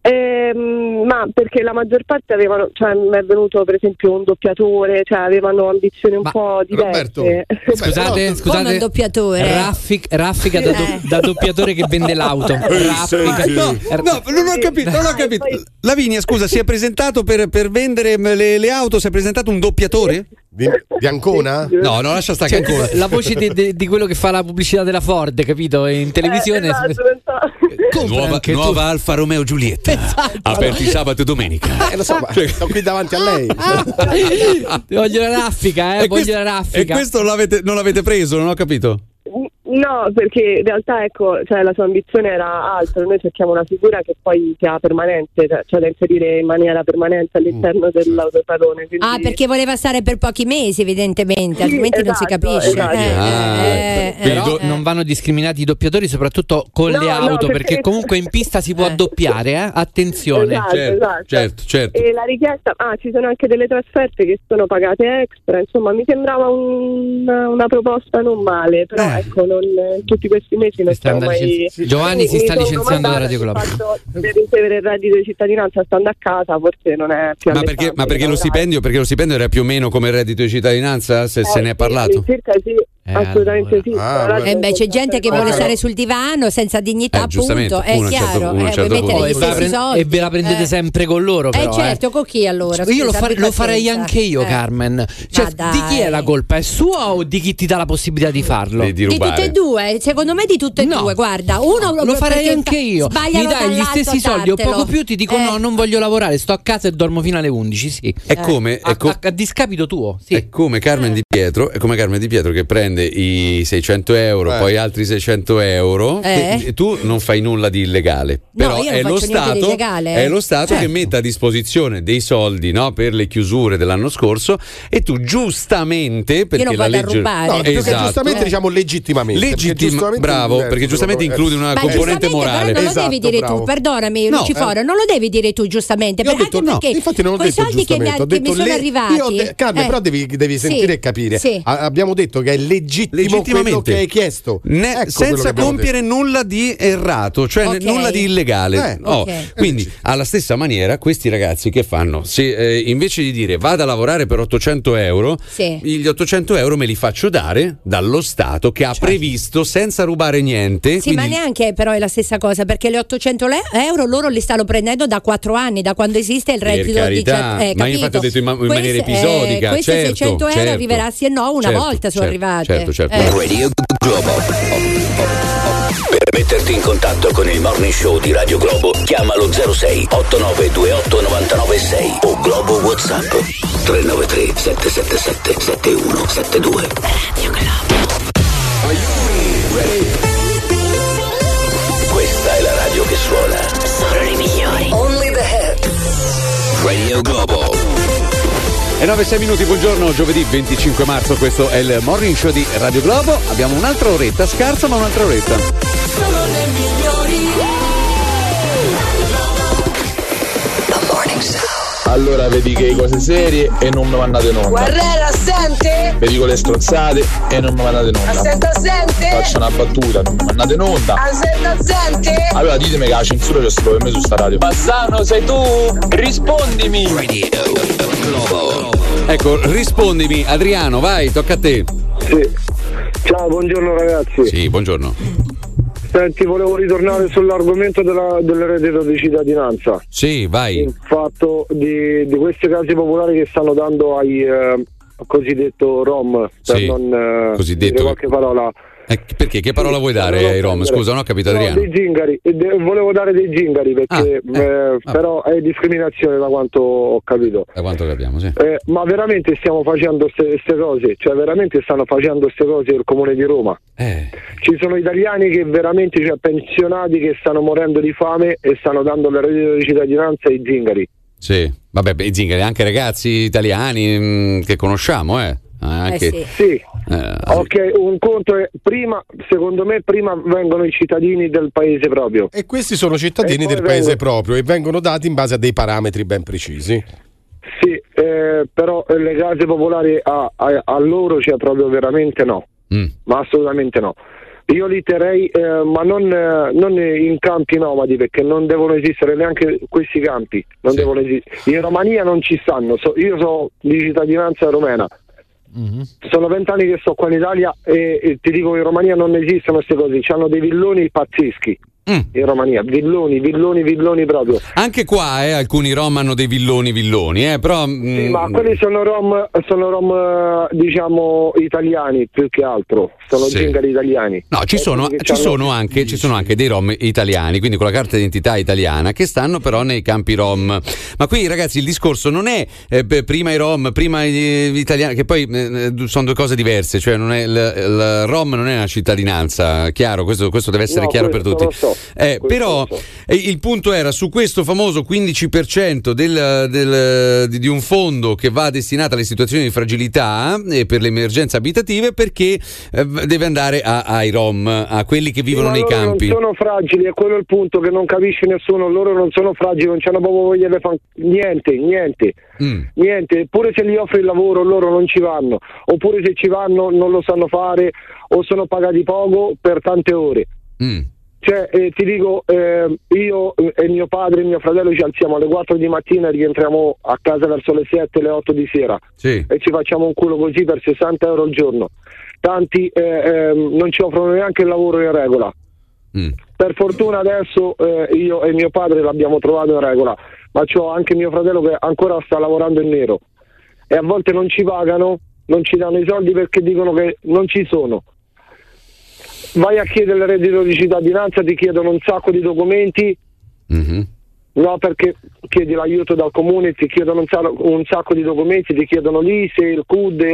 Ehm, ma perché la maggior parte avevano, cioè mi è venuto per esempio un doppiatore, cioè avevano ambizioni un po' diverse. Scusate, scusate. Come un doppiatore? Raffic- raffica da, do- Eh. da doppiatore che vende l'auto. [LAUGHS] Raffica- No, no, non ho capito, non ho capito. Lavinia, scusa, si è presentato per, per vendere le, le auto, si è presentato un doppiatore? Di, di Ancona? [LAUGHS] No, no, lascia stare Cioè, che ancora. la voce di, di- di quello che fa la pubblicità della Ford, capito? In televisione. Eh, esatto, esatto. Nuova, nuova Alfa Romeo Giulietta. Aperti sabato e domenica. Eh, lo so, ma sto qui davanti a lei. [LAUGHS] voglio la raffica, eh, E voglio questo- la E raffica. questo l'avete- non l'avete preso, non ho capito. No, perché in realtà ecco, cioè, la sua ambizione era altra, noi cerchiamo una figura che poi sia permanente, cioè, cioè da inserire in maniera permanente all'interno Mm, dell'autosalone. quindi- Ah, perché voleva stare per pochi mesi, evidentemente, Sì, altrimenti non si esatto, capisce. esatto. Eh, Ah, eh, eh, Però eh. non vanno discriminati i doppiatori, soprattutto con No, le no, auto, perché- perché [LAUGHS] comunque in pista si può addoppiare, eh? Attenzione. Esatto, esatto. certo, certo. E la richiesta, ah, ci sono anche delle trasferte che sono pagate extra, insomma, mi sembrava un- una proposta non male, però Eh. ecco, non, in tutti questi mesi non sta siamo mai. licenzi- Giovanni si mi sta sono licenziando da Radio Globo. Per ricevere il reddito di cittadinanza stando a casa, forse non è più Ma perché, ma perché lo stipendio, perché lo stipendio era più o meno come il reddito di cittadinanza, se se ne è parlato? Circa sì, assolutamente sì. Ah, l'altro- Eh beh, c'è gente che vuole stare sul divano senza dignità, Eh, appunto. È un certo- chiaro, uno a un eh, certo E ve la stessi pre- soldi. e ve la prendete Eh. sempre con loro, però. Eh certo, con chi allora? Io lo, Scusa, abbi lo farei anche io, Eh. Carmen. Cioè, di chi è la colpa? È sua o di chi ti dà la possibilità di farlo? Di- di Di tutte e due, secondo me di tutte e due, guarda, uno Lo farei perché anche io. Mi dai gli stessi soldi o poco più, ti dico Eh. no, non voglio lavorare, sto a casa e dormo fino alle 11, sì. È come, A, discapito tuo, è come Carmen Di Pietro, è come Carmen Di Pietro che prende i 600 euro, poi altri 600 euro. Eh. tu non fai nulla di illegale. No, Però io è, lo niente di Stato, illegale, è eh. lo Stato Certo. che mette a disposizione dei soldi no, per le chiusure dell'anno scorso e tu giustamente, perché non la legge... rubare. No, più che Esatto. giustamente diciamo legittimamente. perché Legittim- giustamente bravo, perché giustamente quello, include eh. una Ma componente giustamente, morale. Non lo Esatto, devi dire bravo. tu, perdonami, No, Luciforo, non lo devi dire tu giustamente. Io per- detto anche no, perché infatti non ho detto soldi che mi, giustamente, sono arrivati. io Carmen, eh, però devi, sentire e capire. abbiamo detto che è legittimo quello Legittimamente. che hai chiesto. Ne- Ecco senza compiere nulla di errato, cioè Ok. nulla di illegale. Eh, Oh, ok. Quindi, alla stessa maniera, questi ragazzi che fanno? Se eh, invece di dire vado a lavorare per 800 euro, Sì. gli 800 euro me li faccio dare dallo Stato che ha previsto senza rubare niente. Sì, ma quindi- neanche però è la stessa cosa perché le 800 le- euro loro li stanno prendendo da 4 anni, da quando esiste il reddito di carità, eh, ma io infatti ho detto in, ma- in maniera episodica. eh, certo, 600 euro certo. arriverà sì e no una Certo, volta sono certo, arrivate. Certo, certo. Eh. Radio Globo. Per metterti in contatto con il morning show di Radio Globo, chiamalo 06 8928 996 o Globo WhatsApp 393 777 7172. Radio Questa è la radio che suona. Solo le migliori. Only the hits. Radio Globo. E 9-6 minuti, buongiorno, giovedì 25 marzo, questo è il morning show di Radio Globo. Abbiamo un'altra oretta, scarsa ma un'altra oretta. Sono le migliori. Allora vedi che cose serie e non mi mandate in onda. Guerrera, sente? Vi dico le strozzate e non mi mandate in onda. Assenta, sente? Faccio una battuta, non mi mandate in onda. Assenta, sente? Allora ditemi che la censura c'è solo per me su sta radio. Bassano, sei tu? Rispondimi! Ecco, rispondimi, Adriano, vai, tocca a te. Sì. Ciao, buongiorno ragazzi. Sì, buongiorno. Senti, volevo ritornare sull'argomento della, del reddito di cittadinanza. Sì, vai. Il fatto di, di queste case popolari che stanno dando ai eh, cosiddetto Rom, per Sì, non eh, cosiddetto- dire qualche parola. Eh, perché? Che parola vuoi dare ai Rom? Scusa, non ho capito, No, Adriano. dei zingari, Eh, de- volevo dare dei zingari perché Ah, eh, però è discriminazione da quanto ho capito. Da quanto capiamo, sì. Eh, ma veramente stiamo facendo queste cose, cioè veramente stanno facendo queste cose il comune di Roma. Eh. Ci sono italiani che veramente, cioè pensionati che stanno morendo di fame e stanno dando il reddito di cittadinanza ai zingari. Sì, vabbè, beh, zingari, anche ragazzi italiani mm, che conosciamo, eh. Anche, Sì. eh, Ok, un conto è prima, secondo me, prima vengono i cittadini del paese proprio. E questi sono cittadini del paese vengono- proprio e vengono dati in base a dei parametri ben precisi. Sì, eh, però eh, le case popolari a, a- a loro c'è proprio veramente no, Mm. ma assolutamente no. Io li terrei, eh, ma non, eh, non in campi nomadi perché non devono esistere neanche questi campi, non devono esistere. In Romania non ci stanno, so- io sono di cittadinanza romena. Sono vent'anni che sto qua in Italia e, e ti dico in Romania non esistono queste cose, hanno dei villoni pazzeschi. Mm. in Romania. Villoni, villoni, villoni proprio. Anche qua eh, alcuni rom hanno dei villoni villoni, eh, però... Sì, mm, ma quelli sono rom, sono rom eh, diciamo italiani più che altro, sono Sì. zingari italiani. No, ci Eh, sono, ci, sono anche, ci sono anche dei rom italiani, quindi con la carta d'identità italiana, che stanno però nei campi rom. Ma qui ragazzi il discorso non è eh, prima i rom, prima gli italiani, che poi eh, eh, sono due cose diverse, cioè non è, il, il rom non è una cittadinanza, chiaro, questo, questo deve essere No, chiaro per tutti. lo so, Eh, però eh, il punto era su questo famoso 15% del, del- di, di un fondo che va destinato alle situazioni di fragilità e per le emergenze abitative perché eh, deve andare a- ai rom, a quelli che vivono nei campi. Non sono fragili, è quello il punto che non capisce nessuno. Loro non sono fragili, non hanno proprio voglia di fare niente, niente. Mm. Niente, pure se gli offri il lavoro loro non ci vanno, oppure se ci vanno non lo sanno fare o sono pagati poco per tante ore. Mm. Cioè, eh, ti dico, eh, io e mio padre e mio fratello ci alziamo alle 4 di mattina e rientriamo a casa verso le 7, le 8 di sera Sì. e ci facciamo un culo così per 60 euro al giorno. Tanti eh, ehm, non ci offrono neanche il lavoro in regola. Mm. Per fortuna adesso eh, io e mio padre l'abbiamo trovato in regola, ma c'ho anche mio fratello che ancora sta lavorando in nero e a volte non ci pagano, non ci danno i soldi perché dicono che non ci sono. Vai a chiedere il reddito di cittadinanza, ti chiedono un sacco di documenti, Mhm. no perché chiedi l'aiuto dal comune, ti chiedono un, sa- un sacco di documenti, ti chiedono l'ISE, il CUD e,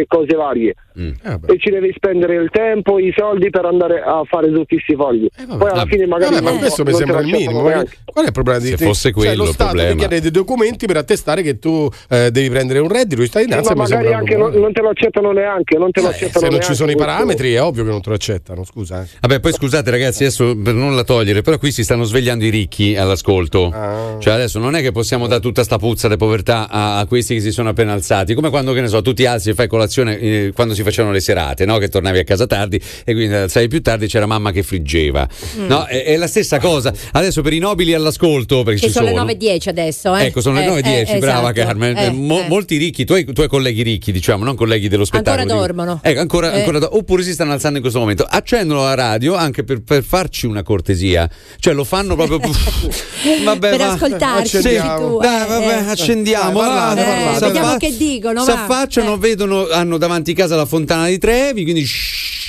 e cose varie. Mm. E ci devi spendere il tempo, i soldi per andare a fare tutti questi fogli. Poi alla fine magari Vabbè, ma questo mi sembra il minimo. ma neanche. Qual è il problema di Se te? fosse Cioè, quello lo Stato ti problema. chiede dei documenti per attestare che tu eh, devi prendere un reddito di Sì, cittadinanza. ma mi magari sembra anche non, non te lo accettano neanche, non te lo Eh, accettano se non ci neanche sono i questo. parametri è ovvio che non te lo accettano, scusa. eh. Vabbè, poi scusate ragazzi, adesso per non la togliere, però qui si stanno svegliando i ricchi all'ascolto. Ah. Cioè adesso non è che possiamo dare tutta sta puzza di povertà a, a questi che si sono appena alzati, come quando che ne so, tu ti alzi e fai colazione eh, quando si facevano le serate, no? Che tornavi a casa tardi e quindi alzavi più tardi c'era mamma che friggeva. Mm. No, è, è la stessa cosa. Adesso per i nobili all'ascolto, perché Che ci sono sono le 9.10 adesso, eh? Ecco, sono le Eh, 9.10, eh, brava esatto. Carmen. Eh, Mo- eh. Molti ricchi, tuoi, tuoi colleghi ricchi, diciamo, non colleghi dello spettacolo. Ancora dormono. Ecco, ancora, Eh. ancora do- oppure si stanno alzando in questo momento. Accendono la radio anche per, per farci una cortesia. Cioè lo fanno proprio. [LAUGHS] [LAUGHS] vabbè, Per va. Ascoltarci, Accendiamo. dici tu, Dai, eh, vabbè, eh. accendiamo. Dai, parlate, va. parlate, Si vediamo che dicono, Si affacciano, vedono, hanno davanti casa la fontana di Trevi, quindi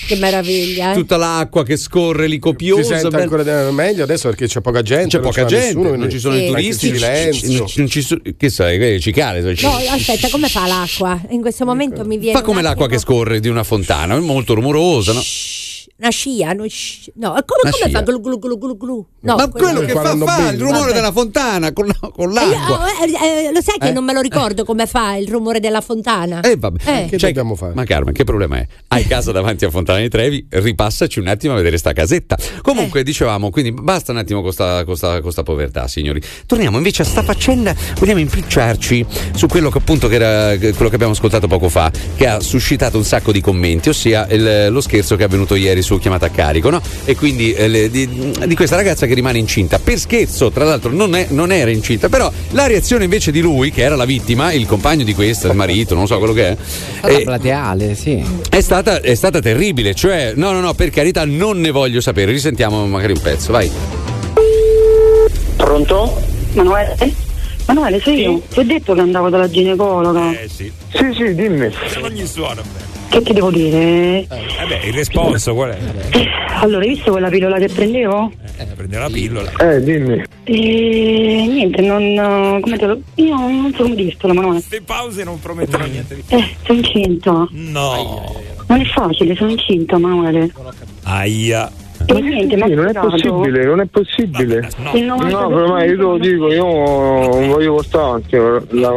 Che meraviglia, eh? tutta l'acqua che scorre lì Si copiosa. sente bella- ancora meglio adesso perché c'è poca gente. c'è non poca gente, nessuno, non ci sono Sì. i turisti, silenzio. non- ci che sai, che cicale, i No, aspetta, come fa l'acqua? In questo momento mi viene. Fa come l'acqua che scorre di una fontana, è molto rumorosa, no? Una scia, no, come, Una come scia. fa glu glu glu glu glu? No, Ma quello che fa, fa il rumore Vabbè. della fontana con, con Eh, l'acqua. eh, eh, lo sai che Eh? non me lo ricordo come fa il rumore della fontana? Eh, vabbè. Eh. Che Cioè, dobbiamo fare? Ma Carmen, che problema è? Hai casa davanti a Fontana di Trevi, ripassaci un attimo a vedere sta casetta. Comunque, Eh. dicevamo, quindi basta un attimo con sta, con sta- con sta povertà, signori. Torniamo invece a sta faccenda, vogliamo impicciarci su quello che appunto che era quello che abbiamo ascoltato poco fa, che ha suscitato un sacco di commenti, ossia il- lo scherzo che è avvenuto ieri su chiamata a carico, no? E quindi eh, le- di, di questa ragazza che rimane incinta. Per scherzo, tra l'altro, non, è- non era incinta, però la reazione invece di lui, che era la vittima, il compagno di questa, il marito, non so quello che è. Eh, plateale, sì. è stata, è stata terribile, cioè, no, no, no, per carità, non ne voglio sapere. Risentiamo magari un pezzo, vai. Pronto? Manuele? Manuele, sei io. Ti ho detto che andavo dalla ginecologa. Eh sì. Sì, sì, dimmi. Non gli suona bene. Che ti devo dire? Vabbè, il responso qual è? Allora, hai visto quella pillola che prendevo? Eh, prende la pillola. Eh, dimmi. E niente, non. come te lo. Io non so come dirtelo, Manuele. Queste pause non promettono niente. Eh, sono incinta. No. Non è facile, sono incinta, Manuele. Aia. E niente, ma non è possibile, non è possibile. No. Il 90% No, però ma io te lo dico, io non voglio portare avanti, la,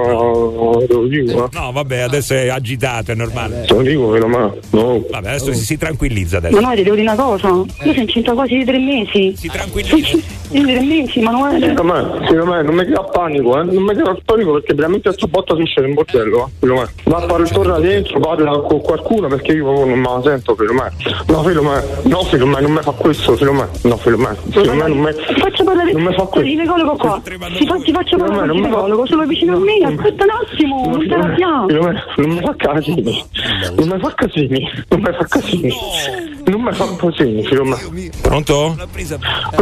te lo dico. No, vabbè, adesso è agitato, è normale. Te lo dico, però ma no. Vabbè, adesso si, si tranquillizza adesso. Manuele, ti devo dire una cosa. Io sono incinta quasi di tre mesi. Si tranquillizza. Di tre mesi, Manuele. Secondo me, non mi crea panico, eh. Non mi crea panico perché veramente a sta botta succede un bordello, eh. Va a fare il torna dentro, parla con qualcuno perché io proprio non me la sento, me. No, secondo me, no, me non mi fa questo, Filomena. No, Filomena. Filomena non mi Faccio parlare non mi fa il questo. ginecologo qua. Ti, fa, ti faccio parlare ma il sono vicino a me, aspetta un attimo, non ti arrabbiare. Filomena, non mi fa casini. Non mi fa casini. Non mi fa casini. Non mi fa casini, Filomena. Pronto?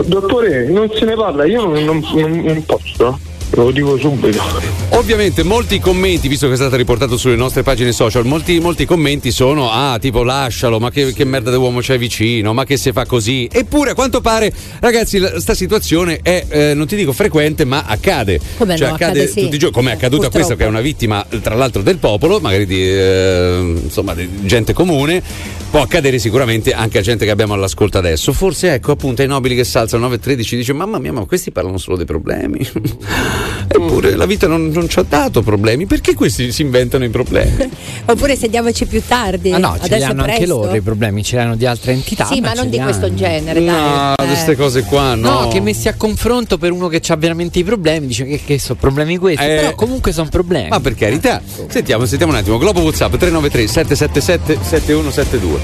Dottore, non se ne parla, io non, non, non, non posso. Lo dico subito. Ovviamente molti commenti, visto che è stato riportato sulle nostre pagine social, molti, molti commenti sono ah tipo lascialo, ma che, che merda di uomo c'è vicino, ma che se fa così. Eppure a quanto pare, ragazzi, la- sta situazione è, eh, non ti dico frequente, ma accade. Come cioè no, accade, accade sì. tutti i giorni, come è accaduto a Purtroppo. questo che è una vittima, tra l'altro, del popolo, magari di, eh, insomma, di gente comune. Può accadere sicuramente anche a gente che abbiamo all'ascolto adesso. Forse ecco appunto ai nobili che si alzano 9.13 dice mamma mia ma questi parlano solo dei problemi. [LAUGHS] Eppure la vita non, non ci ha dato problemi. Perché questi si inventano i problemi? [LAUGHS] Oppure sediamoci più tardi. Ah no, ce li hanno anche loro i problemi, ce li hanno di altre entità. Sì, ma non ce di li questo hanno. genere, No, dai. Eh. queste cose qua no. No, che messi a confronto per uno che ha veramente i problemi, dice che, che sono problemi questi, Eh. però comunque sono problemi. Ma per carità. Sentiamo, sentiamo un attimo. Globo WhatsApp 393 777 7172.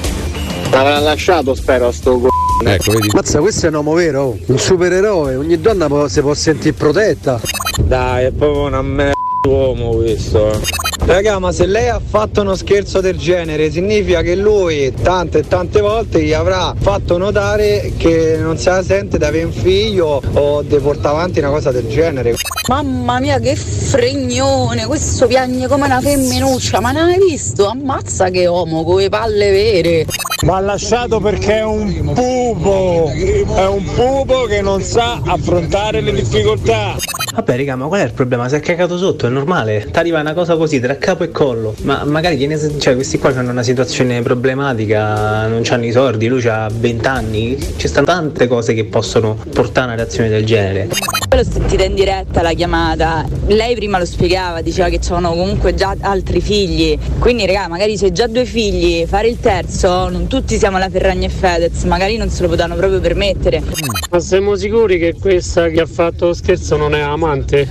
L'avrà lasciato, spero, a sto c***o. Ecco, vedi. Mazza, questo è un uomo vero, un supereroe, ogni donna può- si può sentire protetta. Dai, è proprio una merda uomo questo. Raga, ma se lei ha fatto uno scherzo del genere, significa che lui tante e tante volte gli avrà fatto notare che non se la sente di avere un figlio o di portare avanti una cosa del genere. Mamma mia che fregnone, questo piagne come una femminuccia, ma non hai visto? Ammazza che uomo, con le palle vere. Ma ha lasciato perché è un pupo, è un pupo che non sa affrontare le difficoltà. Vabbè, raga, ma qual è il problema? Si è cagato sotto, è normale. Ti arriva una cosa così tra capo e collo. Ma magari tiene, cioè, questi qua hanno una situazione problematica, non hanno i soldi, lui ha 20 anni. Ci stanno tante cose che possono portare a una reazione del genere. Poi l'ho sentita in diretta la chiamata. Lei prima lo spiegava, diceva che c'erano comunque già altri figli. Quindi, raga, magari c'è già due figli, fare il terzo, non tutti siamo la Ferragni e Fedez, magari non se lo potranno proprio permettere. Ma siamo sicuri che questa che ha fatto lo scherzo non è amante?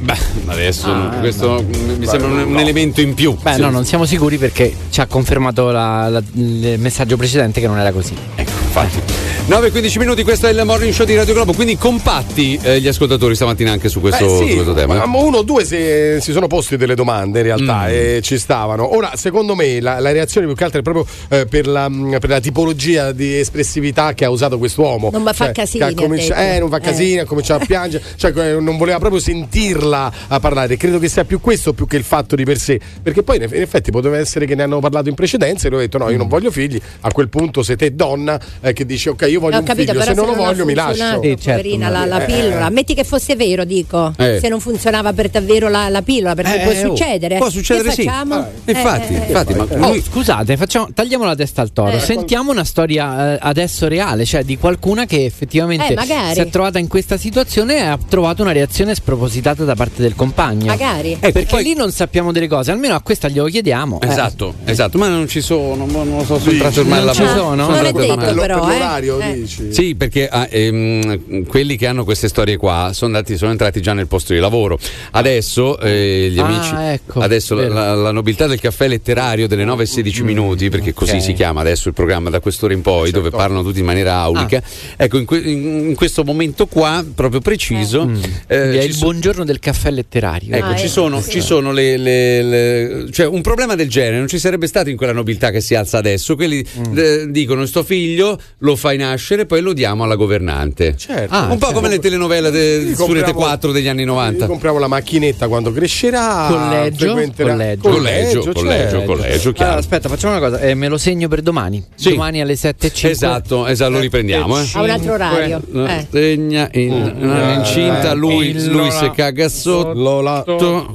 Beh, adesso Ah, questo mi sembra un, un elemento in più. Beh, no, non siamo sicuri perché ci ha confermato la- la- il messaggio precedente che non era così. Ecco, infatti. 9-15 minuti, questo è il morning show di Radio Globo. Quindi compatti eh, gli ascoltatori stamattina anche su questo, Eh sì, su questo tema. eh? ma uno o due si, si sono posti delle domande in realtà Mm. e ci stavano. Ora, secondo me, la, la reazione più che altro è proprio eh, per, la, per la tipologia di espressività che ha usato quest'uomo. Non va fa Cioè, ha ha cominci- eh, non fa Eh. casini, ha cominciato a piangere, cioè non voleva proprio sentirla a parlare. Credo che sia più questo più che il fatto di per sé. Perché poi in eff- in effetti poteva essere che ne hanno parlato in precedenza e lui ha detto no, Mm. io non voglio figli. A quel punto sei te donna eh, che dici ok, io voglio Ho un capito, figlio, però se non lo voglio mi lascio. poverina, la, la Eh. pillola. Ammetti che fosse vero, dico. Eh. Se non funzionava per davvero la, la pillola, perché Eh, può oh, succedere. può succedere, che sì. facciamo? Eh, infatti, Eh, eh, infatti, ma Oh, scusate, facciamo- tagliamo la testa al toro. Eh. Sentiamo una storia eh, adesso reale, cioè di qualcuna che effettivamente Eh, si è trovata in questa situazione e ha trovato una reazione spropositata da parte del compagno. Magari. Eh, perché lì non sappiamo delle cose, almeno a questa glielo chiediamo. eh. Esatto, esatto, ma non ci sono, non lo so, sono entrati ormai Non ci sono? Sono Non è detto, però, per eh. L'orario Eh. dici? Sì, perché ah, ehm, quelli che hanno queste storie qua sono, andati, sono entrati già nel posto di lavoro. Adesso eh, gli Ah, amici, ecco, adesso la, la- la nobiltà del caffè letterario delle 9 e 16 minuti, perché così ok. si chiama adesso il programma da quest'ora in poi, dove parlano tutti in maniera aulica. Ecco, in, que- in- in questo momento qua, proprio preciso, eh, È ci il so- buongiorno del caffè letterario. Ecco, Ah, ci eh, sono, sì. ci sono le, le- le- Cioè, un problema del genere non ci sarebbe stato in quella nobiltà che si alza adesso. Quelli Mm. eh, dicono: Sto figlio lo fai nascere, poi lo diamo alla governante. Certo. un po' come le telenovele de- su Rete compriamo- 4 degli anni Gli 90. compriamo la macchinetta quando crescerà. Collegio, frequenterà- collegio. Collegio, certo. collegio, collegio, chiaro. Allora, aspetta, facciamo una cosa, eh, me lo segno per domani. Sì. Domani alle 7.05. Esatto, esatto, lo riprendiamo. Eh. A un altro orario. Eh. Segna in, una incinta, lui, il lui si caga sotto. Lola.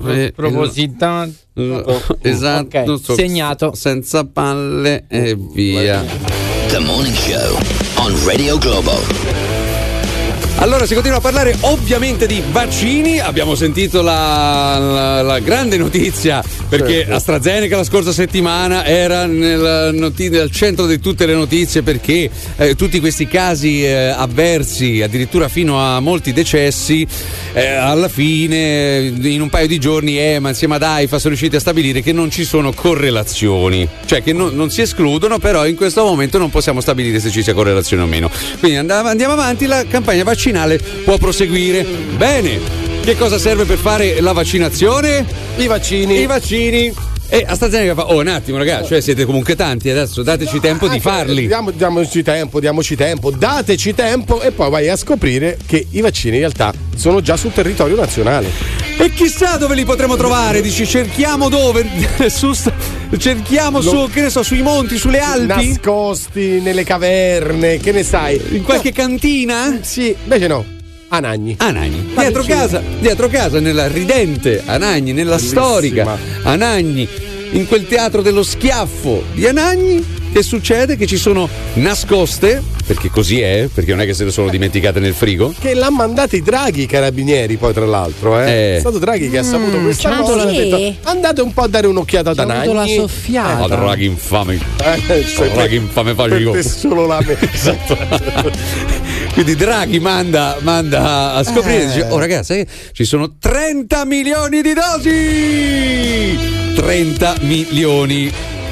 eh, Proposità. il- [LAUGHS] esatto, segnato. senza palle e via. The Morning Show on Radio Globo. Allora si continua a parlare ovviamente di vaccini, abbiamo sentito la, la- la grande notizia perché Certo. AstraZeneca la scorsa settimana era nel, noti- nel centro di tutte le notizie perché eh, tutti questi casi eh, avversi, addirittura fino a molti decessi, eh, alla fine in un paio di giorni EMA insieme ad AIFA sono riusciti a stabilire che non ci sono correlazioni, cioè che non, non si escludono, però in questo momento non possiamo stabilire se ci sia correlazione o meno. Quindi andiamo, andiamo avanti, la campagna vaccinale può proseguire. Bene. Che cosa serve per fare la vaccinazione? I vaccini. I vaccini. E AstraZeneca fa, oh un attimo ragazzi, cioè siete comunque tanti, adesso dateci tempo di Ah, farli. Diamo- diamoci tempo, diamoci tempo, dateci tempo e poi vai a scoprire che i vaccini in realtà sono già sul territorio nazionale. E chissà dove li potremo trovare, dici cerchiamo dove? [LAUGHS] Su cerchiamo Lo- su, che ne so, sui monti, sulle Alpi? Nascosti nelle caverne, che ne sai? In qualche cantina? Sì, invece no. Anagni. Anagni. Dietro casa, dietro casa, nella ridente Anagni, nella Bellissima. storica Anagni, in quel teatro dello schiaffo di Anagni. Che succede? Che ci sono nascoste, perché così è, perché non è che se le sono dimenticate nel frigo. Che l'ha mandato i Draghi i carabinieri, poi tra l'altro, eh. Eh. È stato Draghi che ha saputo Mm, questa c'ha cosa. la- detto, andate un po' a dare un'occhiata ad C'ha avuto Anagni. la soffiata. Ah, draghi infame. Eh, draghi infame te solo la me. Esatto. Quindi Draghi manda, manda a scoprire, Eh. dice, oh ragazzi, eh, ci sono 30 milioni di dosi! 30 milioni.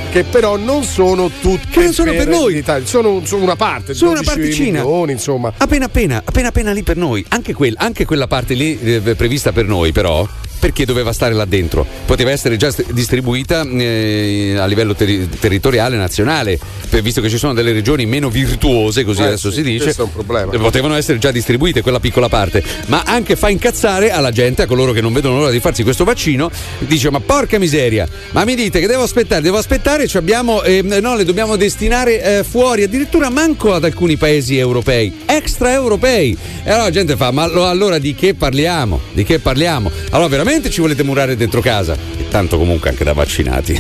Che però non sono tutte Che non sono per noi. l'Italia, sono, sono una parte, Sono una 12 particina. milioni, insomma. Appena appena, appena appena lì per noi. Anche, quel- anche quella parte lì eh, prevista per noi, però. Perché doveva stare là dentro? Poteva essere già st- distribuita eh, a livello terri- territoriale nazionale, per- visto che ci sono delle regioni meno virtuose, così Eh, adesso sì, si dice. questo è un problema. eh, Potevano essere già distribuite quella piccola parte, ma anche fa incazzare alla gente, a coloro che non vedono l'ora di farsi questo vaccino, dice: Ma porca miseria, ma mi dite che devo aspettare, devo aspettare, ci abbiamo, ehm, no, le dobbiamo destinare eh, fuori, addirittura manco ad alcuni paesi europei, extraeuropei. E allora la gente fa: Ma allo- allora di che parliamo? Di che parliamo? Allora veramente ci volete murare dentro casa? E tanto comunque anche da vaccinati. [LAUGHS]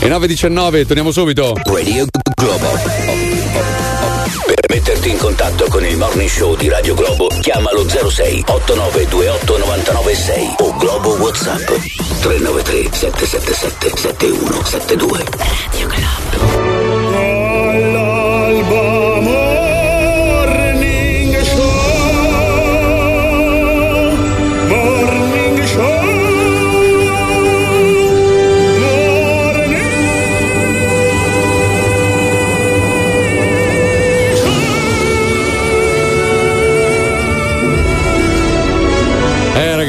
e 9.19, torniamo subito. Radio Globo. Per metterti in contatto con il morning show di Radio Globo, chiamalo 06 8928 996 o Globo WhatsApp 393 777 7172. Radio All'alba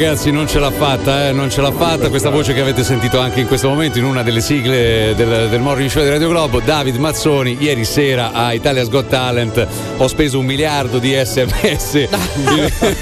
ragazzi, non ce l'ha fatta, eh, non ce l'ha fatta. Questa voce che avete sentito anche in questo momento in una delle sigle del, del morning show di Radio Globo, David Mazzoni, ieri sera a Italia's Got Talent ho speso un miliardo di sms.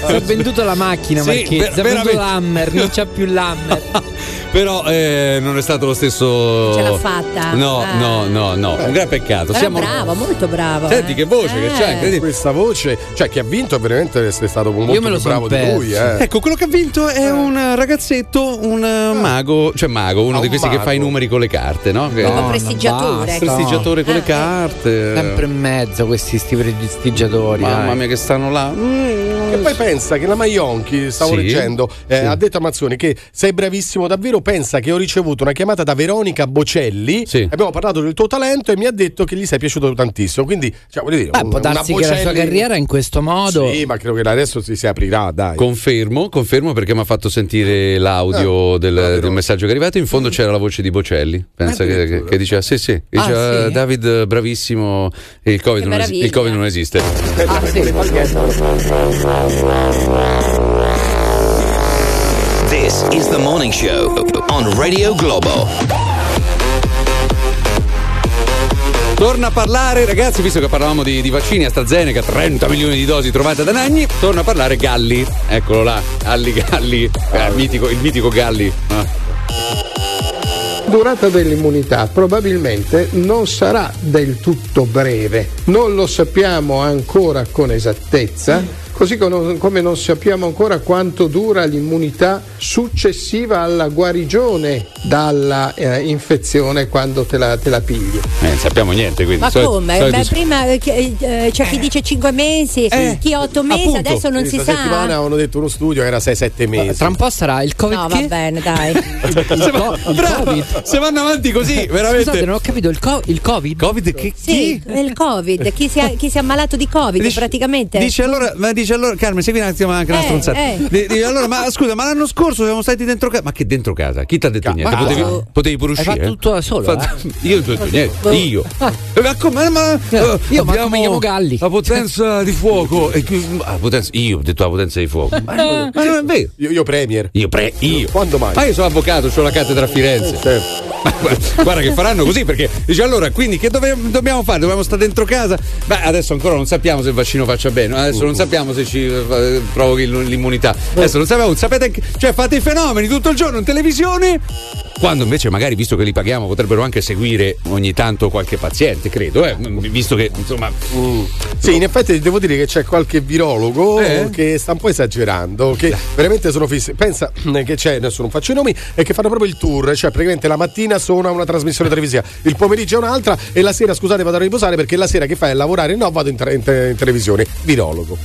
Ho [LAUGHS] venduto la macchina, Sì, Marchese. ver- Ha venduto l'Hammer, non c'è più l'Hammer. [LAUGHS] Però eh, non è stato lo stesso. Ce l'ha fatta. No, Ah. no, no, no. Un gran peccato. Però Siamo... bravo, molto bravo. Senti eh. che voce che c'ha, Eh. incredibile. Questa voce, cioè chi ha vinto è veramente è stato molto me lo bravo di perso. lui, eh. Ecco, quello che ha vinto è un ragazzetto, un eh, mago, cioè mago, uno Ah, di un questi che mago. fa i numeri con le carte, no? Che- No, prestigiatore. basta. Prestigiatore con Eh, le carte. Sempre in mezzo questi sti prestigiatori. Mamma mia che stanno là. Che poi pensa che la Maionchi, stavo Sì. leggendo, eh, Sì. ha detto a Mazzoni che sei bravissimo davvero, pensa che ho ricevuto una chiamata da Veronica Bocelli, Sì. abbiamo parlato del tuo talento e mi ha detto che gli sei piaciuto tantissimo, quindi cioè, voglio dire, Beh, un- può una darsi che la sua Bocelli- carriera in questo modo. Sì, ma credo che adesso si, si aprirà, dai. Confermo, confermo perché mi ha fatto sentire l'audio Eh, del, davvero. del messaggio che è arrivato. In fondo c'era la voce di Bocelli. Pensa che, che, che diceva: Sì, sì. Ah, Diceva, sì? David, bravissimo. Il COVID, non, meraviglia. il COVID non esiste. Ah, sì. This is the morning show on Radio Globo. Torna a parlare, ragazzi, visto che parlavamo di, di vaccini, AstraZeneca, 30 milioni di dosi trovate da Nagni. Torna a parlare Galli. Eccolo là, Galli Galli. Eh, mitico- il mitico Galli. Ah. durata dell'immunità probabilmente non sarà del tutto breve. Non lo sappiamo ancora con esattezza. Così come non sappiamo ancora quanto dura l'immunità successiva alla guarigione dalla eh, infezione quando te la, te la pigli. Eh, non sappiamo niente, quindi. Ma solito- come? solito- Beh, prima eh, chi- eh, c'è chi dice 5 mesi, chi 8 mesi, Appunto, adesso non si questa settimana sa. avevano detto uno studio era 6-7 mesi. Tra un po' sarà il Covid. No, va bene, dai. [LAUGHS] se, va- bravo, se vanno avanti così, veramente. Scusate, non ho capito il, co- il Covid. Covid che Sì, è il Covid. Chi si, è, chi si è ammalato di Covid Dice- praticamente. Dice allora, ma dice allora, Carmen, segui un attimo anche una Eh, stronzata. eh. Di- dice, allora, ma scusa, ma l'anno scorso siamo stati dentro casa. Ma che dentro casa? Chi ti ha detto niente? ma- Potevi, potevi pure Hai uscire. fatto tutto da solo, Fatto- [LAUGHS] Io non ho detto niente. Oh. Io. Eh, [LAUGHS] Ma come? Ma, eh, Io, ma abbiamo come chiamo Galli? La potenza di fuoco. E ah, potenza- io ho detto la potenza di fuoco. Ma, non- ma non è vero. Io, io premier. Io pre, io. Quando mai? Ma io sono avvocato, ho la cattedra a Firenze. Ma guarda, guarda che faranno così perché dice allora quindi che dove- dobbiamo fare? Dobbiamo stare dentro casa? Beh adesso ancora non sappiamo se il vaccino faccia bene, adesso non sappiamo se ci eh, provochi l- l'immunità. Adesso non sappiamo, sapete che cioè fate i fenomeni tutto il giorno in televisione quando invece magari visto che li paghiamo potrebbero anche seguire ogni tanto qualche paziente, credo, eh, visto che insomma Sì, in effetti devo dire che c'è qualche virologo Eh? che sta un po' esagerando, che veramente sono fissi. Pensa eh, che c'è, adesso non faccio i nomi, e che fanno proprio il tour, cioè praticamente la mattina sono a una trasmissione televisiva, il pomeriggio è un'altra e la sera, scusate, vado a riposare perché la sera che fai a lavorare no, vado in, tra- in te- in televisione. Virologo.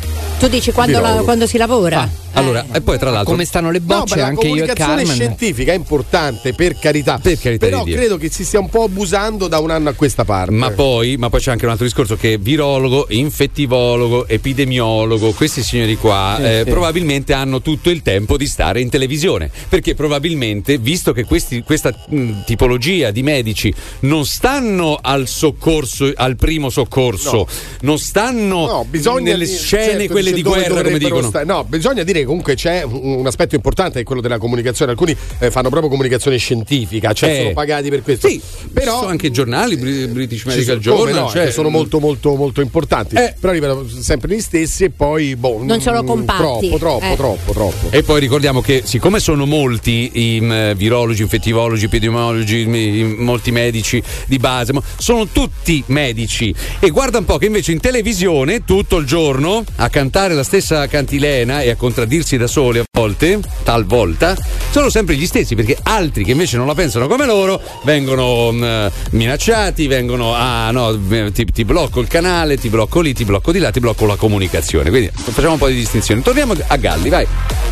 Tu dici quando, la- quando si lavora? allora e poi tra l'altro Come stanno le No, bocce, la anche io e comunicazione Carmen. scientifica è importante, per carità. Per carità Però di Dio. credo che si stia un po' abusando da un anno a questa parte. Ma poi, ma poi c'è anche un altro discorso che virologo, infettivologo, epidemiologo, questi signori qua Sì, eh, sì. probabilmente hanno tutto il tempo di stare in televisione perché probabilmente, visto che questi- questa mh, tipologia di medici non stanno al soccorso, al primo soccorso, No. non stanno No, nelle di- scene certo, quelle di dove guerra come dicono. sta- no, bisogna dire che comunque c'è un un aspetto importante è quello della comunicazione. Alcuni eh, fanno proprio comunicazione scientifica, cioè Eh. sono pagati per questo. Sì, però sono anche i giornali, Bri- British ci Medical sono- come Journal, no, cioè, sono molto molto molto importanti. Eh. Però arrivano sempre gli stessi e poi boh, Non sono mm, compatti. Troppo, troppo, Eh. troppo, troppo. E poi ricordiamo che siccome sono molti i mm, virologi, infettivologi, epidemiologi, mi- i- molti medici di base, ma sono tutti medici. E guarda un po' che invece in televisione tutto il giorno a cantare la stessa cantilena e a contraddirsi da soli a volte, talvolta, sono sempre gli stessi perché altri che invece non la pensano come loro vengono mm, minacciati, vengono ah no, ti, ti blocco il canale, ti blocco lì, ti blocco di là, ti blocco la comunicazione. Quindi facciamo un po' di distinzione. Torniamo a Galli, vai.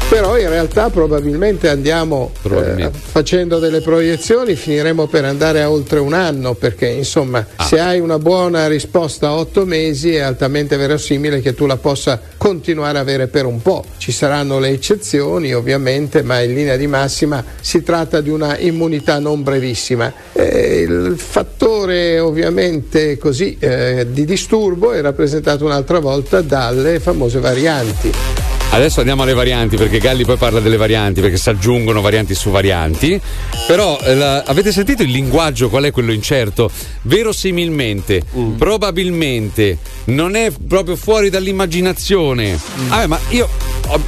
Però in realtà probabilmente andiamo Probabilmente. eh, facendo delle proiezioni, finiremo per andare a oltre un anno, perché insomma Ah. se hai una buona risposta a otto mesi è altamente verosimile che tu la possa continuare a avere per un po'. Ci saranno le eccezioni ovviamente, ma in linea di massima si tratta di una immunità non brevissima. Eh, il fattore ovviamente così eh, di disturbo è rappresentato un'altra volta dalle famose varianti. Adesso andiamo alle varianti perché Galli poi parla delle varianti perché si aggiungono varianti su varianti. Però eh, la- avete sentito il linguaggio qual è quello incerto? Verosimilmente, probabilmente, non è proprio fuori dall'immaginazione. Vabbè, ma io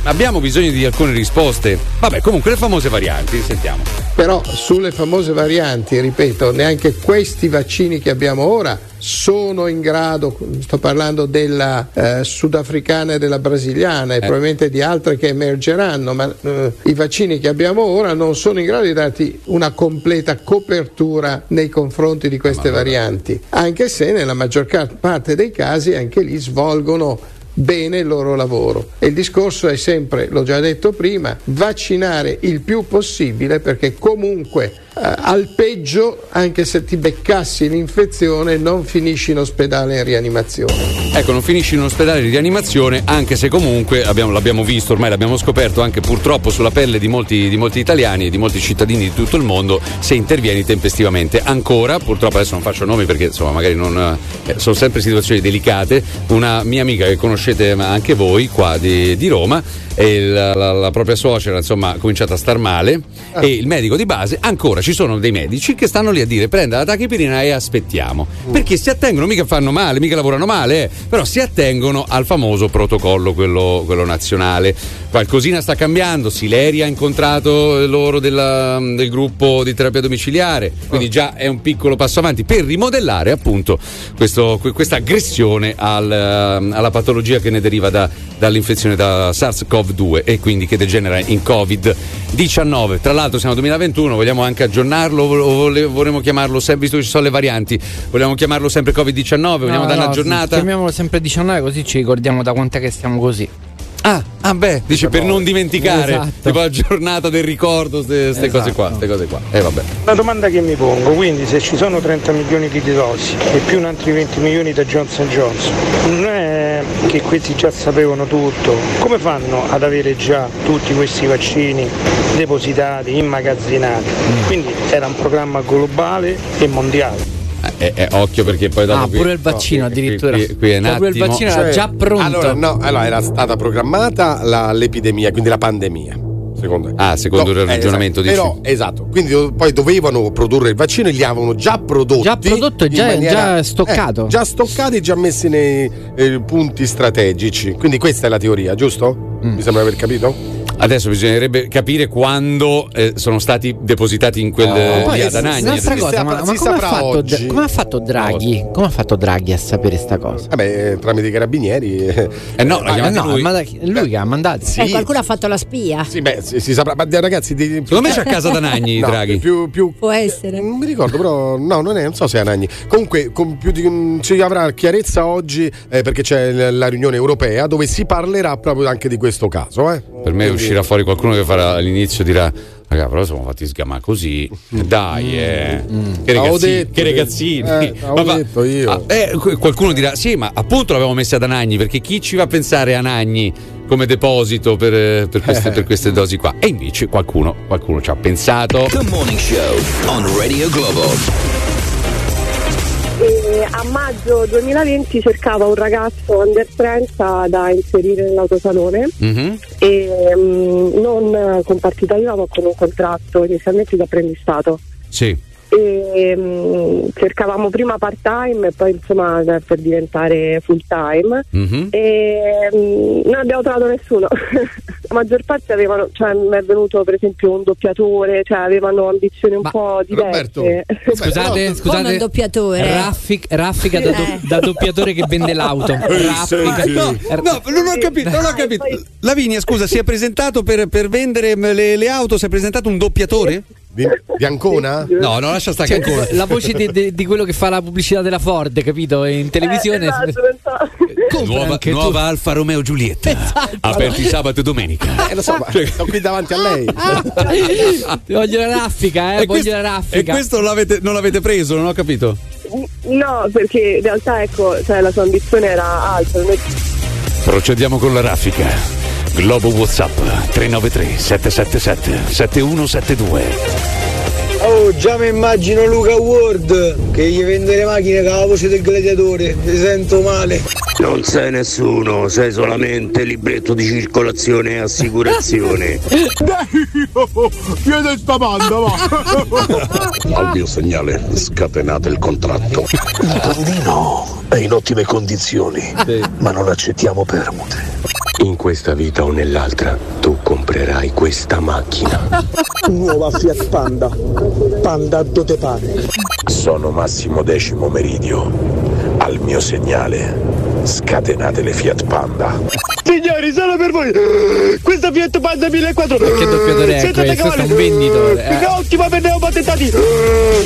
abbiamo bisogno di alcune risposte. Vabbè, comunque le famose varianti, sentiamo. Però sulle famose varianti, ripeto, neanche questi vaccini che abbiamo ora sono in grado, sto parlando della eh, sudafricana e della brasiliana e probabilmente di altre che emergeranno, ma eh, i vaccini che abbiamo ora non sono in grado di darti una completa copertura nei confronti di queste varianti, anche se nella maggior parte dei casi anche lì svolgono bene il loro lavoro. E il discorso è sempre, l'ho già detto prima, vaccinare il più possibile perché comunque al peggio, anche se ti beccassi l'infezione, non finisci in ospedale in rianimazione. Ecco, non finisci in ospedale di rianimazione, anche se comunque abbiamo- l'abbiamo visto, ormai l'abbiamo scoperto anche purtroppo sulla pelle di molti, di molti italiani e di molti cittadini di tutto il mondo, se intervieni tempestivamente. Ancora, purtroppo adesso non faccio nomi perché insomma magari non, eh, sono sempre situazioni delicate. Una mia amica che conoscete anche voi qua di, di Roma, e la, la- la propria suocera insomma ha cominciato a star male. E il medico di base ancora ci sono dei medici che stanno lì a dire prenda la tachipirina e aspettiamo. Perché si attengono mica fanno male mica lavorano male eh, però si attengono al famoso protocollo quello, quello nazionale. Qualcosina sta cambiando? Sileri ha incontrato loro della- del gruppo di terapia domiciliare quindi già è un piccolo passo avanti per rimodellare appunto questo- questa aggressione al, ehm, alla patologia che ne deriva da, dall'infezione da SARS-CoV-2 e quindi che degenera in Covid-19. Tra l'altro siamo nel 2021, vogliamo anche aggiornarlo o vole- vorremmo chiamarlo sempre, visto che ci sono le varianti, vogliamo chiamarlo sempre Covid-19, vogliamo No, dare no, una giornata? Chiamiamolo sempre 19 così ci ricordiamo da quant'è che stiamo così. Ah, ah beh, dice per non dimenticare, Esatto. tipo la giornata del ricordo, queste cose qua, queste cose qua. E vabbè. Una domanda che mi pongo, quindi se ci sono 30 milioni di dosi e più un altri 20 milioni da Johnson Johnson, non è che questi già sapevano tutto, come fanno ad avere già tutti questi vaccini depositati, immagazzinati? Quindi era un programma globale e mondiale. Eh, eh, occhio perché poi dopo Ah, qui- pure il vaccino qui- qui- addirittura. Qui, qui è un Cioè, pure il vaccino era già pronto. Allora, no, allora era stata programmata la- l'epidemia, quindi la pandemia. Secondo Ah, secondo il eh, ragionamento esatto. dici. Però, esatto, quindi do- poi dovevano produrre il vaccino e li avevano già prodotti. Già prodotto e già- già stoccato. eh, già stoccati e già messi nei eh, punti strategici. Quindi questa è la teoria, giusto? Mm. Mi sembra aver capito? Adesso bisognerebbe capire quando eh, sono stati depositati in quel Oh, via Danagni. Un'altra si cosa, ma, ma si come, ha fatto, come ha fatto Draghi? Come ha fatto Draghi a sapere sta cosa? Vabbè, tramite i carabinieri. Eh no, Ah, no, ma da- lui che ha mandato. Eh, qualcuno ha fatto la spia. Sì, beh, si, si saprà. Ma ragazzi, di, Secondo me c'è a casa Danagni, No, Draghi. Più, più Può essere. Non mi ricordo, però no, non, è, non so se è Anagni. Comunque, con più di, mm, ci avrà chiarezza oggi eh, perché c'è la riunione europea dove si parlerà proprio anche di questo caso. Eh. Per me uscirà fuori qualcuno che farà all'inizio dirà Raga, però siamo fatti sgamare così. Dai, eh. Che Avevo ragazzini. detto che che- ragazzini. eh, Ma io. Ah, eh, qu- qualcuno dirà: Sì, ma appunto l'avevamo messa ad Anagni, perché chi ci va a pensare a Anagni come deposito per, eh, per queste, per queste dosi qua? E invece qualcuno, qualcuno ci ha pensato. The Morning Show on Radio Globo. E a maggio 2020 cercava un ragazzo under 30 da inserire nell'autosalone Mhm. e mm, non con partita IVA ma con un contratto inizialmente di apprendistato. Sì. E, mm, cercavamo prima part time e poi insomma per diventare full time Mhm. e mm, non abbiamo trovato nessuno [LAUGHS] la maggior parte avevano cioè mi è venuto per esempio un doppiatore cioè avevano ambizioni un po' diverse [LAUGHS] Scusate, Come scusate. un doppiatore. Raffic- raffica da, do- da doppiatore che vende l'auto. [LAUGHS] Raffica. No, no, non ho capito, non ho capito. Lavinia, scusa, si è presentato per, per vendere le, le auto, si è presentato un doppiatore? Di, di Ancona? No, no, lascia stare Cioè, che ancora. la voce di, di- di quello che fa la pubblicità della Ford, capito? In televisione. Compra Nuova, anche tu. nuova Alfa Romeo Giulietta. Aperti sabato e domenica. [LAUGHS] Eh, lo so, ma sono qui davanti a lei. [LAUGHS] voglio la raffica, eh, E voglio questo- la E raffica. questo non l'avete, non l'avete preso, non ho capito. no perché in realtà ecco cioè, la sua ambizione era alta Noi- Procediamo con la raffica. Globo WhatsApp 393 777 7172. Oh, già mi immagino Luca Ward che gli vende le macchine con la voce del gladiatore, mi sento male. Non sei nessuno, sei solamente libretto di circolazione e assicurazione. Chiede sta banda, va! [LAUGHS] Al mio segnale scatenate il contratto. Il bambino è in ottime condizioni, ma non accettiamo permute. In questa vita o nell'altra, tu comprerai questa macchina. Nuova Fiat Panda. Panda dove pare. Sono Massimo Decimo Meridio. Al mio segnale scatenate le Fiat Panda. Signori, solo per voi! Questa Fiat Panda 1400! Che doppiatore è questo? è un venditore, eh. È ottima per neopatentati!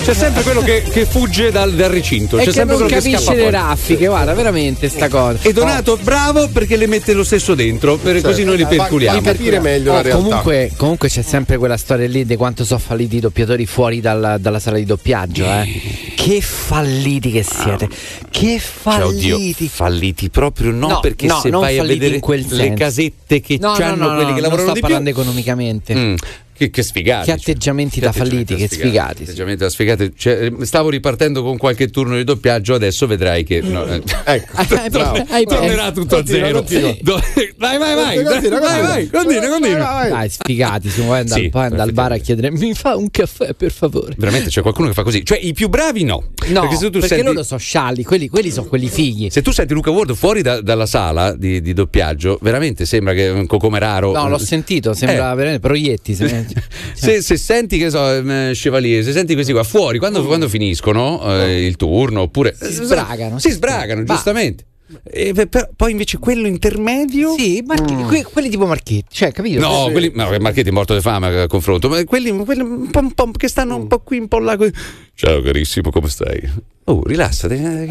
C'è sempre quello che, che fugge dal, dal recinto. E C'è che sempre non quello che capisce le raffiche, guarda, veramente sta cosa. E Donato, bravo perché le mette lo stesso dentro, per- così noi li perculiamo. Oh, Comunque, comunque c'è sempre quella storia lì di quanto sono falliti i doppiatori fuori dalla, dalla sala di doppiaggio, eh. Che falliti che siete. Che Cioè, oddio, falliti. Falliti proprio no, No, perché no, se non vai a vedere le senso. casette che No, no, hanno no, no, quelli che non lavorano sto di parlando più. economicamente. Mm, Che, che sfigati. Che atteggiamenti da falliti, che sfigati. Atteggiamenti da sfigati. Cioè, eh, stavo ripartendo con qualche turno di doppiaggio, adesso vedrai che. no, eh, [LAUGHS] ecco, bravo. Hai tornerà tutto a Continua, zero. continua. Do- vai, vai, vai. Continua, vai, continua. vai, continua, continua. Dai, sfigati, si può andare Sì, poi andare al bar a chiedere mi fa un caffè per favore. Veramente c'è qualcuno che fa così. Cioè, i più bravi no. No, perché se tu perché senti. loro sono scialli, quelli, quelli sono quelli figli. Se tu senti Luca Ward fuori da- dalla sala di, di doppiaggio, veramente sembra che è un cocomeraro. No, l'ho sentito, sembra veramente proietti. se- [LAUGHS] Se, se senti, che so, ehm, Chevalier, se senti questi qua fuori, quando, quando finiscono eh, il turno, oppure. Si sbragano. Si sbragano, Va. giustamente. E pe- per- poi invece quello intermedio. Sì, Marchi- que- quelli tipo Marchetti, cioè, capito? No, Sì. quelli, no, Marchetti è morto di fame a confronto, ma quelli, quelli un po', un po' che stanno un po' qui, un po' là. così. Ciao carissimo, come stai? Oh, rilassati, eh,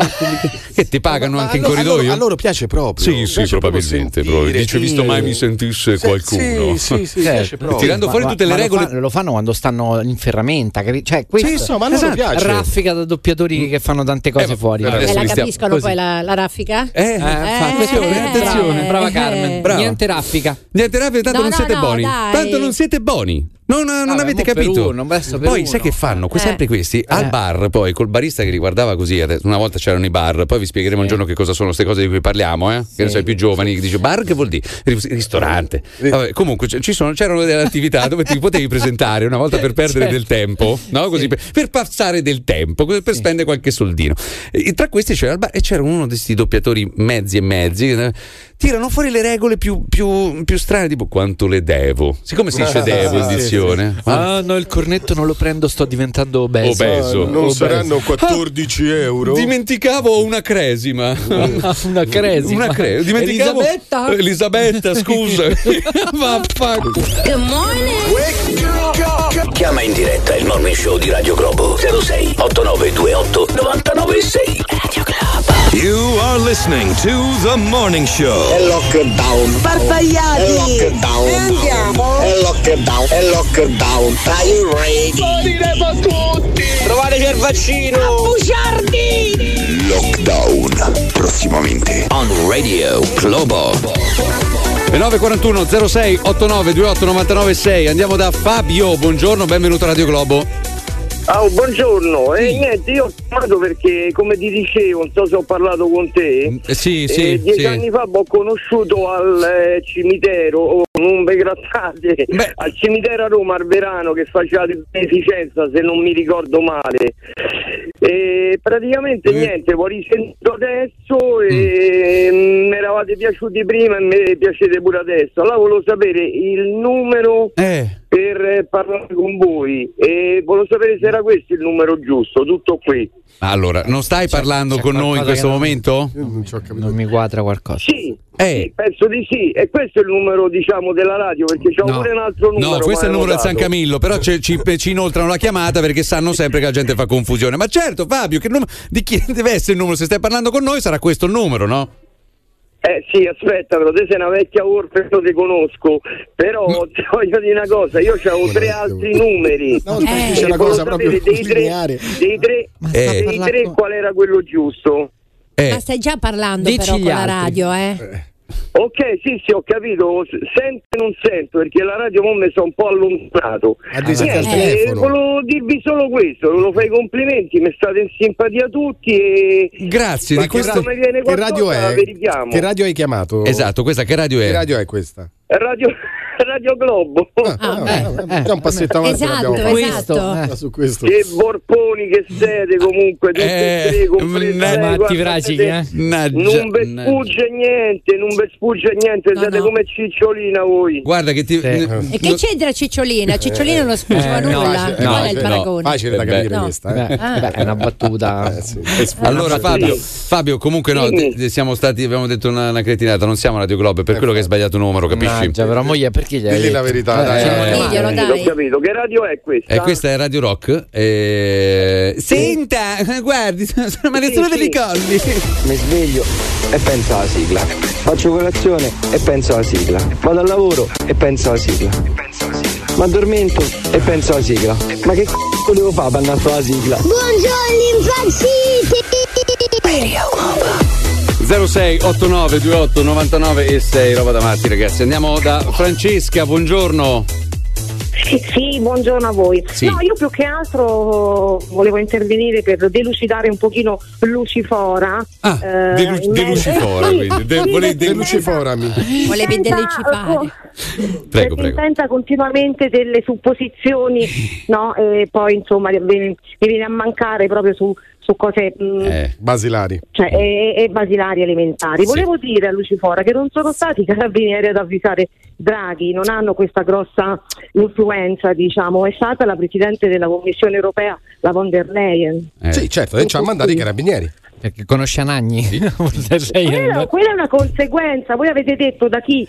che, ti [LAUGHS] pagano anche in a loro- corridoio? A loro piace proprio. Sì, sì, Piace probabilmente. sentire. Dice, visto mai mi sentisse qualcuno. sì, sì, sì, piace proprio. Tirando Ma- fuori ma- tutte le ma lo regole. Lo, fanno quando stanno in ferramenta, capi- cioè, questo, Sì, so, ma a loro piace. Raffica da doppiatori che fanno tante cose fuori. adesso E la capiscono così. poi la, la raffica? Eh, Eh, attenzione, attenzione, brava Carmen. Brava. Niente raffica. Niente rabbia, tanto No, non no, siete buoni. Tanto non siete buoni. Non, non Vabbè, avete capito. uno, poi uno. sai che fanno? Que- Eh. Sempre questi al bar, poi col barista che li guardava così. Una volta c'erano i bar, poi vi spiegheremo un giorno che cosa sono queste cose di cui parliamo. Eh? Che ne so, i più giovani che dice bar che vuol dire? Ris- Ristorante. Vabbè, comunque sono, c'erano delle attività dove ti potevi presentare una volta per [LAUGHS] perdere Certo. del tempo, no? Così, per, per passare del tempo, per spendere qualche soldino. E tra questi c'era il bar e c'era uno di questi doppiatori mezzi e mezzi. Tirano fuori le regole più, più, più strane, tipo quanto le devo. Siccome si dice devo in Sì, sì, dizione. Ah, no, il cornetto non lo prendo, sto diventando obeso. Obeso. Non Obeso. saranno 14 euro? Dimenticavo una cresima. [LAUGHS] Una cresima. Una cre- dimenticavo Elisabetta? Elisabetta, scusa. [LAUGHS] Vaffanculo. Good morning. Chiama in diretta il morning show di Radio Globo 06 8928 996 Radio Globo. You are listening to The Morning Show. È lockdown. Sparpagliati. È lockdown. E andiamo. È lockdown. È lockdown. Are you ready? tutti. Trovateci il vaccino. Bugiardi. Lockdown. Prossimamente. On Radio Globo. E 941 06 89 28 99 6 Andiamo da Fabio. Buongiorno, benvenuto a Radio Globo. Ah, buongiorno, e niente, io ho chiamato perché come ti dicevo, non so se ho parlato con te. Eh, sì, eh, sì, dieci sì. anni fa ho conosciuto al eh, cimitero, o non ve grattate, al cimitero a Roma, al Verano, che faceva di beneficenza, se non mi ricordo male. E praticamente Mm. niente, ho risentito adesso e mi eravate piaciuti prima e mi piacete pure adesso. Allora volevo sapere il numero Eh. per eh, parlare con voi e volevo sapere se era questo il numero giusto, tutto qui. Allora, non stai parlando con noi in questo non- momento? Non mi quadra qualcosa. Sì, Eh. sì, penso di sì, e questo è il numero diciamo della radio perché c'è No. pure un altro numero. No, questo è il numero del San. Camillo, però c'è- ci, ci inoltrano la chiamata perché sanno sempre che la gente fa confusione. Ma certo, Fabio, che num- di chi [LAUGHS] deve essere il numero? Se stai parlando con noi sarà questo il numero, no? Eh sì, aspetta, però te sei una vecchia orfe, io ti conosco, però [LAUGHS] ti voglio dire una cosa, io avevo tre altri numeri. No, Eh, dice una cosa proprio dei tre, dei tre, Eh. dei tre qual era quello giusto. Eh. Ma stai già parlando Dici però con la altri. radio, eh? Ok, sì, sì, ho capito. Sento e non sento perché la radio mo mi sono un po' allontanato. Niente, telefono. volevo dirvi solo questo, volevo fare i complimenti, mi state in simpatia tutti e Grazie Ma di che, questo. ra- come viene che radio la è? Che radio hai chiamato? Esatto, questa che radio Che è? radio è questa? Radio, [LAUGHS] radio Globo. Ah, Eh, già un passetto avanti Esatto, esatto. Eh, su questo. Che borponi che siete comunque, tutti Eh, e tre, Matti Vracichi, siete- eh? Naggia, Non vi sfugge niente, non vi sfugge niente, No, siete no. come cicciolina voi. Guarda che ti. Sì. n- E che c'entra Cicciolina? Cicciolina non sfuggiva Eh, no, nulla. facile, Qual è no, il no, paragone? Facile da capire no. questa. Eh. beh, è una battuta. Eh. È. Allora Fabio, comunque no, siamo stati, abbiamo detto una, una cretinata, non siamo Radio Globo, è per quello che hai sbagliato numero, capisci? Mannaggia, però moglie perché gli hai Digli la verità, Eh, dai. Eh, chiamato. diglielo, dai. Ho capito, che radio è questa? E questa è Radio Rock. eh, Senta, guardi, sono Sì, Sole sì. dei Colli. Mi sveglio e penso alla sigla. Faccio colazione e penso alla sigla. Vado al lavoro e penso alla sigla. Mi addormento e penso alla sigla. Ma che c***o devo fare per andare alla sigla? Buongiorno impazziti. 06 89 28 99 e 6, roba da matti ragazzi. Andiamo da Francesca, buongiorno. Sì, buongiorno a voi. Sì. No, io più che altro volevo intervenire per delucidare un pochino Lucifora. Ah, eh, delu- delucifora, merito- quindi. De- Sì, Deluciforami. Volevi delucifare. Prego, perché prego. intenta continuamente delle supposizioni, no? E poi insomma mi viene a mancare proprio su, su cose mh, eh, basilari cioè, e, e, basilari elementari. Sì. Volevo dire a Lucifora che non sono stati i carabinieri ad avvisare Draghi, non hanno questa grossa influenza, diciamo, è stata la Presidente della Commissione europea, la von der Leyen. Eh. Sì, certo, e ci ha mandato i carabinieri perché conosce Anagni. Sì. [LAUGHS] quella, quella, è una conseguenza. Voi avete detto da chi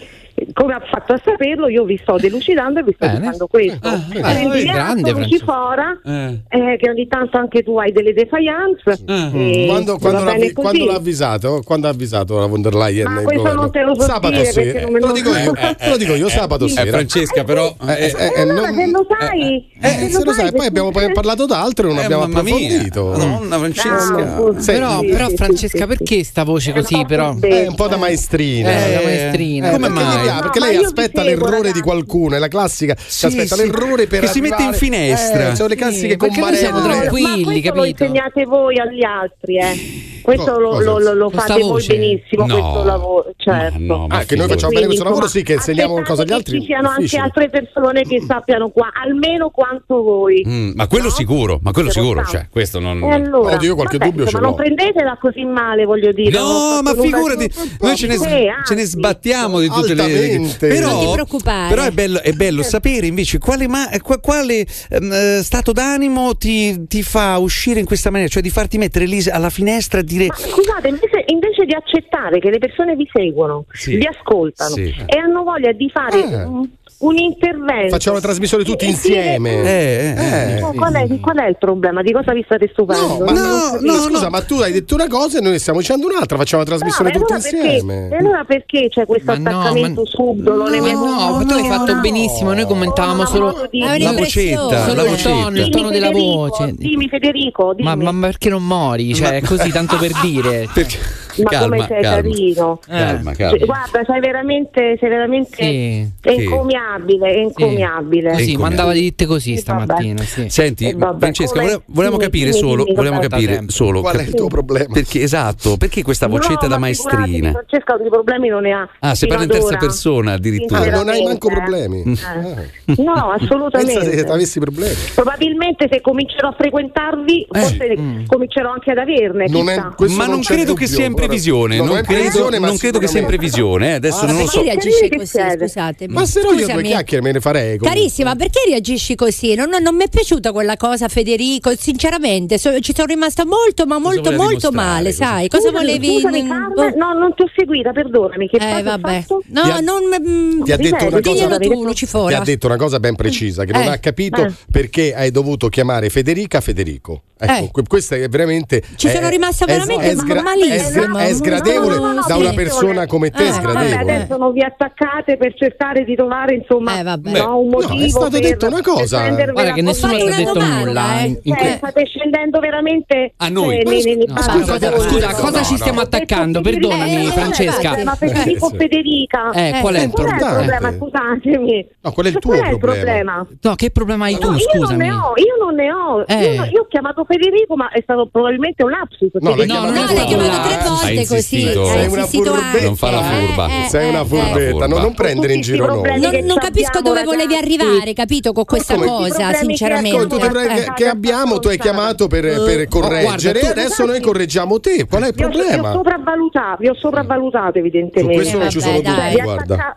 come ha fatto a saperlo, io vi sto delucidando e vi sto dicendo questo. Ah, eh, eh, eh, grande Lucifora, eh. che ogni tanto anche tu hai delle defiance. Mm. quando, quando, l'ha, quando l'ha, avvisato? Quando ha avvisato la von der Leyen? Ah, ma questo governo? non te lo so sabato dire, sera. Non lo, lo dico io, eh, lo dico io sabato sera. Francesca, però. Se lo sai, eh, eh, se lo sai, poi abbiamo parlato d'altro e non abbiamo approfondito. Madonna Francesca. Però Francesca, perché sta voce così? Però? È un po' da maestrina. Come mai? lei, no, perché lei aspetta l'errore ragazzi. di qualcuno, è la classica sì, aspetta sì, l'errore per che arrivare. si mette in finestra. Eh, sono le classiche sì, comparelle. Noi siamo tranquilli, capito? Lo insegnate voi agli altri, eh. Questo lo, lo, lo, lo fate voi benissimo, no. questo lavoro, certo. No, ma ah, che noi facciamo bene questo lavoro, sì, che insegniamo qualcosa agli altri. Ci siano anche altre persone che sappiano qua, almeno quanto voi. Mm, ma quello no? sicuro, ma quello Se sicuro, cioè, questo non... E allora, Oddio, io qualche vabbè, dubbio insomma, ce. Non prendetela così male, voglio dire. No, ma figurati, noi ce ne, ce ne sbattiamo di tutte le... Però, non ti preoccupare. Però è bello, è bello certo. sapere invece quale, ma, eh, quale um, stato d'animo ti, ti fa uscire in questa maniera, cioè di farti mettere lì alla finestra di dire... Ma scusate, invece, invece, di accettare che le persone vi seguono, sì. vi ascoltano sì. e hanno voglia di fare... Eh un intervento. Facciamo la trasmissione tutti insieme. Eh, eh, eh. eh. Qual, è, qual, è, il problema? Di cosa vi state stupendo? No, ma no, no, scusa, ma tu hai detto una cosa e noi stiamo dicendo un'altra. Facciamo la trasmissione tutti allora insieme. Perché, e allora perché c'è questo ma attaccamento ma, subdolo? No, no, no, tu hai fatto benissimo. Noi commentavamo solo la vocetta, solo il tono, il tono della voce. Dimmi, Federico. Dimmi. Ma, perché non mori? Cioè, così tanto per dire. [LAUGHS] Perché? ma calma, come sei calma. carino. Eh. Cioè, calma. Guarda, sei veramente, sei veramente sì. encomiabile, encomiabile. Sì, sì mandava di ditte così e stamattina. Sì. Senti, eh, Francesca, come... volevamo capire solo, volevamo capire solo qual è il tuo problema. Perché esatto, perché questa vocetta no, da maestrina? Francesca di problemi non ne ha. Ah, se parla in terza persona addirittura. Ah, non hai manco problemi. Eh. Ah. No, assolutamente. Se avessi problemi. Probabilmente se comincerò a frequentarvi, forse mm. comincerò anche ad averne. Ma non, credo che sia in previsione, no, non, credo, non credo che sia in previsione. Eh, ah, adesso ah, non lo so. Perché reagisci così? Scusatemi. Ma se no io due chiacchiere me ne farei. Comunque. Carissima, perché reagisci così? Non, non, non mi è piaciuta quella cosa, Federico. Sinceramente, so, ci sono rimasta molto, ma molto, molto male. Così. Sai, cosa scusami, volevi? Scusami, Carmen, no, non ti ho seguita, perdonami. Che eh, vabbè. No, non. Mm, ti ha detto una cosa. Ti ha detto una cosa ben mm. precisa, che non eh. ha capito eh. perché hai dovuto chiamare Federica Federico. Ecco, questa è veramente. Ci sono rimasta veramente sgra- malissimo mamma è sgradevole no, no, da una persona come te. Eh, sgradevole. Vabbè, adesso non vi attaccate per cercare di trovare insomma eh, vabbè. No, un motivo. No, è stato detto una cosa. Guarda che nessuno ha detto nulla. Eh. In eh, que- state scendendo veramente a noi. Eh, scusa, cosa ci stiamo attaccando? Perdonami, eh, Francesca. Ma per tipo Federica. Qual è il problema? Scusatemi. No, qual è il tuo problema? No, che problema hai tu? Scusami. Io non ne ho. Io ho chiamato Federico, ma è stato probabilmente un lapsus. No, no, no, no, no, no. volte gente così è una furbetta. Non fa la eh, furba. Eh, eh, Sei una eh, eh. furbetta, eh, no, non prendere in giro noi. Non, non capisco dove volevi arrivare, capito, con questa Come? cosa, sinceramente. Con tutti che abbiamo, tu hai chiamato per, per oh, correggere oh, adesso noi correggiamo te. Qual è il problema? Vi ho sopravvalutato, vi ho sopravvalutato evidentemente. Su questo non ci sono dubbi, guarda.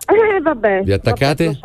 Vi attaccate?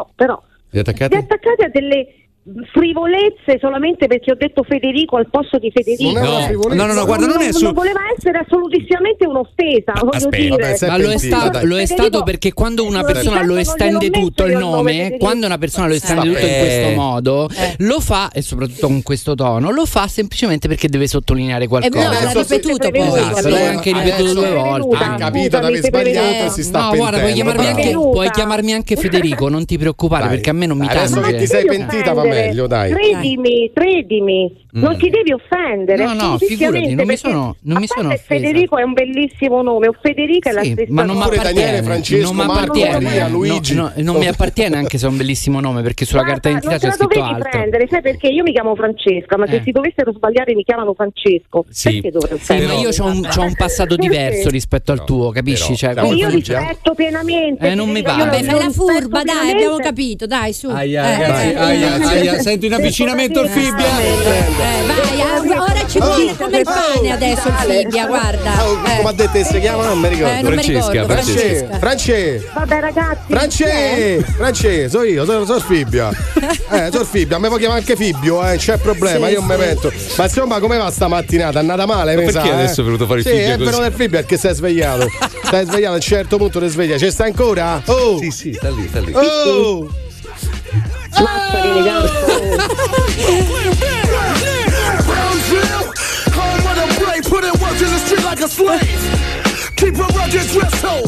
Vi attaccate a delle frivolezze solamente perché ho detto Federico al posto di Federico. No, no, no, no, guarda, non, non, è su... non voleva essere assolutissimamente un'offesa. Ah, ma, aspetta, vabbè, ma lo, è sta- lo, è stato perché quando una persona lo estende tutto il nome, quando una persona lo estende tutto in questo modo, eh. lo fa, e soprattutto con questo tono, lo fa semplicemente perché deve sottolineare qualcosa. E l'ha ripetuto poi. Esatto, l'hai anche ripetuto due volte. Ha capito di aver sbagliato si sta No, guarda, puoi chiamarmi anche Federico, non ti preoccupare perché a me non mi cambia. Adesso che ti sei pentita, va bene meglio, dai. Credimi, credimi, non mm. ti devi offendere. No, no, figurati, non mi sono, non mi sono. Federico è un bellissimo nome, o Federica sì, è la stessa ma non cosa. Daniele, Francesco, non Marco, Maria, Luigi. No, no, non mi appartiene anche se è un bellissimo nome, perché sulla Guarda, carta d'identità c'è scritto altro. Non dovevi prendere, sai perché? Io mi chiamo Francesca, ma eh. se si dovessero sbagliare mi chiamano Francesco. Sì, sì ma io ho un, un, passato diverso rispetto al tuo, capisci? Cioè, io eh. rispetto pienamente. Eh, non mi va. Vabbè, fai la furba, dai, abbiamo capito, dai, su. Aia, eh, eh, aia, aia. [LAUGHS] Sento un avvicinamento al fibbia. Eh, vai, eh, ora ci vuole come il pane adesso il fibbia, guarda. Oh, Eh. come ha detto che si chiama? Non mi ricordo. Eh, non mi ricordo, France, Francesca. France, Vabbè ragazzi. France, France, so io, sono, sono Fibbia. [LAUGHS] Eh, sono Fibbia, mi può chiamare anche Fibbio, eh, c'è problema, Sì, io mi sì. metto. Ma insomma, come va sta mattinata? È andata male, Ma mi perché sa, adesso eh? è venuto fuori il sì, Fibbia è così? venuto il Fibbia perché sei svegliato. [LAUGHS] Stai svegliato, a un certo punto ti sveglia. Ci sta ancora? Oh! Sì, sì, sta lì, sta lì. Oh! Mazza che eleganza.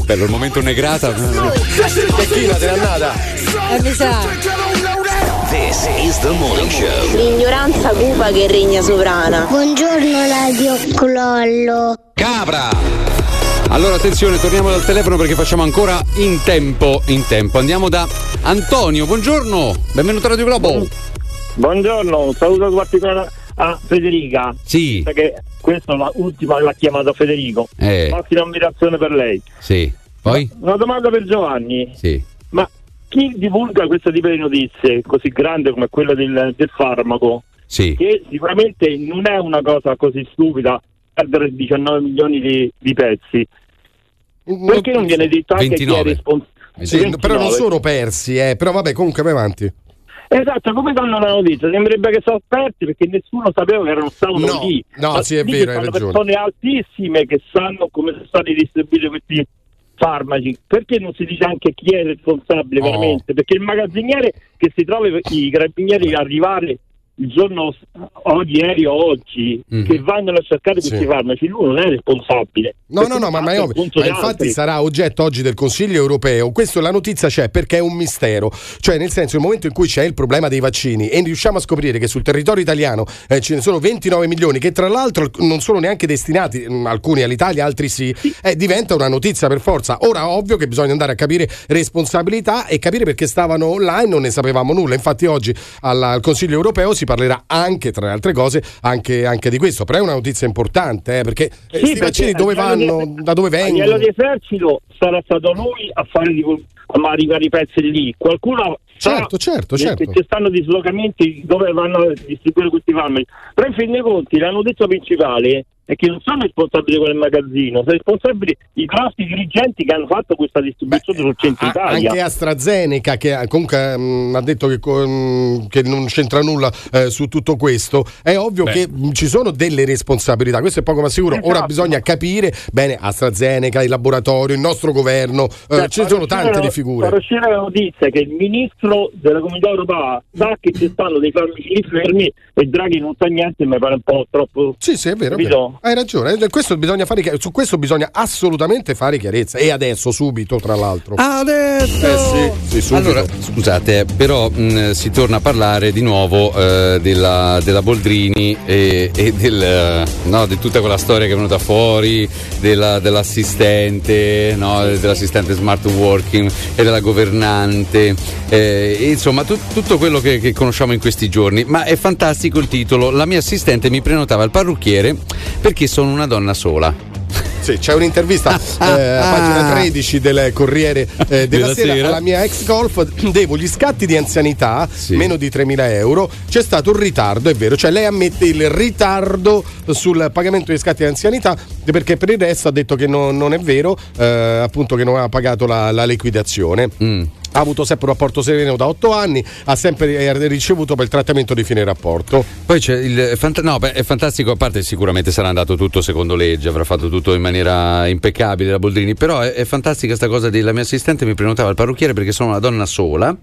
Bello il momento negrata. Tecchina, te n'è andata. Eh, mi sa. This is the morning show. L'ignoranza cupa che regna sovrana. Buongiorno Radio Clollo. Capra! Allora attenzione, torniamo dal telefono perché facciamo ancora in tempo, in tempo. Andiamo da Antonio, buongiorno, benvenuto a Radio Globo. Buongiorno, un saluto particolare a Federica. Sì. Perché questa è l'ultima l'ha chiamata Federico. Eh. Massima ammirazione per lei. Sì. Poi? Una domanda per Giovanni. Sì. Ma chi divulga questo tipo di notizie così grande come quella del, del farmaco? Sì. Che sicuramente non è una cosa così stupida perdere 19 milioni di, di pezzi. Perché non viene detto anche chi è 29. responsabile? Sì, però non sono persi, eh. Però vabbè, comunque vai avanti. Esatto, come danno la notizia? Sembrerebbe che sono aperti perché nessuno sapeva che erano stavano No, lì. no, Ma sì, è vero, hai sono ragione. persone altissime che sanno come sono stati distribuiti questi farmaci. Perché non si dice anche chi è responsabile Oh. veramente? Perché il magazziniere che si trova i carabinieri arrivare il giorno oggi, ieri o oggi, che vanno a cercare questi. Sì. farmaci, lui non è responsabile. No, no, no, ma, ma è ovvio. Ma infatti altri. sarà oggetto oggi del Consiglio europeo. Questo la notizia c'è perché è un mistero. Cioè, nel senso, il momento in cui c'è il problema dei vaccini e riusciamo a scoprire che sul territorio italiano eh, ce ne sono 29 milioni, che tra l'altro non sono neanche destinati, mh, alcuni all'Italia, altri sì, eh, diventa una notizia per forza. Ora, ovvio che bisogna andare a capire responsabilità e capire perché stavano online, non ne sapevamo nulla. Infatti, oggi al Consiglio europeo si parlerà anche, tra le altre cose, anche, anche di questo. Però è una notizia importante, eh, perché eh, Sì, questi vaccini dove vanno? di- Da dove vengono? livello di esercito sarà stato lui a fare di, a arrivare i pezzi lì. Qualcuno sa Certo, certo, che- certo. che ci stanno dislocamenti dove vanno a distribuire questi farmaci. Però in fin dei conti la notizia principale è che non sono responsabili quel magazzino, sono responsabili i grossi dirigenti che hanno fatto questa distribuzione sul centro A- Italia. anche AstraZeneca che eh, comunque mh, ha detto che, mh, che non c'entra nulla eh, su tutto questo è ovvio Beh. che mh, ci sono delle responsabilità questo è poco ma sicuro ora Esatto. bisogna capire bene AstraZeneca il laboratorio il nostro governo eh, Cioè, ci sono tante di figure Fa uscire la notizia che il ministro della comunità europea sa che ci stanno dei farmaci fermi e Draghi non sa niente mi pare un po' troppo. Sì, sì, è vero, hai ragione eh, questo bisogna fare su questo bisogna assolutamente fare chiarezza e adesso subito tra l'altro Adesso! eh sì, sì subito. Allora, scusate, però mh, si torna a parlare di nuovo eh, della, della Boldrini e, e del, no, di tutta quella storia che è venuta fuori, della- dell'assistente, no, dell'assistente smart working e della governante, eh, e insomma tu- tutto quello che, che conosciamo in questi giorni. Ma è fantastico il titolo, la mia assistente mi prenotava il parrucchiere perché sono una donna sola. Sì, c'è un'intervista eh, a pagina 13 del Corriere eh, della, Della sera, Sera. alla mia ex golf. Devo gli scatti di anzianità, meno di 3.000 euro. C'è stato un ritardo, è vero. Cioè, lei ammette il ritardo sul pagamento dei scatti di anzianità perché per il resto ha detto che no- non è vero, eh, appunto, che non aveva pagato la, la liquidazione. Mm. Ha avuto sempre un rapporto sereno da 8 anni, ha sempre eh, ricevuto per il trattamento di fine rapporto. Poi c'è il no, beh, è fantastico, a parte sicuramente sarà andato tutto secondo legge, avrà fatto tutto in maniera impeccabile la Boldrini, però è, è fantastica sta cosa della mia assistente mi prenotava il parrucchiere perché sono una donna sola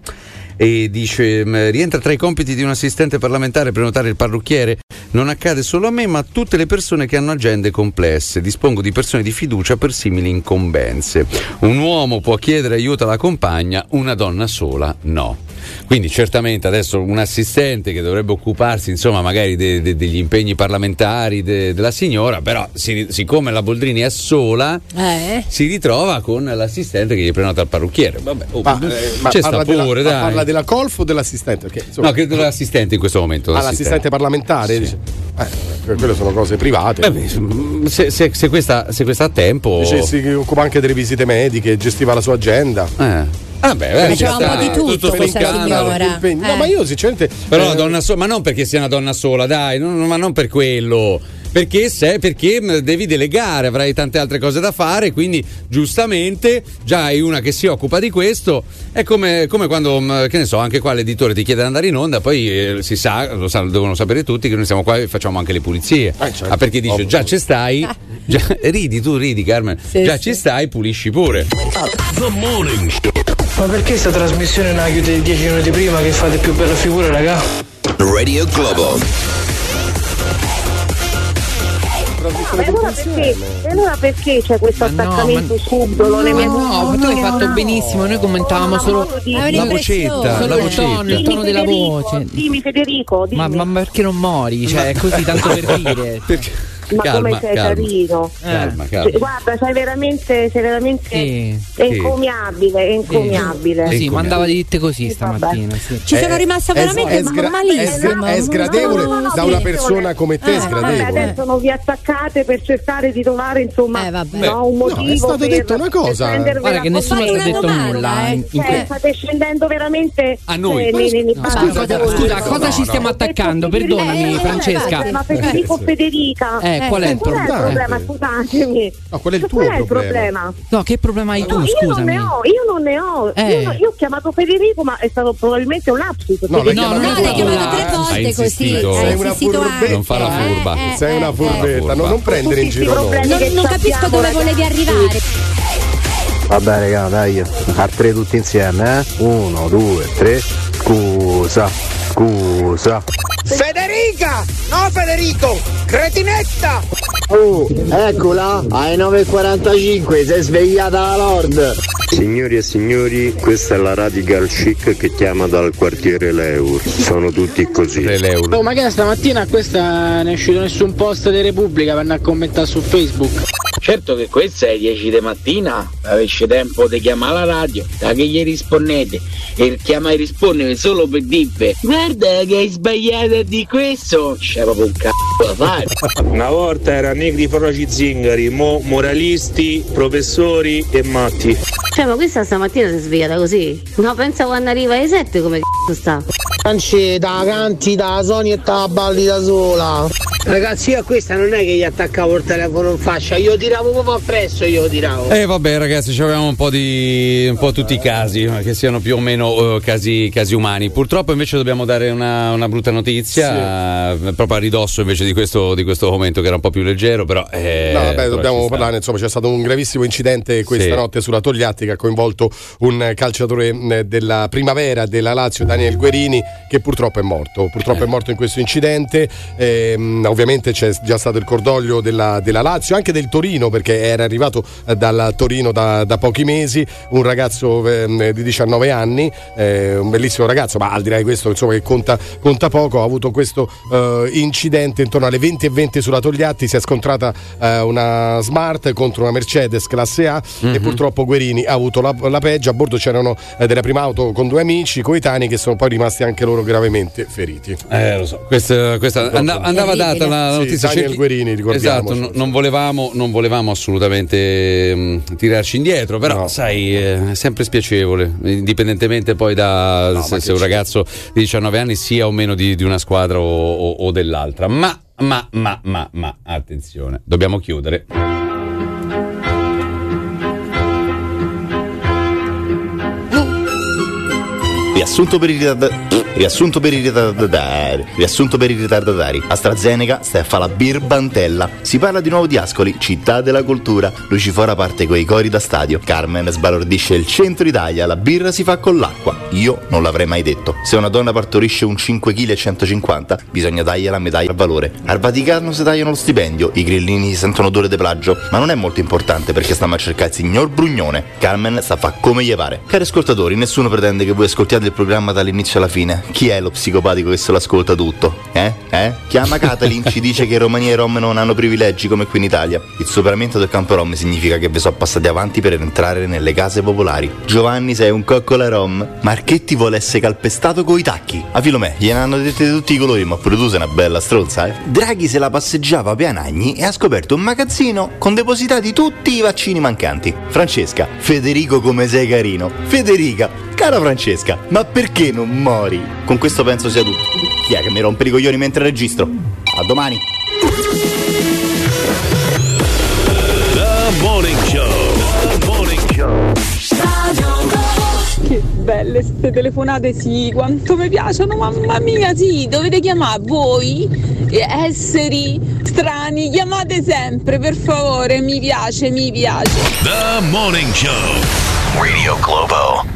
e dice "M, rientra tra i compiti di un assistente parlamentare prenotare il parrucchiere. Non accade solo a me, ma a tutte le persone che hanno agende complesse. Dispongo di persone di fiducia per simili incombenze. Un uomo può chiedere aiuto alla compagna, una donna sola no. Quindi certamente adesso un assistente che dovrebbe occuparsi insomma magari de- de- degli impegni parlamentari de- della signora, però si- siccome la Boldrini è sola Eh? si ritrova con l'assistente che gli prenota il parrucchiere. Vabbè, oh, Ma, eh, ma c'è parla sta della, pure, ma dai. parla della colf o dell'assistente? Perché, insomma, No, credo l'assistente in questo momento. Ah, l'assistente parlamentare? dice. Eh, quelle sono cose private. Beh, se, se- se questa, se questa ha tempo. Dice, si occupa anche delle visite mediche, gestiva la sua agenda. Eh. Ah, beh, beh, Faceva un po' di tutto tutto scandalo. signora. No, Eh. ma io sinceramente. Però eh, donna sola, ma non perché sia una donna sola, dai, non- ma non per quello. Perché, se, perché mh, devi delegare, avrai tante altre cose da fare, quindi giustamente già hai una che si occupa di questo. È come, come quando, mh, che ne so, anche qua l'editore ti chiede di andare in onda, poi eh, si sa, lo sa- devono sapere tutti che noi siamo qua e facciamo anche le pulizie. certo. Ah, perché dice, già ci stai, [LAUGHS] già- ridi tu, ridi Carmen, già ci stai, pulisci pure. The Morning Show. Ma perché sta trasmissione non la chiudete 10 minuti prima che fate più bella figura, raga? Radio Globo. Ma allora perché, e allora perché c'è questo attaccamento subdolo nei miei Ma no, ma tu hai fatto benissimo, noi commentavamo solo La vocetta, solo la il tono, il tono della voce. Dimmi Federico, dimmi. Ma, ma perché non mori? Cioè, è così tanto per [LAUGHS] dire. Ma Calma, come sei calma. carino. Calma, Cioè, calma. guarda, sei veramente, sei veramente Sì. encomiabile, encomiabile. Sì, mandava di te così stamattina. Sì. Ci sono rimasta veramente è sgra- malissimo. è sgradevole No, no, no, da una no, persona come te, è Eh, Vabbè, sgradevole. adesso non vi attaccate per cercare di trovare insomma no, un no, motivo è stato per, detto una cosa. Guarda che nessuno ci ha detto nulla, eh, eh. Cioè, state scendendo veramente A noi. eh, No, scusa, cosa ci stiamo attaccando? Perdonami, Eh, Francesca. Ma Federico Federica Eh, qual è il qual è il problema? problema? Scusatemi. No, qual è il tuo qual è il problema? problema? No, che problema hai tu, No, io non scusami? ne ho, io non ne ho. Eh. Io, no- io ho chiamato Federico, ma è stato probabilmente un lapsus. No, l'hai Federico. chiamato- No, l'hai chiamato tre Hai volte così. Sei una furbetta. Non fa la furba. Eh, eh, Sei una eh, furbetta, eh. non, non prendere in giro Non, non capisco dove volevi arrivare. Vabbè raga, dai, a tre tutti insieme, eh? Uno, due, tre. Scusa, scusa. Federica! No Federico! Cretinetta! Oh, eccola, alle 9.45, si è svegliata la Lord. Signori e signori, questa è la Radical Chic che chiama dal quartiere Leur. Sono tutti così. Oh, ma che stamattina a questa non è uscito nessun post di Repubblica per andare a commentare su Facebook. Certo che questa è 10 di mattina, avessi tempo di chiamare la radio, da che gli rispondete? E chiama e rispondere solo per dirvi guarda che hai sbagliato di questo, c'è proprio un c***o Una volta era negri foroci zingari, mo moralisti, professori e matti. Cioè, ma questa stamattina si è svegliata così? No, pensa quando arriva alle 7 come c***o sta. Anceta, canti da Sony e te balli da sola. Ragazzi, io a questa non è che gli attaccavo il telefono in faccia, io tiravo proprio appresso, io tiravo. E vabbè ragazzi, ci avevamo un po' di un po' tutti i casi, eh, che siano più o meno eh, casi, casi umani. Purtroppo invece dobbiamo dare una, una brutta notizia, eh, proprio a ridosso invece di questo, di questo momento che era un po' più leggero, però... eh, No, vabbè, però dobbiamo parlare. Insomma, c'è stato un gravissimo incidente questa Sì. notte sulla Togliatti che ha coinvolto un calciatore mh, della primavera della Lazio, Daniel Guerini, che purtroppo è morto. Purtroppo Eh. è morto in questo incidente. Ehm, ovviamente c'è già stato il cordoglio della, della Lazio, anche del Torino, perché era arrivato eh, dal Torino da, da pochi mesi. Un ragazzo ehm, di 19 anni, eh, un bellissimo ragazzo, ma al di là di questo, insomma, che conta, conta poco. Ha avuto questo eh, incidente intorno alle 20 e 20 sulla Togliatti. Si è scontrata eh, una Smart contro una Mercedes classe A e purtroppo Guerini ha avuto la, la peggio. A bordo c'erano eh, della prima auto con due amici coetanei che sono poi rimasti anche loro gravemente feriti. Eh, lo so. Questa, questa andava, andava data la Sì, notizia. Daniel Cerchi- Guerini, ricordiamo. Esatto, no- non, volevamo, non volevamo assolutamente mh, tirarci indietro, però sai, eh, è sempre spiacevole, indipendentemente poi da se, se un ragazzo di 19 anni sia o meno di, di una squadra o, o- o dell'altra. Ma, ma, ma, ma, ma, attenzione, dobbiamo chiudere. Riassunto per i ritardatari. Riassunto per i ritardatari. Riassunto per i ritardatari. AstraZeneca sta a fare la birbantella. Si parla di nuovo di Ascoli, città della cultura. Lucifora parte coi cori da stadio. Carmen sbalordisce il centro Italia. La birra si fa con l'acqua. Io non l'avrei mai detto. Se una donna partorisce un 5 kg 150, bisogna dargli la medaglia al valore. Al Vaticano si tagliano lo stipendio. I grillini sentono odore di plagio. Ma non è molto importante perché stiamo a cercare il signor Brugnone. Carmen sta a fa come gli pare. Cari ascoltatori, nessuno pretende che voi ascoltiate il programma dall'inizio alla fine. Chi è lo psicopatico che se lo ascolta tutto? Eh? Eh? Chiama Catalin, ci dice che Romania e Rom non hanno privilegi come qui in Italia. Il superamento del campo Rom significa che vi sono passati avanti per entrare nelle case popolari. Giovanni sei un coccola Rom. Marchetti vuole essere calpestato coi tacchi. A Filomè, gliene hanno dette di tutti i colori, ma pure tu sei una bella stronza, eh? Draghi se la passeggiava a Pianagni e ha scoperto un magazzino con depositati tutti i vaccini mancanti. Francesca, Federico come sei carino. Federica, cara Francesca, ma perché non mori? Con questo penso sia tutto. Chi è che mi rompe i coglioni mentre registro? A domani. The Morning Show. The Morning Show. Che belle ste telefonate, sì, quanto mi piacciono, mamma mia, sì, dovete chiamare voi, esseri strani, chiamate sempre, per favore, mi piace, mi piace. The Morning Show. Radio Globo.